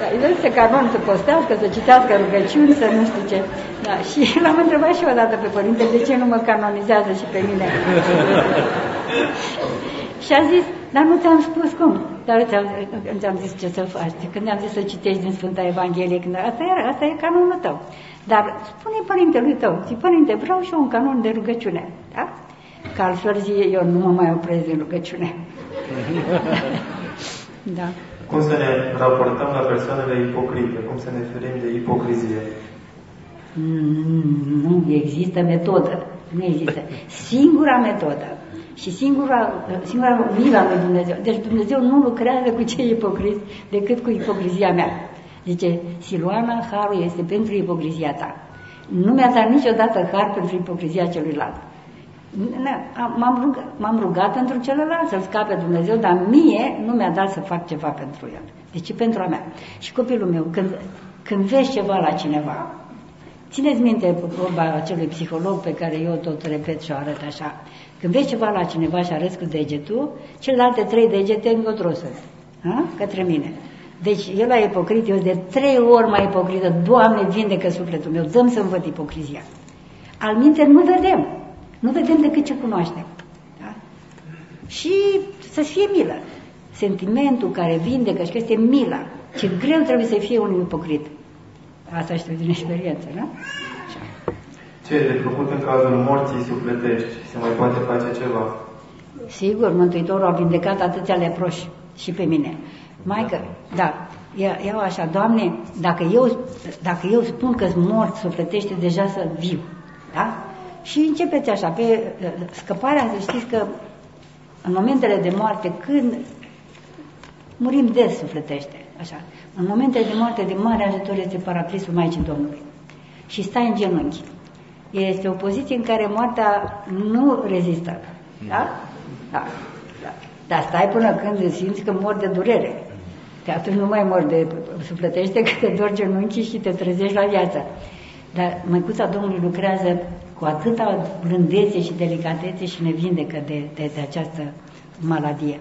el să canon să postească, să citească rugăciuni, să nu știu ce. Da, și l-am întrebat și odată pe părinte de ce nu mă canonizează și pe mine. și a zis, dar nu ți-am spus cum. Dar ți-am, ți-am zis ce să faci. Când am zis să citești din Sfânta Evanghelie, când, asta, era, asta e canonul tău. Dar spune părintelui tău, zi, părinte, vreau și eu un canon de rugăciune. Da? Că altfel zi, eu nu mă mai opresc din rugăciune. da. Cum să ne raportăm la persoanele ipocrite? Cum să ne ferim de ipocrizie? Mm, nu există metodă. Nu există. Singura metodă și singura, singura mila lui Dumnezeu. Deci Dumnezeu nu lucrează cu cei ipocriți decât cu ipocrizia mea. Zice, Siluana, harul este pentru ipocrizia ta. Nu mi-a dat niciodată har pentru ipocrizia celuilalt. M-am rugat, m-am rugat pentru celălalt să-l scape Dumnezeu, dar mie nu mi-a dat să fac ceva pentru el. Deci pentru a mea. Și copilul meu, când, când vezi ceva la cineva, țineți minte vorba acelui psiholog pe care eu tot repet și o arăt așa, când vezi ceva la cineva și arăți cu degetul, celelalte trei degete încotro sunt. Către mine. Deci el a ipocrit, eu de trei ori mai ipocrită, Doamne, vindecă sufletul meu, dăm să-mi văd ipocrizia. Al minte nu vedem. Nu vedem decât ce cunoaștem. Da? Și să fie milă. Sentimentul care vindecă și că este mila. Ce greu trebuie să fie un ipocrit. Asta știu din experiență, nu? Așa. Ce e de făcut în cazul morții sufletești? Se mai poate face ceva? Sigur, Mântuitorul a vindecat atâția leproși și pe mine. Maică, da, iau așa, Doamne, dacă eu, dacă eu spun că sunt mort sufletește, deja să viu. Da? Și începeți așa, pe scăparea, să știți că în momentele de moarte, când murim des sufletește, așa, în momentele de moarte de mare ajutor este paraplisul Maicii Domnului. Și stai în genunchi. Este o poziție în care moartea nu rezistă. Da? Da. da. Dar stai până când simți că mor de durere. Că atunci nu mai mor de sufletește, că te dor genunchii și te trezești la viață. Dar Măicuța Domnului lucrează cu atâta blândețe și delicatețe și ne vindecă de, de, de această maladie.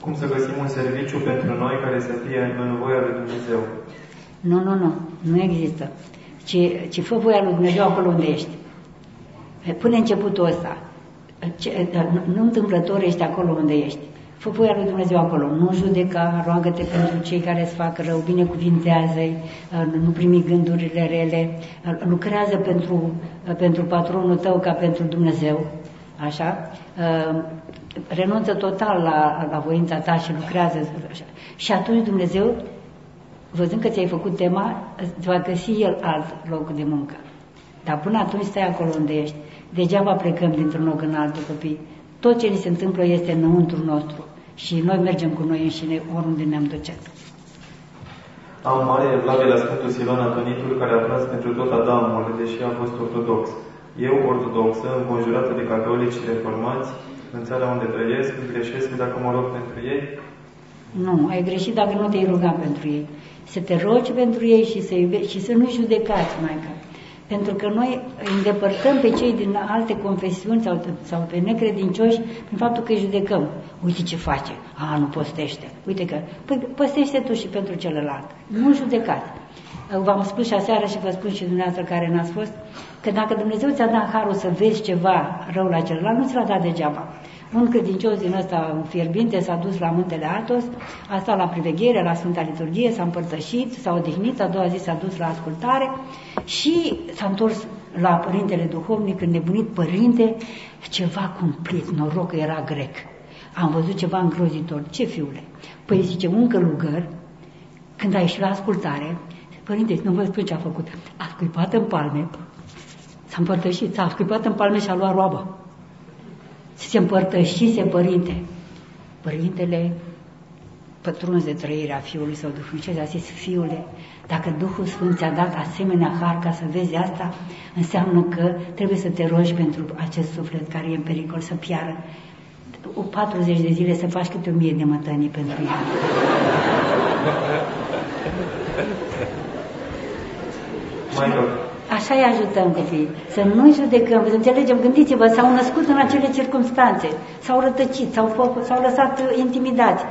Cum să găsim un serviciu pentru noi care să fie în voia lui Dumnezeu? Nu, nu, nu. Nu există. Ci, ci fă voia lui Dumnezeu acolo unde ești. Pune începutul ăsta. Ce, nu întâmplător ești acolo unde ești. Fă voia lui Dumnezeu acolo. Nu judeca, roagă-te pentru cei care îți fac rău, binecuvintează-i, nu primi gândurile rele, lucrează pentru, pentru patronul tău ca pentru Dumnezeu. Așa? renunță total la, la voința ta și lucrează. Așa. Și atunci Dumnezeu, văzând că ți-ai făcut tema, îți va găsi El alt loc de muncă. Dar până atunci stai acolo unde ești. Degeaba plecăm dintr-un loc în altul copii. Tot ce ni se întâmplă este înăuntru nostru. Și noi mergem cu noi înșine oriunde ne-am duce. Am mare evlavie la Sfântul Silon Antonitul, care a tras pentru tot Adamul, deși a fost ortodox. Eu, ortodoxă, înconjurată de catolici și reformați, în țara unde trăiesc, greșesc dacă mă rog pentru ei? Nu, ai greșit dacă nu te-ai rugat pentru ei. Să te rogi pentru ei și să, iube, și să nu judecați, Maica. Pentru că noi îndepărtăm pe cei din alte confesiuni sau, sau pe necredincioși prin faptul că îi judecăm. Uite ce face, a, nu postește. Uite că, păi postește tu și pentru celălalt. Nu judecați. V-am spus și aseară și vă spun și dumneavoastră care n-ați fost, că dacă Dumnezeu ți-a dat harul să vezi ceva rău la celălalt, nu ți l-a dat degeaba. Un credincios din ăsta fierbinte s-a dus la muntele Atos, a stat la priveghere, la Sfânta Liturghie, s-a împărtășit, s-a odihnit, a doua zi s-a dus la ascultare și s-a întors la Părintele Duhovnic, nebunit Părinte, ceva cumplit, noroc că era grec. Am văzut ceva îngrozitor. Ce fiule? Păi zice, un călugăr, când a ieșit la ascultare, Părinte, nu vă spun ce a făcut. A scuipat în palme, s-a împărtășit, s-a scuipat în palme și a luat roaba. Se împărtășise părinte. Părintele pătruns de trăirea Fiului sau Duhului Sfânt, a zis, Fiule, dacă Duhul Sfânt ți-a dat asemenea har ca să vezi asta, înseamnă că trebuie să te rogi pentru acest suflet care e în pericol să piară. O 40 de zile să faci câte o mie de mătănii pentru ea. Mai Așa îi ajutăm copiii. Să nu judecăm, să înțelegem, gândiți-vă, s-au născut în acele circunstanțe, s-au rătăcit, s-au, s-au lăsat intimidați.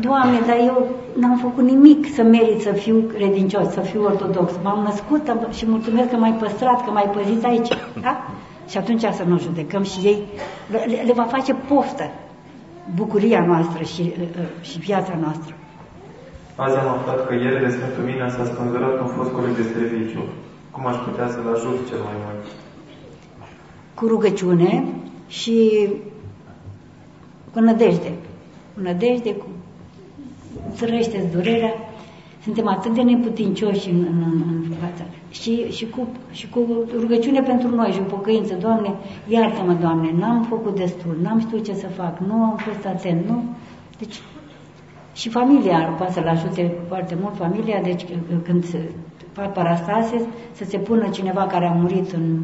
Doamne, dar eu n-am făcut nimic să merit să fiu credincios, să fiu ortodox. M-am născut și mulțumesc că m-ai păstrat, că m-ai păzit aici. Da? Și atunci să nu judecăm și ei le, le va face poftă bucuria noastră și, și viața noastră. Azi am aflat că ieri de Sfântul Mina s-a spânzurat un fost coleg de serviciu. Cum aș putea să-l ajut cel mai mult? Cu rugăciune și cu nădejde. Cu nădejde, cu zărește durerea. Suntem atât de neputincioși în, în, în fața. Și, și, cu, și cu rugăciune pentru noi și cu pocăință. Doamne, iartă-mă, Doamne, n-am făcut destul, n-am știut ce să fac, nu am fost atent, nu? Deci Și familia poate să-l ajute foarte mult, familia, deci când se fac parastase, să se pună cineva care a murit în,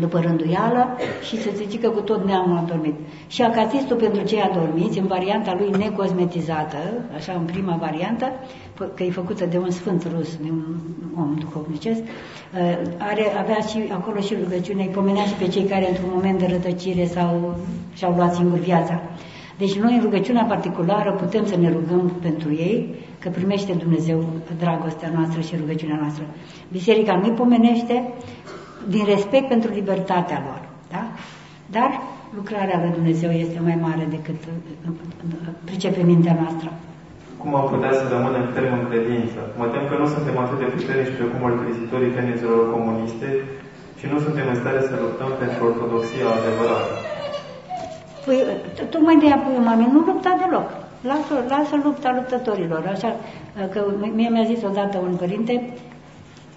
după rânduială și să se zică cu tot neamul adormit. Și acatistul pentru cei adormiți, în varianta lui necosmetizată, așa în prima variantă, că e făcută de un sfânt rus, de un om duhovnicesc, are, avea și acolo și rugăciune, îi pomenea și pe cei care într-un moment de rătăcire sau și-au luat singur viața. Deci noi în rugăciunea particulară putem să ne rugăm pentru ei, că primește Dumnezeu dragostea noastră și rugăciunea noastră. Biserica nu-i pomenește din respect pentru libertatea lor. Da? Dar lucrarea lui Dumnezeu este mai mare decât pricepe mintea noastră. Cum am putea să rămânem ferm în credință? Mă tem că nu suntem atât de puternici precum mărturisitorii tenizelor comuniste și nu suntem în stare să luptăm pentru ortodoxia adevărată. Păi, tocmai de aia pui mami, nu lupta deloc. Lasă, lasă lupta luptătorilor. Așa că mie mi-a zis odată un părinte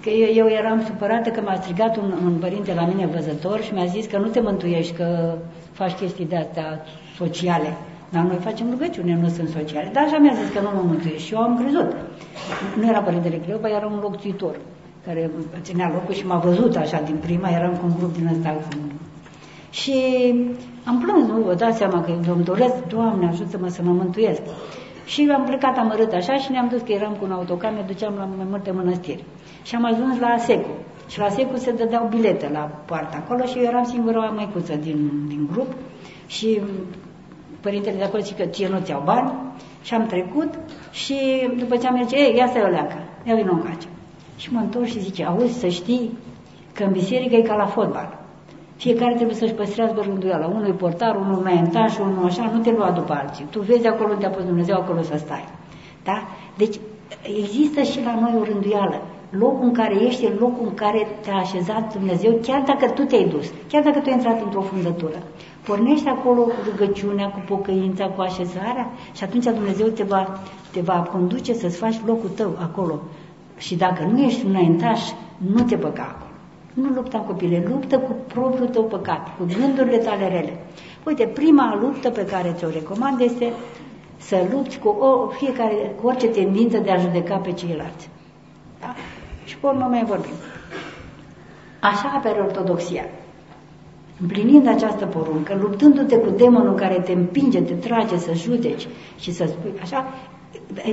că eu, eu eram supărată că m-a strigat un, un părinte la mine văzător și mi-a zis că nu te mântuiești, că faci chestii de astea sociale. Dar noi facem rugăciune, nu sunt sociale. Dar așa mi-a zis că nu mă mântuiești și eu am crezut. Nu era părintele Cleopa, era un locțitor care ținea locul și m-a văzut așa din prima, eram cu un grup din ăsta. Și am plâns, nu vă dați seama că îmi doresc, Doamne, ajută-mă să mă mântuiesc. Și am plecat amărât așa și ne-am dus că eram cu un autocar, ne duceam la mai multe mănăstiri. Și am ajuns la Asecu. Și la Asecu se dădeau bilete la poartă acolo și eu eram singura măicuță din, din grup. Și părintele de acolo zice că ție nu ți-au bani și am trecut și după ce am zis, ei, ia să o leacă, ia vină încoace. Și mă întorc și zice, auzi, să știi că în biserică e ca la fotbal. Fiecare trebuie să-și păstrează rânduiala. Unul e portar, unul înaintaș, unul așa, nu te lua după alții. Tu vezi acolo unde a pus Dumnezeu, acolo să stai. Da? Deci există și la noi o rânduială. Locul în care ești e locul în care te-a așezat Dumnezeu, chiar dacă tu te-ai dus, chiar dacă tu ai intrat într-o fundătură. Pornești acolo cu rugăciunea, cu pocăința, cu așezarea și atunci Dumnezeu te va, te va conduce să-ți faci locul tău acolo. Și dacă nu ești un înaintaș, nu te băga acolo. Nu lupta copile, luptă cu propriul tău păcat, cu gândurile tale rele. Uite, prima luptă pe care ți-o recomand este să lupți cu, o, fiecare, cu orice tendință de a judeca pe ceilalți. Da? Și pe urmă mai vorbim. Așa apere ortodoxia. Împlinind această poruncă, luptându-te cu demonul care te împinge, te trage să judeci și să spui așa,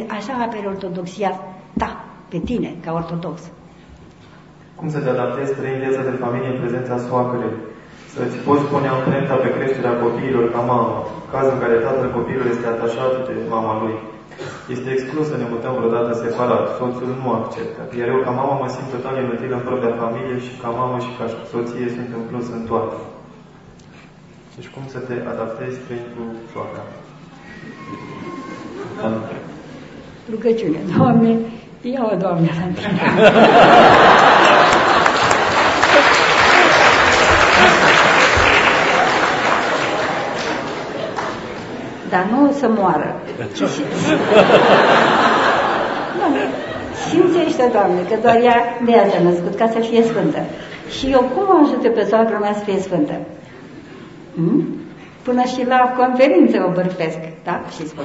așa apere ortodoxia ta, pe tine, ca ortodox. Cum să te adaptezi trăind viața de familie în prezența soacrei? Să-ți poți pune amprenta pe creșterea copiilor ca mamă, cazul în care tatăl copilului este atașat de mama lui. Este exclus să ne mutăm vreodată separat. Soțul nu acceptă. Iar eu ca mamă mă simt total inutil în propria familie și ca mamă și ca soție sunt în plus în toate. Deci cum să te adaptezi trăind cu soacra? Rugăciune. Doamne, ia-o, Doamne, la Dar nu să moară. Doamne, simțește, Doamne, că doar ea de ea s-a născut ca să fie sfântă. Și eu cum o ajute pe soacră mea să fie sfântă? Hmm? Până și la conferință o bărfesc, da? Și spun,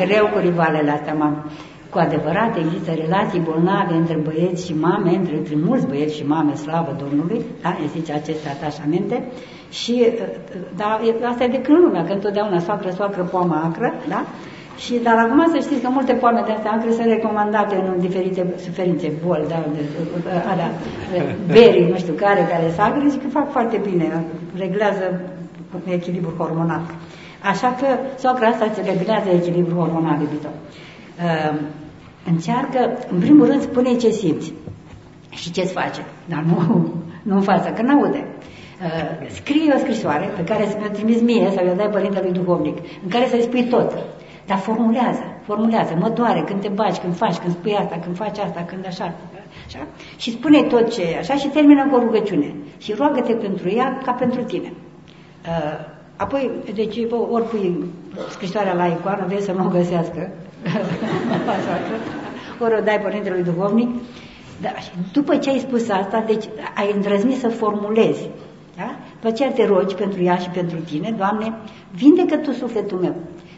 greu cu rivalele astea, mamă. Cu adevărat există relații bolnave între băieți și mame, între, între mulți băieți și mame, slavă Domnului, da? zice aceste atașamente. Și da, asta e de când lumea, că întotdeauna soacră, soacră, poamă acră, da? Și, dar acum să știți că multe poame de astea acre sunt recomandate în diferite suferințe, boli, da, de, alea, beri, nu știu care, care sunt acre, și că fac foarte bine, reglează echilibru hormonal. Așa că soacra asta ți reglează echilibru hormonal, iubito. Uh, încearcă, în primul rând, spune ce simți și ce-ți face, dar nu, nu în față, că n-aude. Uh, scrie o scrisoare pe care să mi-o trimis mie sau i-o dai părintelui duhovnic, în care să-i spui tot. Dar formulează, formulează, mă doare când te bagi, când faci, când spui asta, când faci asta, când așa, așa. Și spune tot ce e așa și termină cu o rugăciune. Și roagă-te pentru ea ca pentru tine. Uh, apoi, deci, ori pui scrisoarea la icoană, vezi să nu o găsească, ori o dai părintelui duhovnic, da, și după ce ai spus asta, deci ai îndrăznit să formulezi. Da? După aceea te rogi pentru ea și pentru tine, Doamne, vindecă Tu sufletul meu.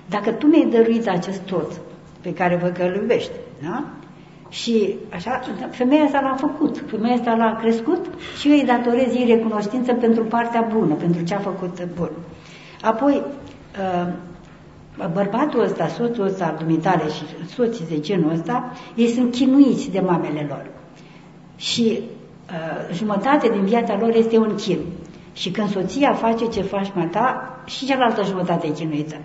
Dacă tu mi-ai dăruit acest tot pe care vă că îl iubești, da? Și așa, femeia asta l-a făcut, femeia asta l-a crescut și eu îi datorez ei recunoștință pentru partea bună, pentru ce a făcut bun. Apoi, uh, bărbatul ăsta, soțul ăsta al dumitale și soții de genul ăsta, ei sunt chinuiți de mamele lor. Și uh, jumătate din viața lor este un chin. Și când soția face ce faci mai ta, și cealaltă jumătate e chinuită.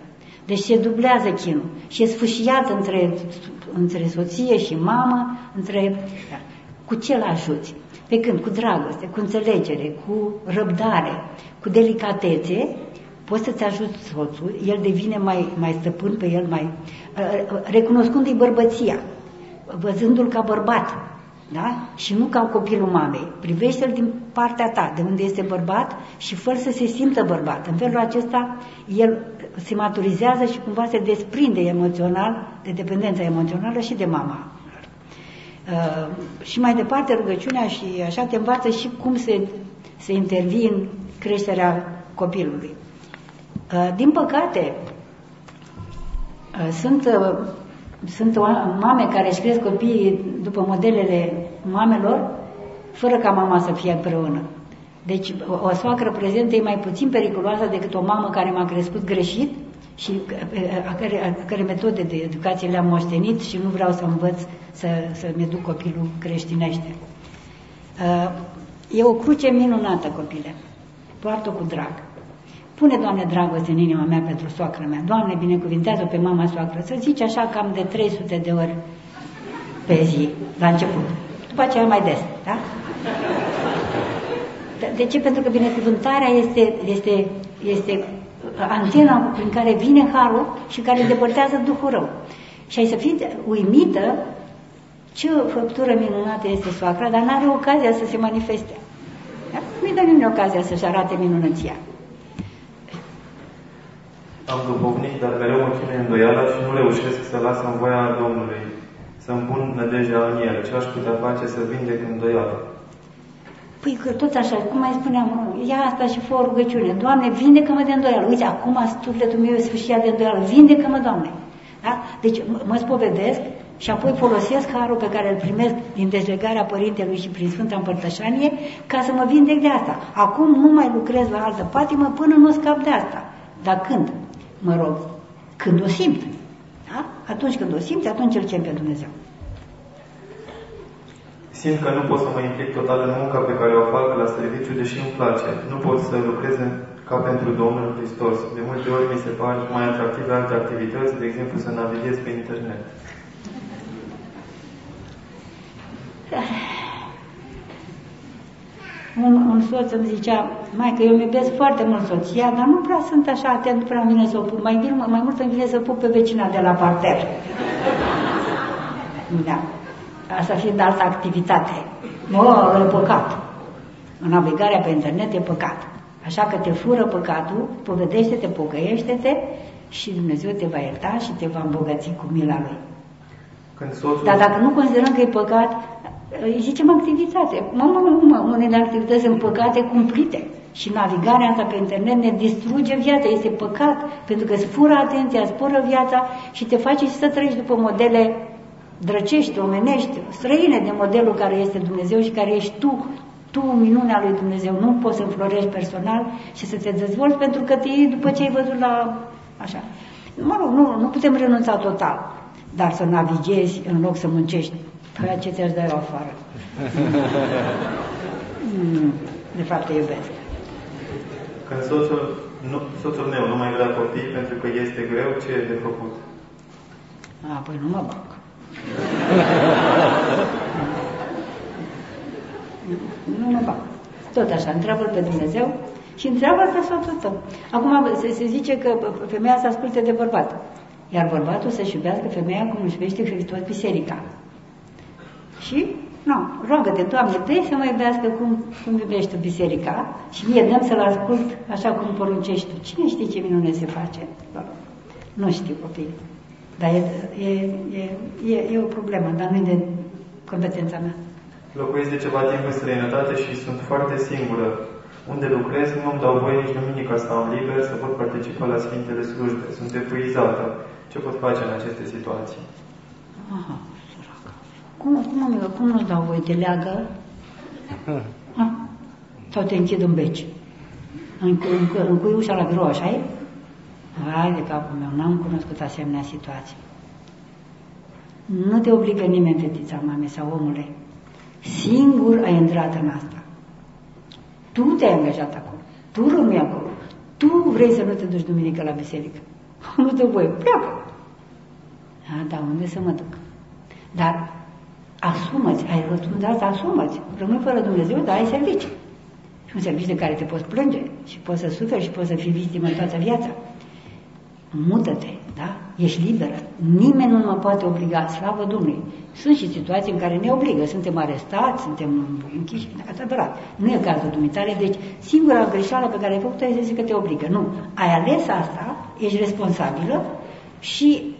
Deci se dublează chinul și e sfâșiat între, între soție și mamă, între... Cu ce l ajuți? Pe când? Cu dragoste, cu înțelegere, cu răbdare, cu delicatețe, poți să-ți ajuți soțul, el devine mai, mai stăpân pe el, mai recunoscându-i bărbăția, văzându-l ca bărbat, da? Și nu ca copilul mamei. Privește-l din partea ta, de unde este bărbat și fără să se simtă bărbat. În felul acesta, el se maturizează și cumva se desprinde emoțional de dependența emoțională și de mama. Uh, și mai departe rugăciunea și așa te învață și cum se, se intervin în creșterea copilului. Uh, din păcate, uh, sunt, uh, sunt mame care își cresc copiii după modelele mamelor, fără ca mama să fie împreună. Deci o, o soacră prezentă e mai puțin periculoasă decât o mamă care m-a crescut greșit și a care, a care metode de educație le-am moștenit și nu vreau să învăț să, să-mi educ copilul creștinește. E o cruce minunată, copile. Poartă cu drag. Pune, Doamne, dragoste în inima mea pentru soacră mea. Doamne, binecuvintează pe mama soacră. Să zici așa cam de 300 de ori pe zi, la început. După aceea mai des, da? De ce? Pentru că binecuvântarea este, este, este antena prin care vine harul și care îndepărtează Duhul rău. Și ai să fii uimită ce făptură minunată este soacra, dar n-are ocazia să se manifeste. Da? Nu-i dă nimeni ocazia să-și arate minunăția. Am duhovnic, dar mereu mă chinuie îndoiala și nu reușesc să las în voia Domnului, să-mi pun nădejdea în El. Ce aș putea face să vindec îndoiala? Păi că tot așa, cum mai spuneam, ia asta și fă o rugăciune. Doamne, vindecă-mă de îndoială. Uite, acum sufletul meu e sfârșit de îndoială. Vindecă-mă, Doamne. Da? Deci mă spovedesc și apoi folosesc harul pe care îl primesc din dezlegarea Părintelui și prin Sfânta Împărtășanie ca să mă vindec de asta. Acum nu mai lucrez la altă patimă până nu scap de asta. Dar când? Mă rog, când o simt. Da? Atunci când o simți, atunci îl chem pe Dumnezeu. Simt că nu pot să mă implic total în munca pe care o fac la serviciu, deși îmi place. Nu pot să lucrez ca pentru Domnul Hristos. De multe ori mi se par mai atractive alte activități, de exemplu să navighez pe internet. un, un soț îmi zicea, mai că eu îmi iubesc foarte mult soția, dar nu prea sunt așa atent, nu prea îmi vine să o pup. Mai, bine, mai mult îmi vine să pup pe vecina de la parter. da. Asta fiind altă activitate. Mă, e păcat. În navigarea pe internet e păcat. Așa că te fură păcatul, povedește-te, pocăiește-te și Dumnezeu te va ierta și te va îmbogăți cu mila Lui. Când soțul... Dar dacă nu considerăm că e păcat, îi zicem activitate. Mă, mă, mă, unele activități sunt păcate cumplite. Și navigarea asta pe internet ne distruge viața, este păcat, pentru că îți fură atenția, spură viața și te face și să trăiești după modele drăcești, omenești, străine de modelul care este Dumnezeu și care ești tu, tu minunea lui Dumnezeu. Nu poți să înflorești personal și să te dezvolți pentru că te iei după ce ai văzut la... așa. Mă rog, nu, nu putem renunța total, dar să navighezi în loc să muncești Păi ce ți-aș da eu afară? mm, de fapt te iubesc. Când soțul, nu, soțul meu nu mai vrea copii pentru că este greu, ce e de făcut? A, păi nu mă bag. nu mă bag. Tot așa, întreabă pe Dumnezeu și întreabă pe soțul tău. Acum se, se zice că femeia să asculte de bărbat. Iar bărbatul să-și iubească femeia cum își iubește Hristos biserica. Și, nu, roagă-te, Doamne, dă să mă iubească cum, cum iubește biserica și mie dăm să-l ascult așa cum poruncești tu. Cine știe ce minune se face? Nu știu, copii. Dar e, e, e, e, e o problemă, dar nu e de competența mea. Locuiesc de ceva timp în străinătate și sunt foarte singură. Unde lucrez, nu îmi dau voie nici duminica să am liber, să pot participa la Sfintele Slujbe. Sunt epuizată. Ce pot face în aceste situații? Aha, săracă. Cum, cum, amică, cum nu-ți dau voie? Te leagă? Ha? Sau te închid în beci? Încui, încui, încui ușa la birou, așa e? Hai de capul meu, n-am cunoscut asemenea situații. Nu te obligă nimeni, fetița mame sau omule. Singur ai intrat în asta. Tu te-ai angajat acolo. Tu rămâi acolo. Tu vrei să nu te duci duminică la biserică. Nu te voi. Pleacă. A, da, unde să mă duc? Dar asumă-ți, ai răspundat, asumă-ți. Rămâi fără Dumnezeu, dar ai servicii. Și un serviciu de care te poți plânge și poți să suferi și poți să fii victimă în toată viața. Mută-te, da? Ești liberă. Nimeni nu mă poate obliga, slavă Domnului. Sunt și situații în care ne obligă, suntem arestați, suntem închiși, adevărat. Nu e cazul dumitare, deci singura greșeală pe care ai făcut-o este că te obligă. Nu, ai ales asta, ești responsabilă și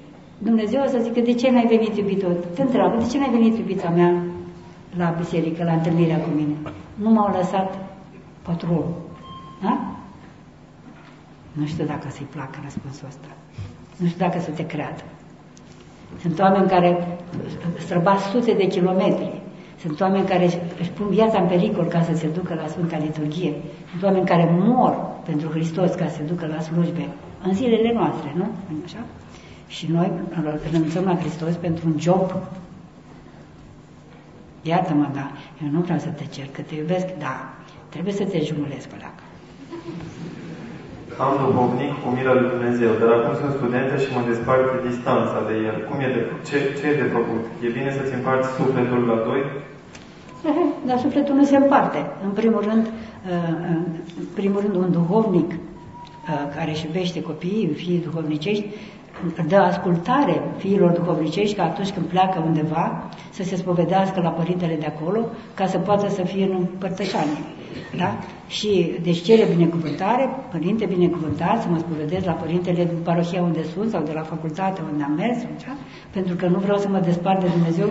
Dumnezeu o să zică, de ce n-ai venit iubito? Te întreabă, de ce n-ai venit iubita mea la biserică, la întâlnirea cu mine? Nu m-au lăsat patrolul. Da? Nu știu dacă să-i placă răspunsul ăsta. Nu știu dacă să te creadă. Sunt oameni care străbați sute de kilometri. Sunt oameni care își pun viața în pericol ca să se ducă la Sfânta Liturghie. Sunt oameni care mor pentru Hristos ca să se ducă la slujbe. În zilele noastre, nu? Așa? Și noi renunțăm la Hristos pentru un job. Iată-mă, da, eu nu vreau să te cer, că te iubesc, da, trebuie să te jumulesc pe lac am duhovnic cu mila lui Dumnezeu, dar acum sunt studentă și mă despart distanța de el. Cum e de, ce, ce e de făcut? E bine să-ți împarți sufletul la doi? Dar sufletul nu se împarte. În primul rând, uh, în primul rând un duhovnic uh, care își iubește copiii, fii duhovnicești, dă ascultare fiilor duhovnicești ca atunci când pleacă undeva să se spovedească la părintele de acolo ca să poată să fie în părtășanie. Da? Și deci cere binecuvântare, părinte binecuvântat, să mă spovedesc la părintele din parohia unde sunt sau de la facultate unde am mers, așa, pentru că nu vreau să mă despart de Dumnezeu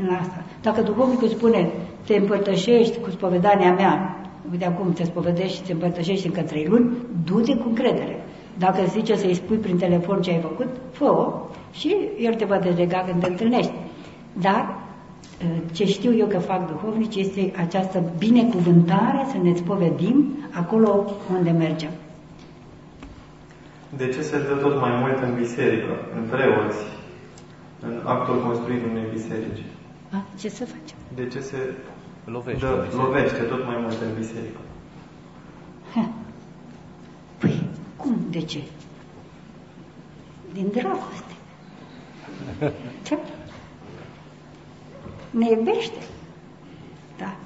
în asta. Dacă duhovnicul spune, te împărtășești cu spovedania mea, uite acum te spovedești și te împărtășești încă trei luni, du-te cu credere. Dacă zice să-i spui prin telefon ce ai făcut, fă-o și el te va delega când te întâlnești. Dar ce știu eu că fac duhovnici este această binecuvântare să ne spovedim acolo unde mergem. De ce se dă tot mai mult în biserică, în preoți, în actul construit unei biserici? A, ce să facem? De ce se lovește, dă, lovește tot mai mult în biserică? Ha. Păi, cum? De ce? Din dragoste. Ce? Ne iubește. Da.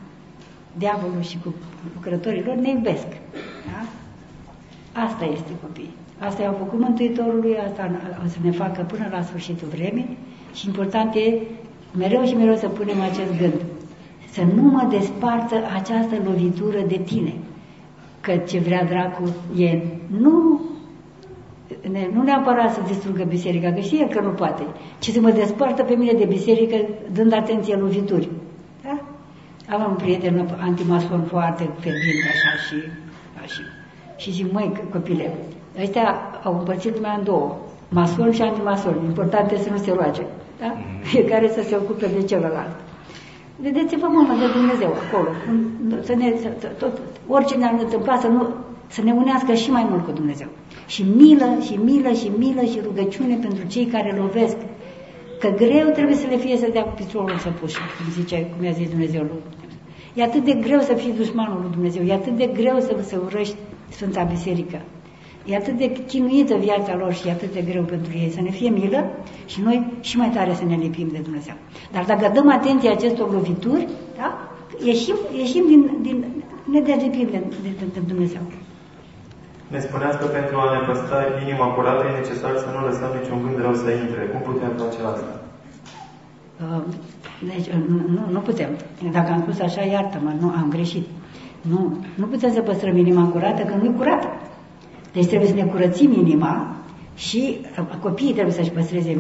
Diavolul și cu lucrătorii lor ne iubesc. Da? Asta este copii. Asta i-au făcut Mântuitorului, asta o să ne facă până la sfârșitul vremii și important e mereu și mereu să punem acest gând. Să nu mă despartă această lovitură de tine. Că ce vrea dracu e nu ne, nu neapărat să distrugă biserica, că știe că nu poate, ci să mă despartă pe mine de biserică dând atenție lovituri. Da? Am un prieten antimason foarte fervent așa și, așa. Și zic, măi, copile, ăștia au împărțit lumea în două, mason și antimason. Important este să nu se roage. Da? Mm. Fiecare să se ocupe de celălalt. Vedeți-vă, mână de Dumnezeu acolo. Să ne, să, tot, orice ne-ar întâmpla, să, nu, să ne unească și mai mult cu Dumnezeu. Și milă, și milă, și milă, și rugăciune pentru cei care lovesc. Că greu trebuie să le fie să dea cu piciorul să puși, cum, zice, cum i-a zis Dumnezeu lui. E atât de greu să fii dușmanul lui Dumnezeu, e atât de greu să, să urăști Sfânta Biserică. E atât de chinuită viața lor și e atât de greu pentru ei să ne fie milă și noi și mai tare să ne lipim de Dumnezeu. Dar dacă dăm atenție acestor lovituri, da? ieșim, ieșim din, din ne delipim de, de, de, de Dumnezeu. Ne spuneați că pentru a ne păstra inima curată e necesar să nu lăsăm niciun gând rău să intre. Cum putem face asta? Uh, deci, uh, nu, nu putem. Dacă am spus așa, iartă-mă, nu, am greșit. Nu, nu putem să păstrăm inima curată, că nu e curată. Deci trebuie să ne curățim inima Și uh, copiii trebuie să-și păstreze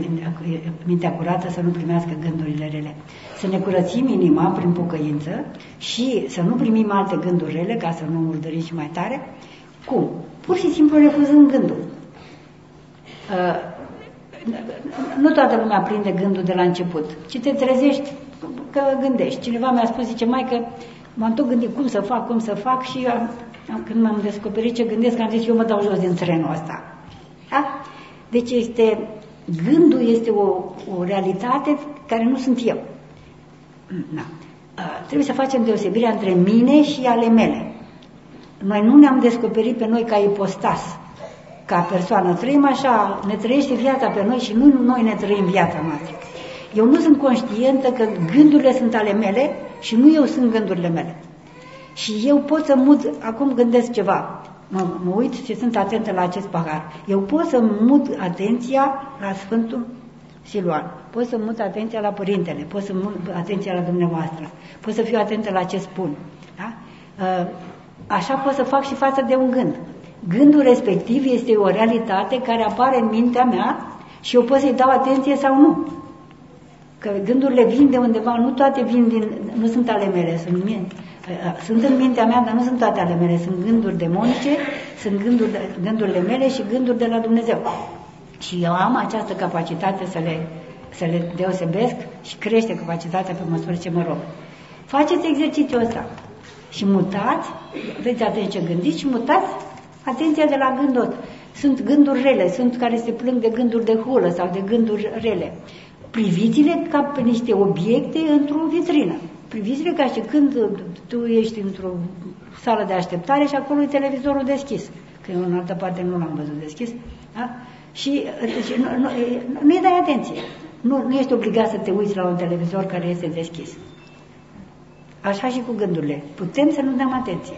mintea curată, să nu primească gândurile rele. Să ne curățim inima prin pocăință și să nu primim alte gânduri rele, ca să nu murdărim și mai tare. Cum? Pur și simplu refuzând gândul. Uh, nu toată lumea prinde gândul de la început, ci te trezești că gândești. Cineva mi-a spus, zice, mai că m-am tot gândit cum să fac, cum să fac și am, când m-am descoperit ce gândesc, am zis, eu mă dau jos din trenul ăsta. Da? Deci este, gândul este o, o realitate care nu sunt eu. Da. Trebuie să facem deosebirea între mine și ale mele. Noi nu ne-am descoperit pe noi ca ipostas, ca persoană. Trăim așa, ne trăiește viața pe noi și nu noi ne trăim viața noastră. Eu nu sunt conștientă că gândurile sunt ale mele și nu eu sunt gândurile mele. Și eu pot să mut, acum gândesc ceva, mă, mă uit și sunt atentă la acest pahar. Eu pot să mut atenția la Sfântul Siluan, pot să mut atenția la Părintele, pot să mut atenția la dumneavoastră, pot să fiu atentă la ce spun. Da? Ă, așa pot să fac și față de un gând. Gândul respectiv este o realitate care apare în mintea mea și eu pot să-i dau atenție sau nu. Că gândurile vin de undeva, nu toate vin din, nu sunt ale mele, sunt mie. Sunt în mintea mea, dar nu sunt toate ale mele. Sunt gânduri demonice, sunt gânduri, gândurile mele și gânduri de la Dumnezeu. Și eu am această capacitate să le, să le deosebesc și crește capacitatea pe măsură ce mă rog. Faceți exercițiul ăsta și mutați, veți atenție ce gândiți și mutați atenția de la gândul. Sunt gânduri rele, sunt care se plâng de gânduri de hulă sau de gânduri rele. Priviți-le ca pe niște obiecte într-o vitrină. Priviți-le ca și când tu ești într-o sală de așteptare și acolo e televizorul deschis. Că eu în altă parte nu l-am văzut deschis. Da? Și, deci, nu, nu, nu-i dai atenție. Nu, nu ești obligat să te uiți la un televizor care este deschis. Așa și cu gândurile. Putem să nu dăm atenție.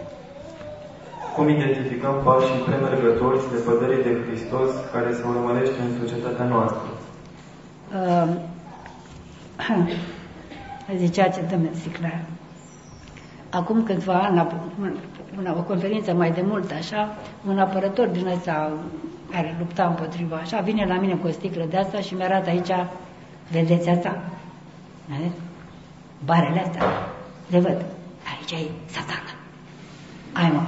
Cum identificăm pașii premergători lepădării de Hristos care se urmărește în societatea noastră? Uh, zicea ce dă Siclar. Acum câțiva ani, la una, o conferință mai de mult, așa, un apărător din ăsta care lupta împotriva, așa, vine la mine cu o sticlă de asta și mi-arată aici, vedeți asta? Vedeți? Barele astea, le văd. Aici e satana. Ai mă,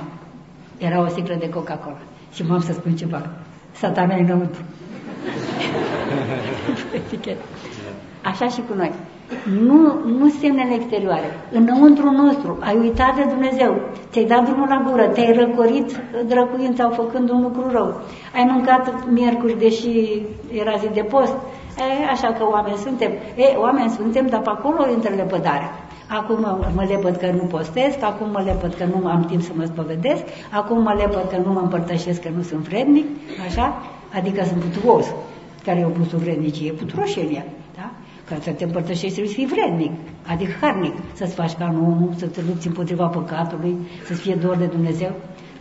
era o sticlă de Coca-Cola. Și m-am să spun ceva. Satana e înăuntru. Așa și cu noi. Nu, nu semnele exterioare. Înăuntru nostru, ai uitat de Dumnezeu, ți-ai dat drumul la gură, te-ai răcorit drăcuința făcând un lucru rău. Ai mâncat miercuri, deși era zi de post. E, așa că oameni suntem. E, oameni suntem, dar pe acolo intră lepădarea. Acum mă lepăd că nu postesc, acum mă lepăd că nu am timp să mă spovedesc, acum mă lepăd că nu mă împărtășesc, că nu sunt vrednic, așa? Adică sunt putuos, care e o pusul vrednicie, putroșenia, da? Ca să te împărtășești trebuie să fii vrednic, adică harnic, să-ți faci ca omul, să te lupți împotriva păcatului, să-ți fie dor de Dumnezeu,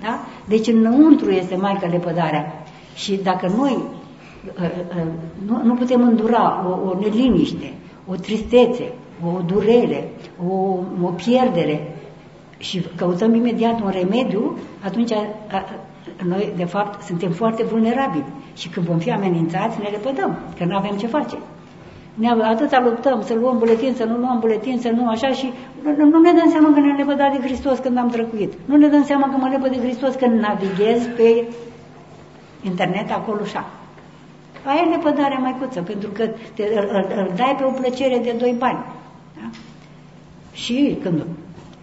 da? Deci înăuntru este Maica lepădarea. Și dacă noi uh, uh, nu, nu putem îndura o, o neliniște, o tristețe, o durere, o, o pierdere și căutăm imediat un remediu, atunci a, a, noi, de fapt, suntem foarte vulnerabili și când vom fi amenințați, ne repădăm, că nu avem ce face. Ne atâta luptăm să luăm buletin, să nu luăm buletin, să nu așa și nu, nu ne dăm seama că ne-am lepădat de Hristos când am trăcuit. Nu ne dăm seama că mă lepă de Hristos când navighez pe internet acolo așa. Aia e lepădarea maicuță, pentru că te, îl, îl, îl dai pe o plăcere de doi bani. Da? Și când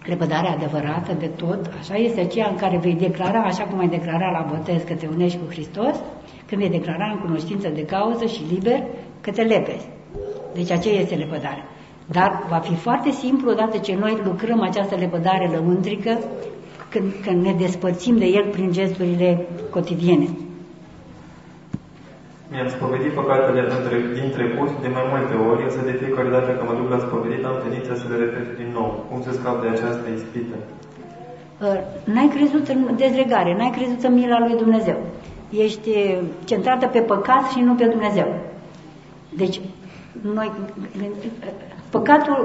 lepădarea adevărată de tot, așa este aceea în care vei declara, așa cum ai declara la botez că te unești cu Hristos, când vei declara în cunoștință de cauză și liber că te lepezi. Deci aceea este lepădarea. Dar va fi foarte simplu odată ce noi lucrăm această lepădare lăuntrică când, când ne despărțim de el prin gesturile cotidiene. Mi-am spovedit păcatele din trecut de mai multe ori, însă de fiecare dată când mă duc la spovedit am tendința să le repet din nou. Cum să scap de această ispită? Uh, n-ai crezut în dezlegare, n-ai crezut în mila lui Dumnezeu. Ești centrată pe păcat și nu pe Dumnezeu. Deci, noi, păcatul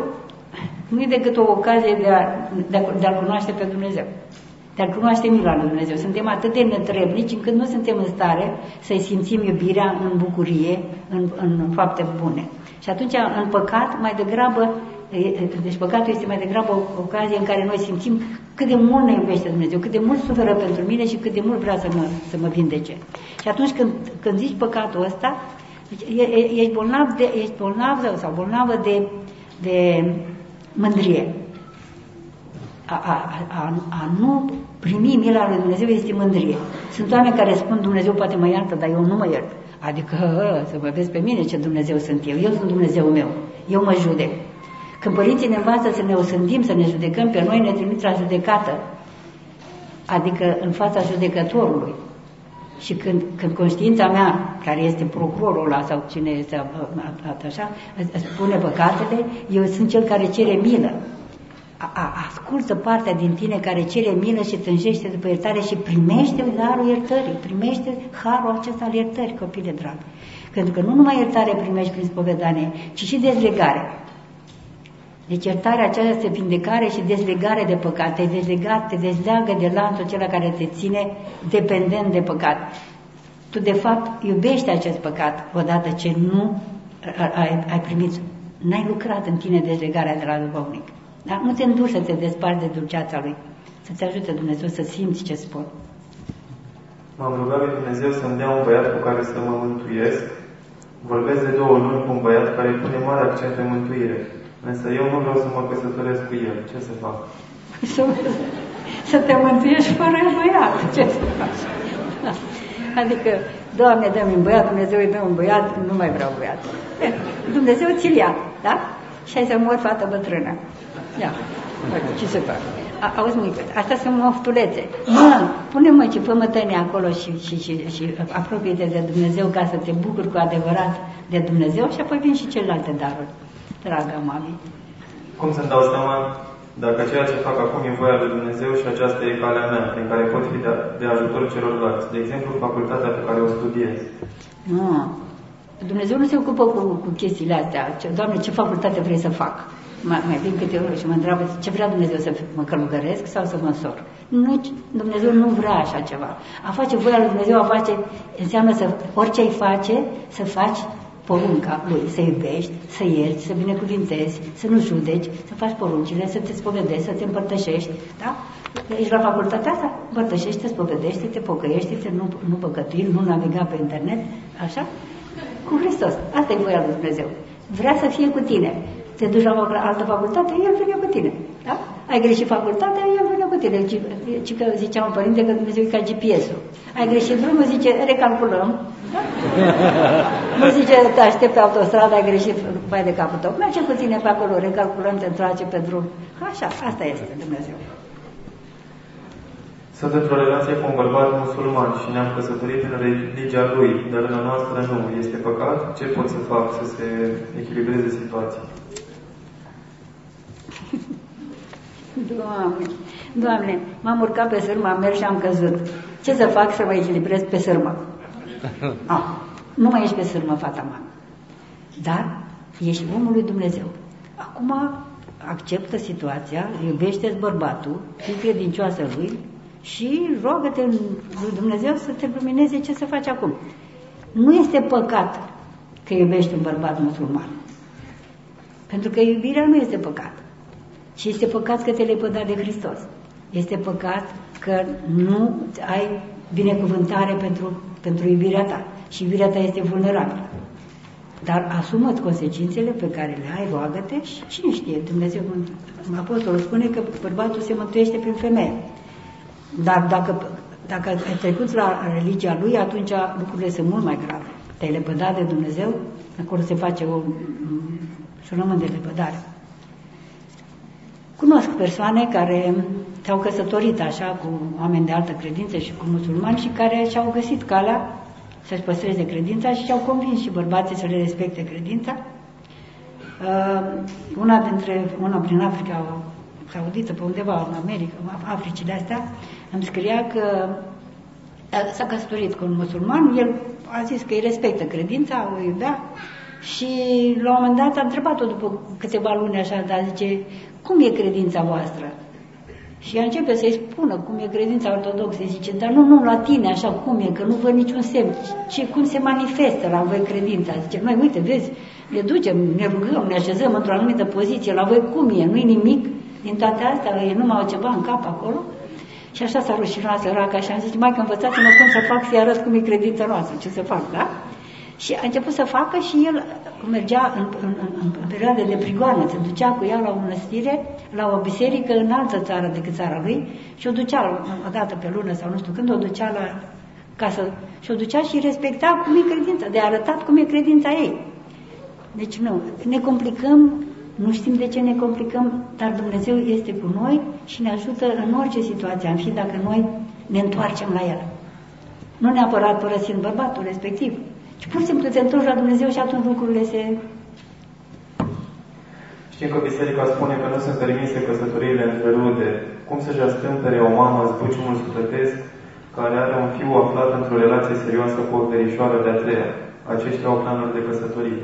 nu e decât o ocazie de a, de a, de a cunoaște pe Dumnezeu. Dar cunoaște mila lui Dumnezeu. Suntem atât de netrebnici încât nu suntem în stare să-i simțim iubirea în bucurie, în, în fapte bune. Și atunci, în păcat, mai degrabă, deci păcatul este mai degrabă o ocazie în care noi simțim cât de mult ne iubește Dumnezeu, cât de mult suferă pentru mine și cât de mult vrea să mă, să mă vindece. Și atunci când, când zici păcatul ăsta, deci ești bolnav, de, ești bolnav sau bolnavă de, de mândrie. A, a, a, a nu primi mila lui Dumnezeu este mândrie. Sunt oameni care spun Dumnezeu poate mă iartă, dar eu nu mă iert. Adică să mă vezi pe mine ce Dumnezeu sunt eu. Eu sunt Dumnezeu meu. Eu mă judec. Când părinții ne învață să ne osândim, să ne judecăm pe noi, ne trimit la judecată. Adică în fața judecătorului. Și când, când conștiința mea, care este procurorul ăla sau cine este așa, spune păcatele, eu sunt cel care cere milă. A, a, ascultă partea din tine care cere milă și tânjește după iertare și primește darul iertării, primește harul acesta al iertării, copile dragi. Pentru că nu numai iertare primești prin spovedanie, ci și dezlegare. Deci iertarea aceasta este vindecare și dezlegare de păcat. Te dezlegat, te dezleagă de lanțul acela care te ține dependent de păcat. Tu, de fapt, iubești acest păcat odată ce nu ai, ai primit, n-ai lucrat în tine dezlegarea de la duhovnic. Dar nu te înduci să te desparți de dulceața lui. Să-ți ajute Dumnezeu să simți ce spun. M-am rugat lui Dumnezeu să-mi dea un băiat cu care să mă mântuiesc. Vorbesc de două luni cu un băiat care pune mare accent pe mântuire. Însă eu nu vreau să mă căsătoresc cu el. Ce să fac? Să, să te mântuiești fără băiat. Ce să faci? Adică, Doamne, dă-mi un băiat, Dumnezeu îi dă un băiat, nu mai vreau băiat. Dumnezeu ți-l ia, da? Și ai să mor fată bătrână. Ia, ce să fac? Auzi, mică, astea sunt moftulețe. Mă, pune-mă ce fă acolo și, și, și, și apropie-te de Dumnezeu ca să te bucuri cu adevărat de Dumnezeu și apoi vin și celelalte daruri draga mami. Cum să-mi dau seama dacă ceea ce fac acum e voia lui Dumnezeu și aceasta e calea mea, prin care pot fi de, de ajutor celorlalți. De exemplu, facultatea pe care o studiez. Nu. Dumnezeu nu se ocupă cu, cu chestiile astea. Ce, Doamne, ce facultate vrei să fac? Mai, mai vin câte ori și mă întreabă ce vrea Dumnezeu să mă călugăresc sau să mă sor. Nu, Dumnezeu nu vrea așa ceva. A face voia lui Dumnezeu, a face, înseamnă să, orice ai face, să faci porunca lui, să iubești, să ierți, să binecuvintezi, să nu judeci, să faci poruncile, să te spovedești, să te împărtășești, da? Ești la facultatea asta, împărtășește, spovedește, te pocăiește, te nu, nu păcătui, nu naviga pe internet, așa? Cu Hristos. Asta e voia lui Dumnezeu. Vrea să fie cu tine. Te duci la altă facultate, El vine cu tine. Da? Ai greșit facultatea, El vine cu tine. Ci că zicea un părinte că Dumnezeu e ca GPS-ul. Ai greșit drumul, zice, recalculăm, nu zice, te aștept pe autostradă, ai greșit mai de capul tău. Merge cu tine pe acolo, recalculăm, te întoarce pe drum. Așa, asta este Dumnezeu. Sunt într-o relație cu un bărbat musulman și ne-am căsătorit în religia lui, dar în a noastră nu. Este păcat? Ce pot să fac să se echilibreze situația? Doamne, Doamne, m-am urcat pe sârmă, am mers și am căzut. Ce să fac să mă echilibrez pe sârmă? Ah, nu mai ești pe sârmă, fata mea. Dar ești omul lui Dumnezeu. Acum acceptă situația, iubește bărbatul, fii credincioasă lui și rogă-te lui Dumnezeu să te lumineze ce să faci acum. Nu este păcat că iubești un bărbat musulman. Pentru că iubirea nu este păcat. Și este păcat că te lepăda de Hristos. Este păcat că nu ai binecuvântare pentru, pentru iubirea ta. Și iubirea ta este vulnerabilă. Dar asumă consecințele pe care le ai, roagă-te și cine știe, Dumnezeu, Apostolul spune că bărbatul se mântuiește prin femeie. Dar dacă, dacă ai trecut la religia lui, atunci lucrurile sunt mult mai grave. Te-ai lepădat de Dumnezeu, acolo se face o jurământ de lepădare. Cunosc persoane care s-au căsătorit așa cu oameni de altă credință și cu musulmani și care și-au găsit calea să-și păstreze credința și și-au convins și bărbații să le respecte credința. Uh, una dintre, una prin Africa Saudită, pe undeva în America, în Africile astea, îmi scria că uh, s-a căsătorit cu un musulman, el a zis că îi respectă credința, o iubea și la un moment dat a întrebat-o după câteva luni așa, dar zice, cum e credința voastră? Și ea începe să-i spună cum e credința ortodoxă. Zice, dar nu, nu, la tine, așa cum e, că nu văd niciun semn. Ce, cum se manifestă la voi credința? Zice, noi, uite, vezi, ne ducem, ne rugăm, ne așezăm într-o anumită poziție, la voi cum e? Nu-i nimic din toate astea, e numai ceva în cap acolo? Și așa s-a rușinat săraca și am zis, mai că învățați-mă cum să fac să-i arăt cum e credința noastră, ce să fac, da? Și a început să facă și el mergea în, în, în, în perioade de prigoană, se ducea cu ea la o mănăstire, la o biserică în altă țară decât țara lui și o ducea o dată pe lună sau nu știu când, o ducea la casă și o ducea și respecta cum e credința, de arătat cum e credința ei. Deci nu, ne complicăm, nu știm de ce ne complicăm, dar Dumnezeu este cu noi și ne ajută în orice situație, am fi dacă noi ne întoarcem la El. Nu neapărat părăsind bărbatul respectiv, ci pur și simplu te întorci la Dumnezeu și atunci lucrurile se... Știm că Biserica spune că nu sunt permise căsătoriile între rude. Cum să-și astâmpere o mamă zbuciumul sufletesc care are un fiu aflat într-o relație serioasă cu o verișoară de-a treia? Aceștia au planuri de căsătorie.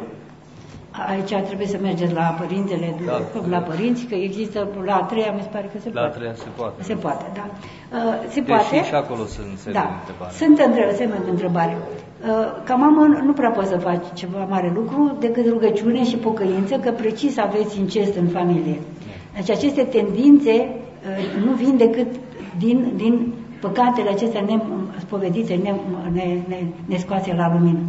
Aici trebuie să mergeți la părintele, da, la părinți, că există la a treia, mi se pare că se la poate. La a treia se poate. Se poate, da. Uh, se Deși poate. și acolo sunt semne da. de întrebare. Sunt între, semne de întrebare. Uh, ca mamă nu prea poți să faci ceva mare lucru decât rugăciune și pocăință, că precis aveți incest în familie. Deci aceste tendințe uh, nu vin decât din, din păcatele acestea nespovedite, ne, ne, ne, ne scoase la lumină.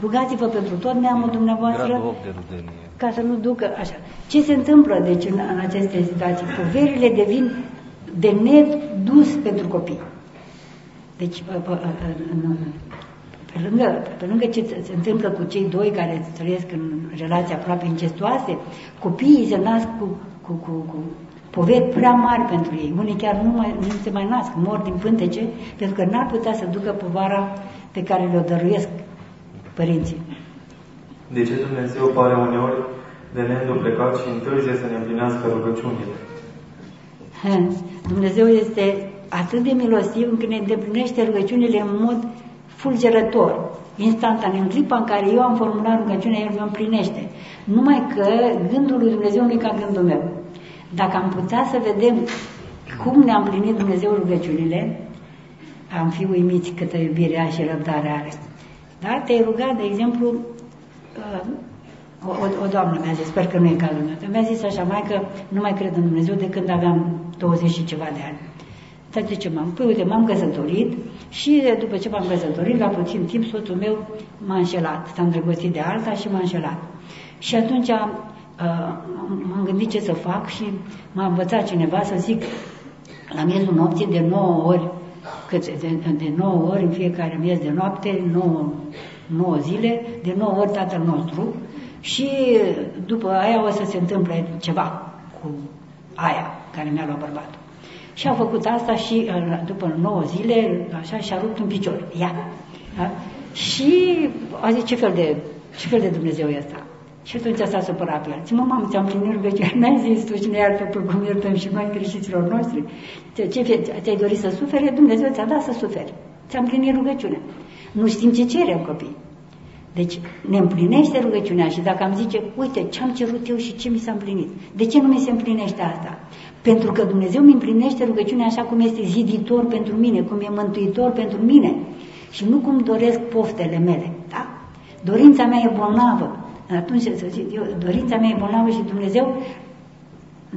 Rugați-vă pentru tot neamul dumneavoastră Gradul 8 de rudenie. ca să nu ducă așa. Ce se întâmplă deci în, în aceste situații? Poverile devin de nedus pentru copii. Deci, pe, pe, în, pe, lângă, pe lângă ce se întâmplă cu cei doi care trăiesc în relații aproape incestuoase, copiii se nasc cu, cu, cu, cu poveri prea mari pentru ei. Unii chiar nu, mai, nu se mai nasc, mor din pântece, pentru că n-ar putea să ducă povara pe care le-o dăruiesc părinții. De ce Dumnezeu pare uneori de neînduplecat și întârzie să ne împlinească rugăciunile? Dumnezeu este atât de milostiv încât ne îndeplinește rugăciunile în mod fulgerător, instantaneu. În clipa în care eu am formulat rugăciunea, El mă împlinește. Numai că gândul lui Dumnezeu nu e ca gândul meu. Dacă am putea să vedem cum ne-a împlinit Dumnezeu rugăciunile, am fi uimiți câtă iubire și răbdare are. Da? Te-ai rugat, de exemplu, uh, o, o, o doamnă mi-a zis, sper că nu e cazul meu, mi-a zis așa, mai că nu mai cred în Dumnezeu de când aveam 20 și ceva de ani. Dar de ce m-am? Păi uite, m-am căsătorit și după ce m-am căsătorit, la puțin timp, soțul meu m-a înșelat. S-a îndrăgostit de alta și m-a înșelat. Și atunci uh, m-am gândit ce să fac și m-a învățat cineva să zic la miezul nopții de 9 ori cât de, de 9 ori în fiecare miez de noapte, 9, 9 zile, de 9 ori Tatăl nostru și după aia o să se întâmple ceva cu aia care mi-a luat bărbatul. Și a făcut asta și după 9 zile, așa, și-a rupt un picior. Ia. Da? Și a zis, ce fel de, ce fel de Dumnezeu e ăsta? Și atunci s-a supărat pe el. Zice, mă, mamă, ți-am plinit rugăciunea, n-ai zis tu și ne iartă pe cum iertăm și noi greșiților noștri. Ce ți-ai dorit să sufere? Dumnezeu ți-a dat să suferi. Ți-am plinit rugăciunea. Nu știm ce cerem copii. Deci ne împlinește rugăciunea și dacă am zice, uite ce am cerut eu și ce mi s-a împlinit. De ce nu mi se împlinește asta? Pentru că Dumnezeu mi împlinește rugăciunea așa cum este ziditor pentru mine, cum e mântuitor pentru mine și nu cum doresc poftele mele. Da? Dorința mea e bolnavă atunci să zic, eu, dorința mea e bolnavă și Dumnezeu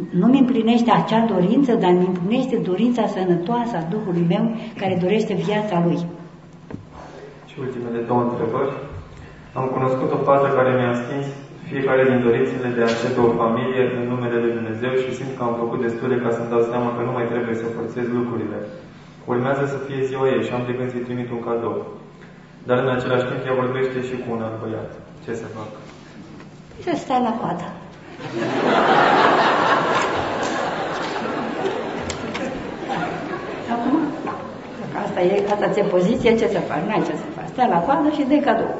nu mi împlinește acea dorință, dar mi împlinește dorința sănătoasă a Duhului meu care dorește viața Lui. Și ultimele două întrebări. Am cunoscut o fată care mi-a stins fiecare din dorințele de a începe o familie în numele Lui Dumnezeu și simt că am făcut destule ca să-mi dau seama că nu mai trebuie să forțez lucrurile. Urmează să fie ziua ei și am de gând să-i trimit un cadou. Dar în același timp ea vorbește și cu un alt băiat. Ce să fac? Să stai la coadă. Acum, dacă asta e, asta ți-e poziție, ce să faci? N-ai ce să faci. Stai la coadă și dai cadou.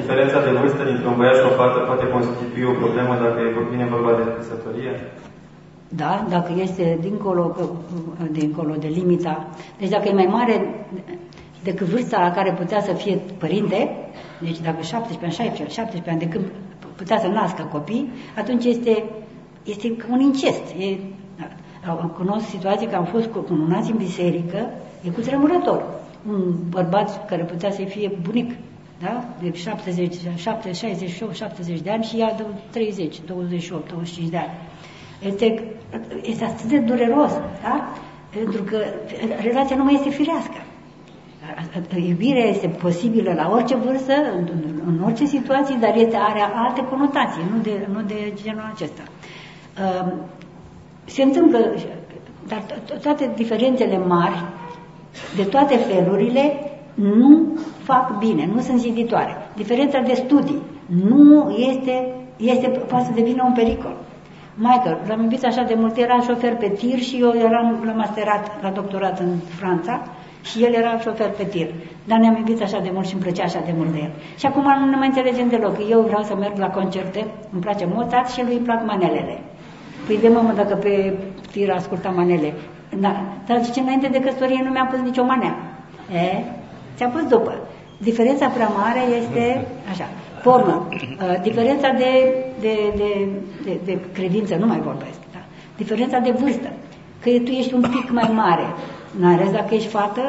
Diferența de vârstă dintre un băiat și o fată poate constitui o problemă dacă e vine vorba de căsătorie? Da, dacă este dincolo, dincolo de limita. Deci dacă e mai mare decât vârsta la care putea să fie părinte, deci dacă 17 ani, 16 17 ani, de când putea să nască copii, atunci este, este un incest. E, Am cunosc situații că am fost cununați în biserică, e cu tremurător. Un bărbat care putea să fie bunic, da? de 70, 70, 68, 70 de ani și ea de 30, 28, 25 de ani. Este, este atât de dureros, da? pentru că relația nu mai este firească. Iubirea este posibilă la orice vârstă, în, în orice situație, dar este, are alte conotații, nu de, nu de genul acesta. Uh, se întâmplă, dar toate diferențele mari, de toate felurile, nu fac bine, nu sunt ziditoare. Diferența de studii nu este, este poate să devină un pericol. Michael, l-am iubit așa de mult, era șofer pe tir și eu eram la masterat, la doctorat în Franța și el era șofer pe tir. Dar ne-am iubit așa de mult și îmi plăcea așa de mult de el. Și acum nu ne mai înțelegem deloc. Eu vreau să merg la concerte, îmi place Mozart și lui îmi plac manelele. Păi de mamă, dacă pe tir asculta manele. Da, dar zice, înainte de căsătorie nu mi-a pus nicio manea. E? Ți-a pus după. Diferența prea mare este așa. Formă. Uh, diferența de, de, de, de, de credință, nu mai vorbesc. Da? Diferența de vârstă. Că tu ești un pic mai mare. În rest, dacă ești fată,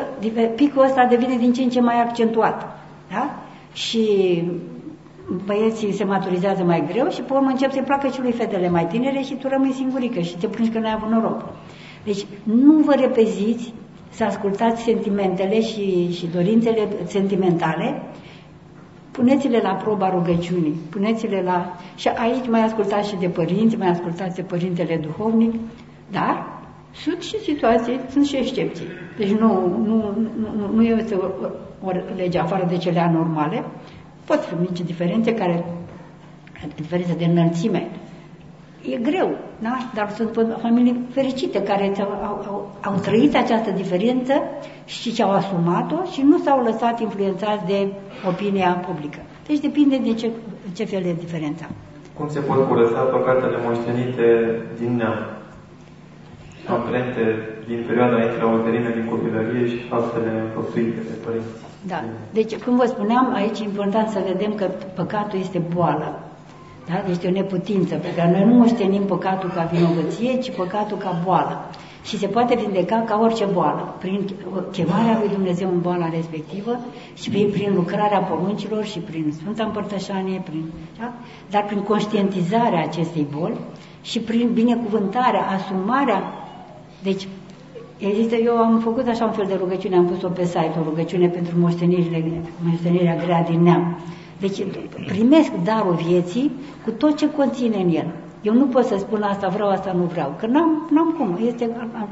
picul ăsta devine din ce în ce mai accentuat. Da? Și băieții se maturizează mai greu și pe urmă încep să-i placă și lui fetele mai tinere și tu rămâi singurică și te plângi că n-ai avut noroc. Deci nu vă repeziți să ascultați sentimentele și, și dorințele sentimentale, puneți-le la proba rugăciunii, puneți-le la... Și aici mai ascultați și de părinți, mai ascultați de părintele duhovnic, dar sunt și situații, sunt și excepții. Deci nu, nu, nu, nu este o, o lege afară de cele anormale, pot fi mici diferențe care, diferențe de înălțime, e greu, da? dar sunt familii fericite care au, au, au trăit această diferență și ce-au asumat-o și nu s-au lăsat influențați de opinia publică. Deci depinde de ce, ce fel de diferența. Cum se pot curăța păcatele moștenite din neam? Amprente din perioada intrauterină din copilărie și faptele înfăptuite de părinți. Da. Deci, cum vă spuneam, aici e important să vedem că păcatul este boală. Da? Este o neputință pe care noi nu moștenim păcatul ca vinovăție, ci păcatul ca boală. Și se poate vindeca ca orice boală, prin chemarea lui Dumnezeu în boala respectivă și prin, prin lucrarea poruncilor și prin Sfânta Împărtășanie, prin, da? dar prin conștientizarea acestei boli și prin binecuvântarea, asumarea. Deci, există, eu am făcut așa un fel de rugăciune, am pus-o pe site, o rugăciune pentru moștenirile, moștenirea grea din neam deci primesc darul vieții cu tot ce conține în el. Eu nu pot să spun asta vreau, asta nu vreau, că n-am, n-am cum. Este, am,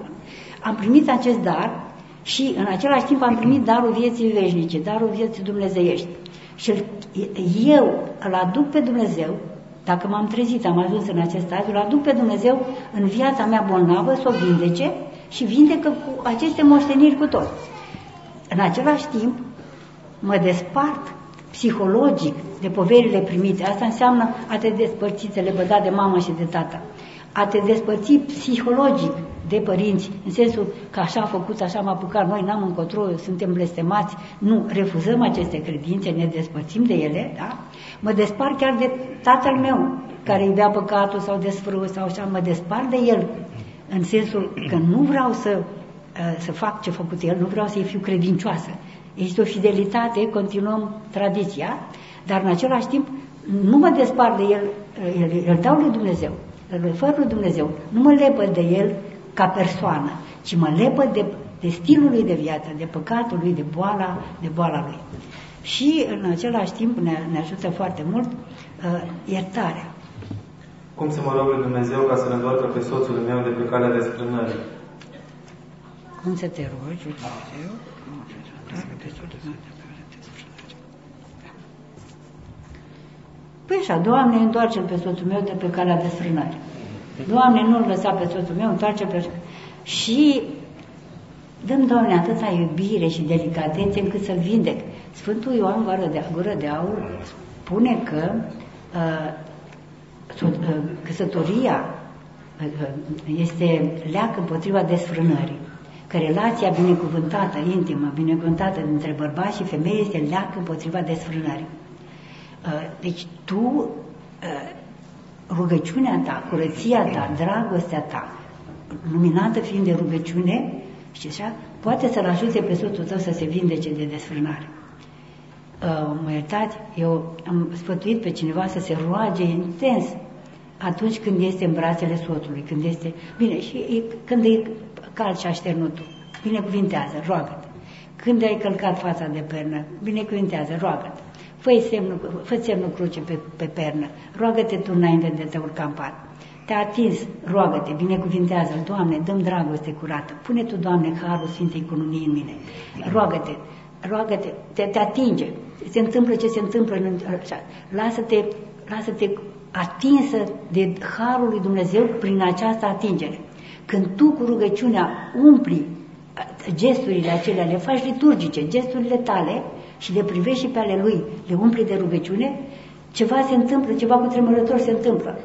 am primit acest dar și în același timp am primit darul vieții veșnice, darul vieții dumnezeiești. Și eu îl aduc pe Dumnezeu, dacă m-am trezit, am ajuns în acest stadiu, îl aduc pe Dumnezeu în viața mea bolnavă, să o vindece și vindecă cu aceste moșteniri cu tot. În același timp, mă despart psihologic de poverile primite. Asta înseamnă a te despărți, te lepăda de mamă și de tata. A te despărți psihologic de părinți, în sensul că așa a făcut, așa m-a apucat, noi n-am încotro, suntem blestemați, nu, refuzăm aceste credințe, ne despărțim de ele, da? Mă despar chiar de tatăl meu, care iubea păcatul sau desfrâu sau așa, mă despar de el, în sensul că nu vreau să, uh, să fac ce a făcut el, nu vreau să-i fiu credincioasă, este o fidelitate, continuăm tradiția, dar în același timp nu mă despart de el, îl, îl dau lui Dumnezeu, îl fără lui Dumnezeu, nu mă lepă de el ca persoană, ci mă lepă de, de stilul lui de viață, de păcatul lui, de boala, de boala lui. Și în același timp ne, ne ajută foarte mult uh, iertarea. Cum să mă rog lui Dumnezeu ca să-l întoarcă pe soțul meu de pe calea desfrânării? Cum să te rogi Dumnezeu? Păi așa, Doamne, întoarce pe soțul meu de pe calea desfrânării. Doamne, nu-l lăsa pe soțul meu, întoarce pe... Și dăm, Doamne, atâta iubire și delicatețe încât să-l vindec. Sfântul Ioan Vară de Gură de Aur spune că uh, uh, căsătoria uh, este leacă împotriva desfrânării că relația binecuvântată, intimă, binecuvântată dintre bărbați și femei este leacă împotriva desfrânării. Uh, deci tu, uh, rugăciunea ta, curăția ta, dragostea ta, luminată fiind de rugăciune, și așa, poate să-l ajute pe soțul tău să se vindece de desfrânare. Uh, mă iertați, eu am spătuit pe cineva să se roage intens atunci când este în brațele soțului, când este... Bine, și e, când e cald și așternutul, binecuvintează, roagă-te. Când ai călcat fața de pernă, binecuvintează, roagă-te. Fă semnul, fă semnul cruce pe, pe pernă, roagă-te tu înainte de te urca în pat. Te-a atins, roagă-te, binecuvintează Doamne, dăm dragoste curată. Pune Tu, Doamne, harul Sfintei Cununii în mine. Roagă-te, roagă-te, te, te atinge. Se întâmplă ce se întâmplă. În, așa. Lasă-te, lasă-te atinsă de harul lui Dumnezeu prin această atingere. Când tu cu rugăciunea umpli gesturile acelea, le faci liturgice, gesturile tale și le privești și pe ale lui, le umpli de rugăciune, ceva se întâmplă, ceva cu tremurător se întâmplă.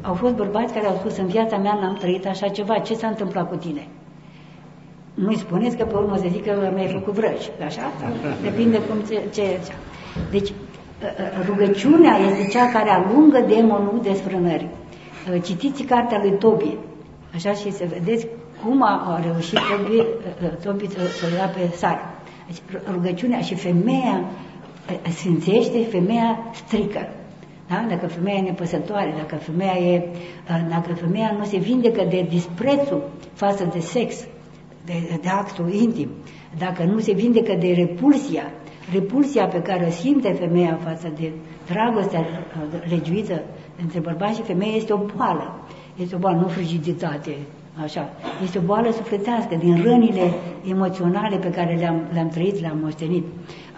Au fost bărbați care au spus, în viața mea n-am trăit așa ceva, ce s-a întâmplat cu tine? Nu-i spuneți că pe urmă să zic că mi-ai făcut vrăci, așa? Depinde cum ce, ce... Deci, ă, ă, rugăciunea este cea care alungă demonul desfrânării. Ă, citiți cartea lui Tobi, așa și să vedeți cum a, reușit Tobi, Tobi să, să ia pe Sara. Deci, rugăciunea și femeia sfințește, femeia strică. Da? Dacă femeia e nepăsătoare, dacă femeia, e, dacă femeia nu se vindecă de disprețul față de sex, de, de actul intim, dacă nu se vindecă de repulsia, repulsia pe care o simte femeia față de dragostea legiuită între bărbați și femeie este o boală. Este o boală, nu frigiditate, așa. Este o boală sufletească din rănile emoționale pe care le-am, le-am trăit, le-am moștenit.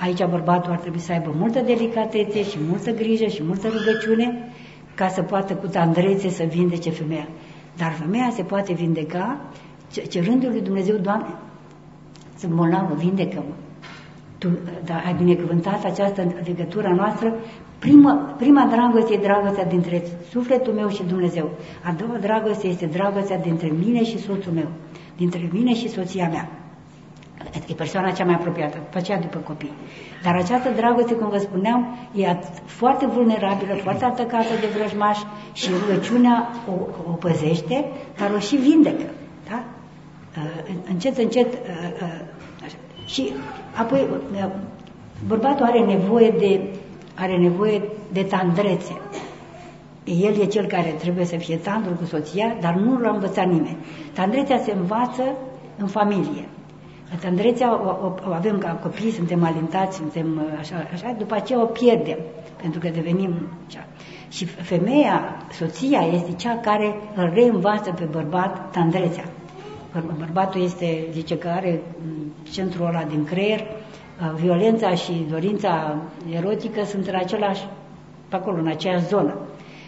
Aici bărbatul ar trebui să aibă multă delicatețe și multă grijă și multă rugăciune ca să poată cu tandrețe să vindece femeia. Dar femeia se poate vindeca cerându lui Dumnezeu, Doamne, sunt bolnavă, vindecă-mă. Tu da, ai binecuvântat această legătură noastră. Prima, prima dragoste e dragostea dintre sufletul meu și Dumnezeu. A doua dragoste este dragostea dintre mine și soțul meu, dintre mine și soția mea. E persoana cea mai apropiată, după aceea după copii. Dar această dragoste, cum vă spuneam, e foarte vulnerabilă, foarte atacată de vrăjmaș și rugăciunea o, o păzește, dar o și vindecă. Da? Uh, încet, încet. Uh, uh, așa. Și apoi bărbatul are nevoie de, are nevoie de tandrețe. El e cel care trebuie să fie tandru cu soția, dar nu l-a învățat nimeni. Tandrețea se învață în familie. Tandrețea o, o, o avem ca copii, suntem alintați, suntem așa, așa, după aceea o pierdem, pentru că devenim așa. Și femeia, soția, este cea care îl reînvață pe bărbat tandrețea. Bărbatul este, zice că are centrul ăla din creier, violența și dorința erotică sunt în același, pe acolo, în aceeași zonă.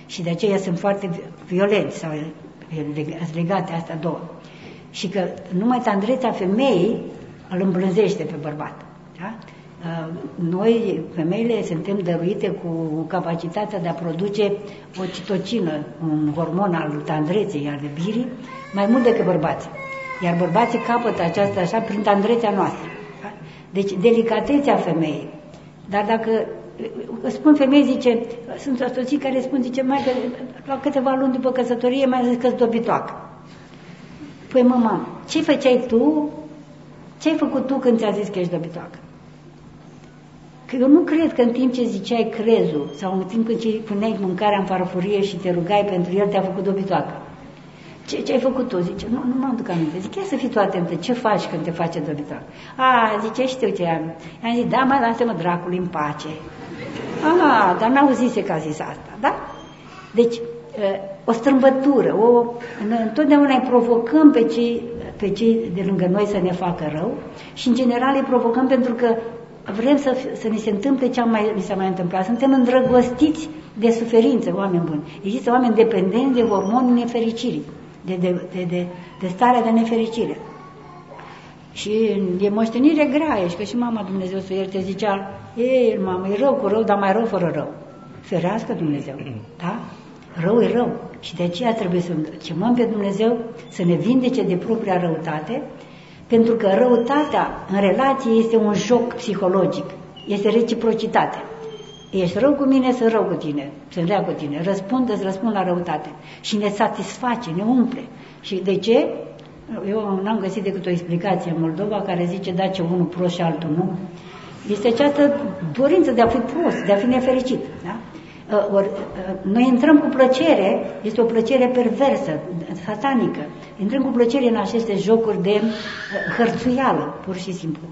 Și de aceea sunt foarte violenți sau legate astea două și că numai tandrețea femeii îl îmblânzește pe bărbat. Da? Uh, noi, femeile, suntem dăruite cu capacitatea de a produce citocină, un hormon al tandreței, al iubirii, mai mult decât bărbații. Iar bărbații capătă aceasta așa prin tandrețea noastră. Da? Deci, delicatețea femeii. Dar dacă spun femei, zice, sunt soții care spun, zice, mai că la câteva luni după căsătorie mai zis că dobitoacă. Păi mama, ce făceai tu? Ce ai făcut tu când ți-a zis că ești dobitoacă? Că eu nu cred că în timp ce ziceai crezul sau în timp ce puneai mâncarea în farfurie și te rugai pentru el, te-a făcut dobitoacă. Ce, ce ai făcut tu? Zice, nu, nu mă aduc aminte. Zic, ia să fii tu atentă, ce faci când te face dobitoacă? A, zice, știu ce am. I-am zis, da, mă, lasă-mă dracului în pace. A, dar n-au zis că a zis asta, da? Deci, o strâmbătură, o, întotdeauna îi provocăm pe cei, pe cei de lângă noi să ne facă rău și în general îi provocăm pentru că vrem să, să ne se întâmple ce mai, mi s-a mai întâmplat. Suntem îndrăgostiți de suferință, oameni buni. Există oameni dependenți de hormonul nefericirii, de, de, de, de, de starea de nefericire. Și e moștenire grea, și că și mama Dumnezeu să ierte zicea, e, mamă, e rău cu rău, dar mai rău fără rău. Ferească Dumnezeu, da? Rău e rău. Și de aceea trebuie să chemăm pe Dumnezeu să ne vindece de propria răutate, pentru că răutatea în relație este un joc psihologic, este reciprocitate. Ești rău cu mine, sunt rău cu tine, sunt rea cu tine. Răspund, îți răspund la răutate. Și ne satisface, ne umple. Și de ce? Eu n-am găsit decât o explicație în Moldova care zice da ce unul prost și altul nu. Este această dorință de a fi prost, de a fi nefericit. Da? Uh, Or, uh, noi intrăm cu plăcere, este o plăcere perversă, satanică. Intrăm cu plăcere în aceste jocuri de uh, hărțuială, pur și simplu.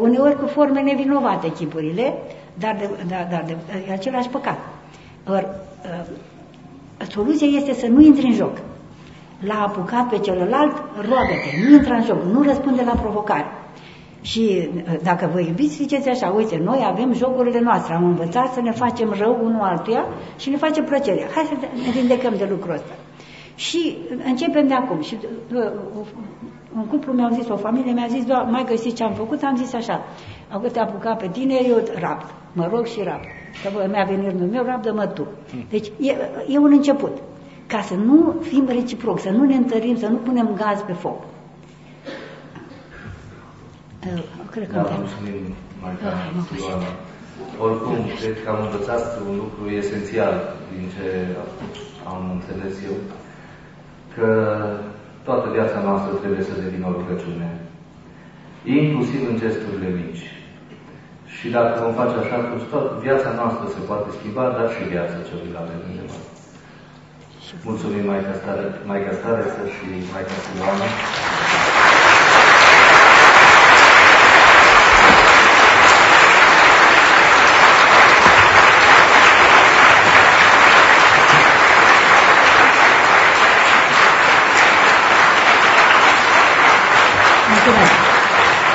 Uneori cu forme nevinovate chipurile, dar de, dar, dar de, e același păcat. Or, soluția este să nu intri în joc. L-a apucat pe celălalt, roagă-te, nu intra în joc, nu răspunde la provocare. Și dacă vă iubiți, ziceți așa, uite, noi avem jocurile noastre, am învățat să ne facem rău unul altuia și ne facem plăcere. Hai să ne vindecăm de lucrul ăsta. Și începem de acum. Și un cuplu mi-au zis, o familie mi-a zis, doar, mai găsiți ce am făcut? Am zis așa, au te apuca pe tine, eu rapt, mă rog și rapt. Că mi-a venit rândul meu, rabdă-mă tu. Deci e, e un început. Ca să nu fim reciproc, să nu ne întărim, să nu punem gaz pe foc. Cred că da, mulțumim, Maica Ioana. Oricum, cred că am învățat un lucru esențial din ce am înțeles eu, că toată viața noastră trebuie să devină o rugăciune, inclusiv în gesturile mici. Și dacă vom face așa, atunci toată viața noastră se poate schimba, dar și viața celuilalt de undeva. Mulțumim Maica Stare, Maica Stare și Maica Ioana.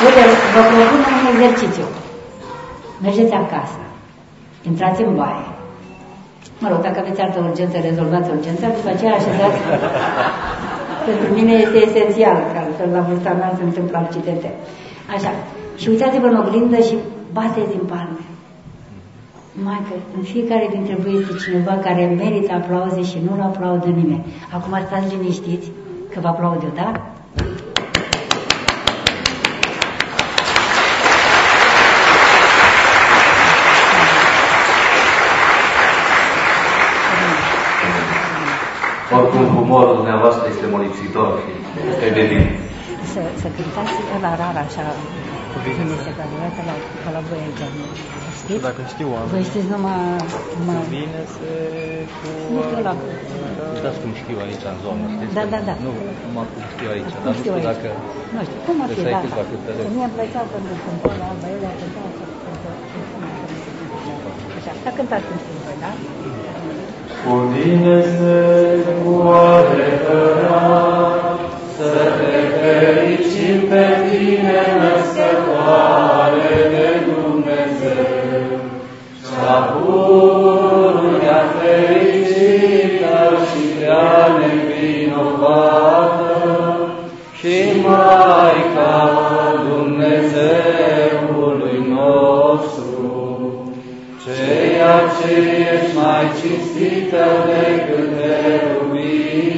Uite, vă propun un exercițiu. Mergeți acasă, intrați în baie. Mă rog, dacă aveți altă urgență, rezolvați urgența, după aceea așezați. Pentru mine este esențial, că altfel la vârsta mea se întâmplă accidente. Așa. Și uitați-vă în oglindă și bateți în palme. Mai că în fiecare dintre voi este cineva care merită aplauze și nu-l aplaudă nimeni. Acum stați liniștiți că vă aplaud eu, da? Oricum, humorul dumneavoastră este molipsitor și este de bine. Să, să cântați la rar așa, se cadurează la, pe la voi aici, știți? Dacă știu oameni. Voi știți numai... numai... Vine să cu... Nu știu la... Uitați cum știu aici în zonă, știți? Da, da, da. Nu, numai cum știu aici, Cum dar nu știu știu aici? dacă... Nu știu, cum ar fi, Găseai da. câțiva cântăreți. Mie îmi plăcea pentru cântări la alba, ele cântau să Așa, să cântați cum știți voi, da? Cu tine se cu adevărat, să te fericim pe tine, născătoare de Dumnezeu. Și-a pururea fericită și prea nevinovată, și Maica Dumnezeului nostru, ceea ce ești mai cinstită decât cherubini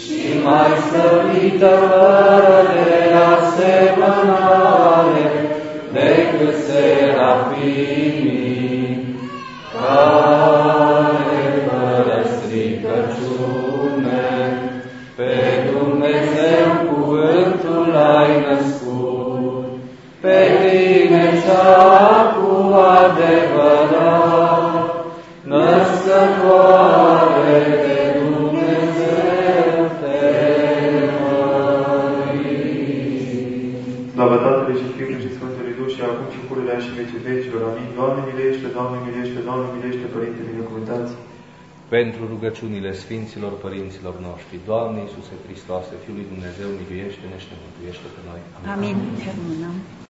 și mai slăvită fără de asemănare decât serafimii, care vecilor. Amin. Doamne milește, Doamne milește, Doamne milește, Părinte binecuvântați. Pentru rugăciunile Sfinților Părinților noștri, Doamne Iisuse Hristoase, Fiul lui Dumnezeu, miluiește-ne și ne mântuiește pe noi. Amin. Amin.